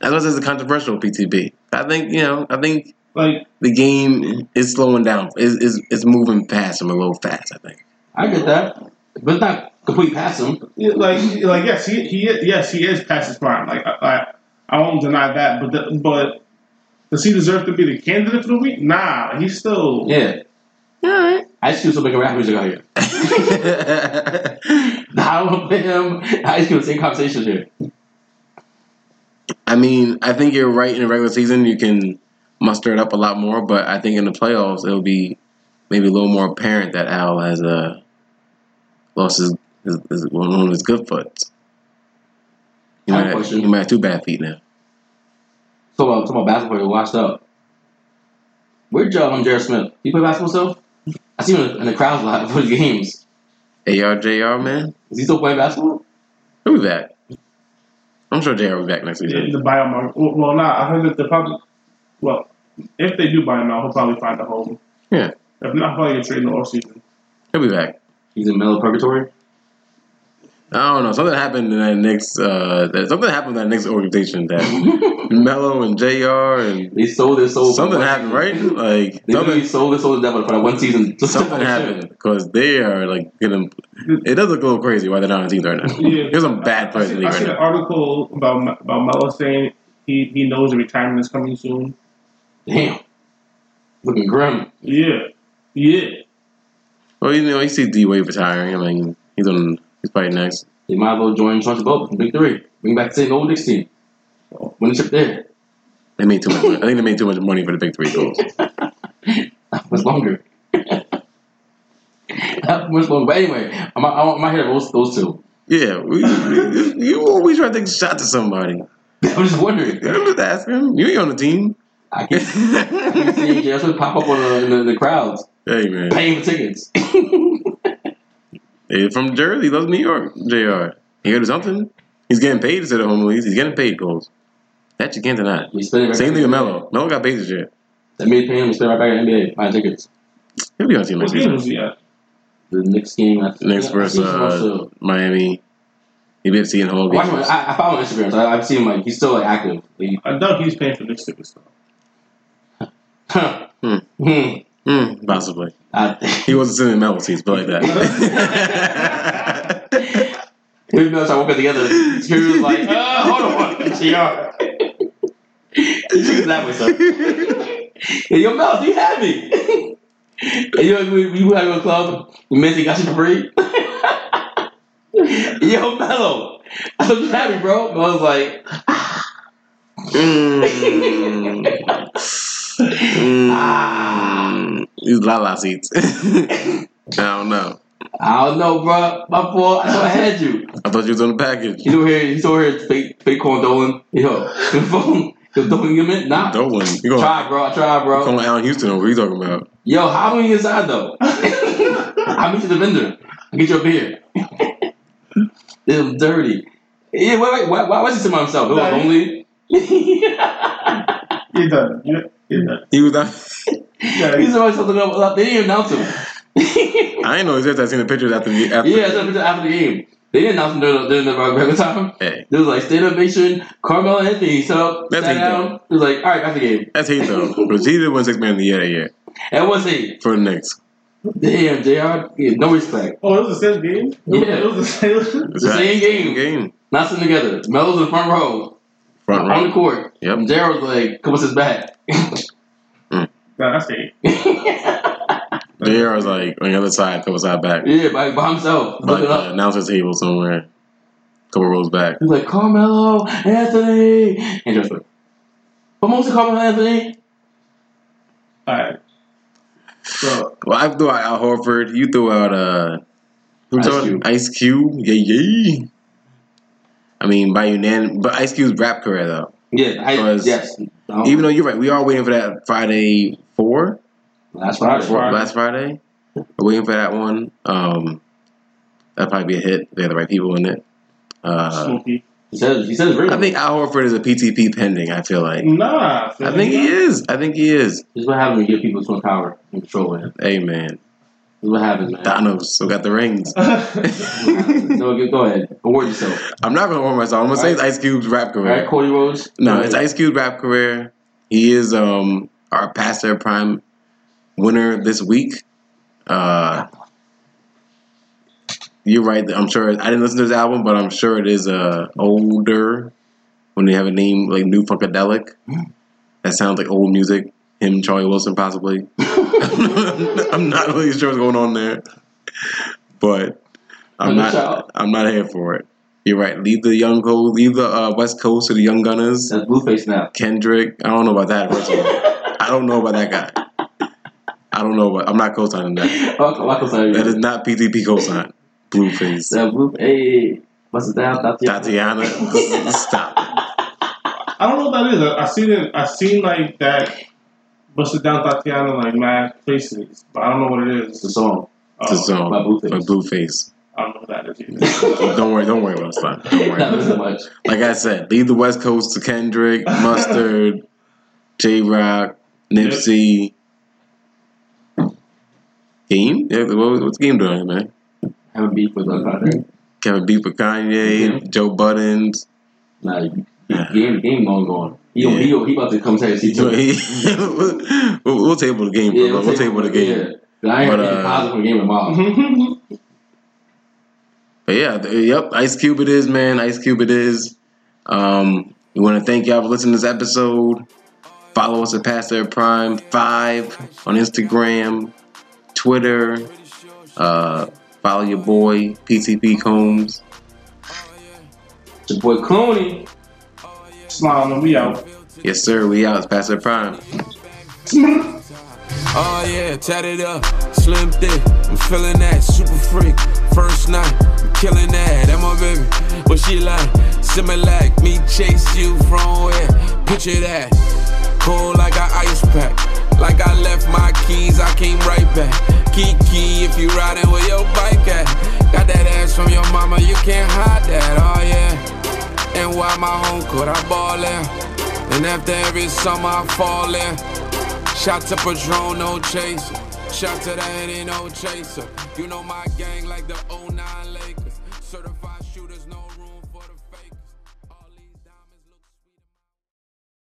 As much as a controversial PTP, I think you know. I think Like the game is slowing down. Is is it's moving past him a little fast. I think. I get that. But it's not complete past him. Like, like yes, he he yes he is past his prime. Like I I, I won't deny that, but the, but does he deserve to be the candidate for the week? Nah, he's still Yeah. All right. Ice Cube still making rap music out here. I don't put him. Ice Cube, same conversation here. I mean, I think you're right. In the regular season, you can muster it up a lot more, but I think in the playoffs, it'll be maybe a little more apparent that Al has uh, lost his, his, his one of his good foot. He might, have a have, question. he might have two bad feet now. Talk about, talk about basketball, you washed up. Where'd um, JR Smith? He play basketball still? I see him in the, crowds a lot for his games. ARJR, man, Is he still playing basketball? he'll be back. I'm sure JR will be back next the, season. the biomarker. Well, well, nah, I heard that the probably well, if they do buy him out, he'll probably find a home. Yeah. If not, probably get traded in the offseason. He'll be back. He's in middle purgatory? I don't know. Something happened in that Knicks. Uh, that, something happened in that Knicks organization that [laughs] Melo and Jr. and They sold their soul. something happened, season. right? Like They something, sold their soul to the devil for that one season. [laughs] Just something happened because they are like getting. It does look a little crazy why they're not on teams right now. Yeah, There's some bad I players in see, the I league see right an now. article about about Melo saying he, he knows the retirement is coming soon. Damn. Looking grim. Yeah, yeah. Well, you know, you see D Wade retiring. I mean, he's on. He's probably next. They might as well join Chauncey Billups from Big Three. Bring back the same old Knicks team. Win the chip there. They made too much. Money. I think they made too much money for the big three goals. [laughs] That was longer. [laughs] that much longer. But anyway, I'm, I'm, I'm those, those two. Yeah, we, we, you always try to take a shot to somebody. [laughs] I'm just wondering. I'm just asking. You ain't on the team. I keep, I keep seeing JR pop up on the, in the, in the crowds, hey man, paying for tickets. Hey, from Jersey, he loves New York. Jr. He heard of something. He's getting paid instead of home release. He's getting paid goals. That you can't deny. we spend it right Same thing with in Melo. Melo got paid this year. The NBA paying him, we spend right back in the NBA, buying tickets. He'll be on the team What next game season. was he at? The Knicks game. I, Next I versus uh, Miami. He been seeing whole I, watch him, games. I, I follow him on Instagram, so I, I've seen him like he's still like active. Like, I doubt he's paying for Knicks tickets though. huh. [laughs] Hmm. Hmm, possibly. I, He wasn't Melo seats, but like that. Who knows? I woke up together. He was like, uh, [laughs] hold on, GR. that way, son. Hey, yo, Mel, do you have me? hey, yo, we, we had a club. You mentally got you for free. [laughs] yo, Melo, I thought you had me, bro. I was like, Mm. Mm. These Lala seats. I don't know. I don't know, bro. My fault. I thought I had you. I thought you was on the package. You over here. You over here. Fake, fake corn doling. Yo, [laughs] the phone. The throwing him in? Nah. Don't win. You gonna Try, bro. I tried, bro. call Allan Houston? What are you talking about? Yo, how many inside though? [laughs] I'll meet you at the vendor. I'll get your a beer. Them dirty. Yeah, wait, wait, why, why was he sitting by himself? It was Nah, lonely. [laughs] You're done. You're, you're. He was not. [laughs] Yeah, He's always something up. They didn't announce him. [laughs] I didn't know he said I seen the pictures after the after. yeah, that's after the game. They didn't announce him during the, during the regular time. Hey, There was like stand ovation, Carmelo Anthony sat up, That's sat hate, down. It was like, all right, after the game. that's hate though. [laughs] Because he did win six man of the year that year And what's he? for the Knicks. Damn, Jr. Yeah, no respect. Oh, it was the same game? Yeah. It was the same The same game. Game Not sitting together. Melo's in the front row front on the court. Yep. And Gerald's like, come on, his back. [laughs] Nah, that's it. [laughs] JR was like on the other side, couple side back, yeah, by, by himself. like Looking the up. announcer table somewhere, couple rows back. He's like, Carmelo Anthony. And just like, but mostly Carmelo Anthony. Alright. So, Well, I threw out Al Horford. You threw out uh, who Ice Cube. Ice Cube. Yeah, yeah. I mean, by unanim, but Ice Cube's rap career though. Yeah, I, yes. Um, Even though you're right, we are waiting for that Friday four last Friday. Friday. last Friday. We're waiting for that one. Um, that'll probably be a hit. They have the right people in it. Uh, Smokey. He says, he says, really. I think Al Horford is a PTP pending. I feel like. Nah. I think he is. I think he is. This is what happens when you give people too much power and control with him. What happens, man. Thanos still got the rings. [laughs] no, go- go ahead. Award yourself. I'm not gonna award myself. I'm gonna say it's Ice Cube's rap career. All right, career. Cody Rhodes. No, it's Ice Cube's rap career. He is um our past their prime winner this week. Uh, you're right. I'm sure I didn't listen to his album, but I'm sure it is uh older when they have a name like New Funkadelic. That sounds like old music. Him, Charlie Wilson, possibly. [laughs] [laughs] I'm not really sure what's going on there, but I'm not. shout. I'm not here for it. You're right. Leave the young coast, leave the uh, West Coast to the young gunners. That's Blueface now. Kendrick. I don't know about that. First of all. I don't know about that guy. I don't know, but I'm not co-signing that. Welcome, welcome, sorry. That is not PTP co-sign. Blueface. That Blue. Hey, what's it down? Tatiana. [laughs] Stop. I don't know what that is. I, I seen it. I seen like that. Busted down Tatiana like mad places, but I don't know what it It's the is. song It's a Uh, song by Blueface. by Blueface. I don't know what that is. [laughs] Don't worry. Don't worry about it. Don't worry. Not so much. Like I said, leave the West Coast to Kendrick, [laughs] Mustard, Jay Rock, Nipsey. Game? Yeah, what, what's Game doing, man? Having beef with uh, Kanye. Kevin Beef with Kanye, Joe Budden. Nah, you- game, game long gone. He, Yeah. he, he about to come say see too. [laughs] we'll, we'll table the game, bro. we'll table the game. Yeah. But I ain't But, uh, positive the game while. [laughs] But yeah, yep, Ice Cube it is, man. Ice Cube it is. Um, we want to thank y'all for listening to this episode. Follow us at Past Their Prime 5 on Instagram, Twitter. Uh, follow your boy, PTP Combs. It's your boy Clooney. Slime and we out. Yes, sir. We out. It's Past Their Prime. [laughs] Oh yeah, tatted up, slim thick. I'm feeling that super freak. First night, I'm killing that. That my baby. What she like? Similac, me chase you from where? Picture that. Cold like an ice pack. Like I left my keys, I came right back. Kiki, if you riding with your bike at. Got that ass from your mama, you can't hide that. Oh yeah. And why my home court, I ball there. And after every summer, I fall there. Shot to Patron, no chaser. Shot to the head, ain't no chaser. You know my gang like the 09 laser.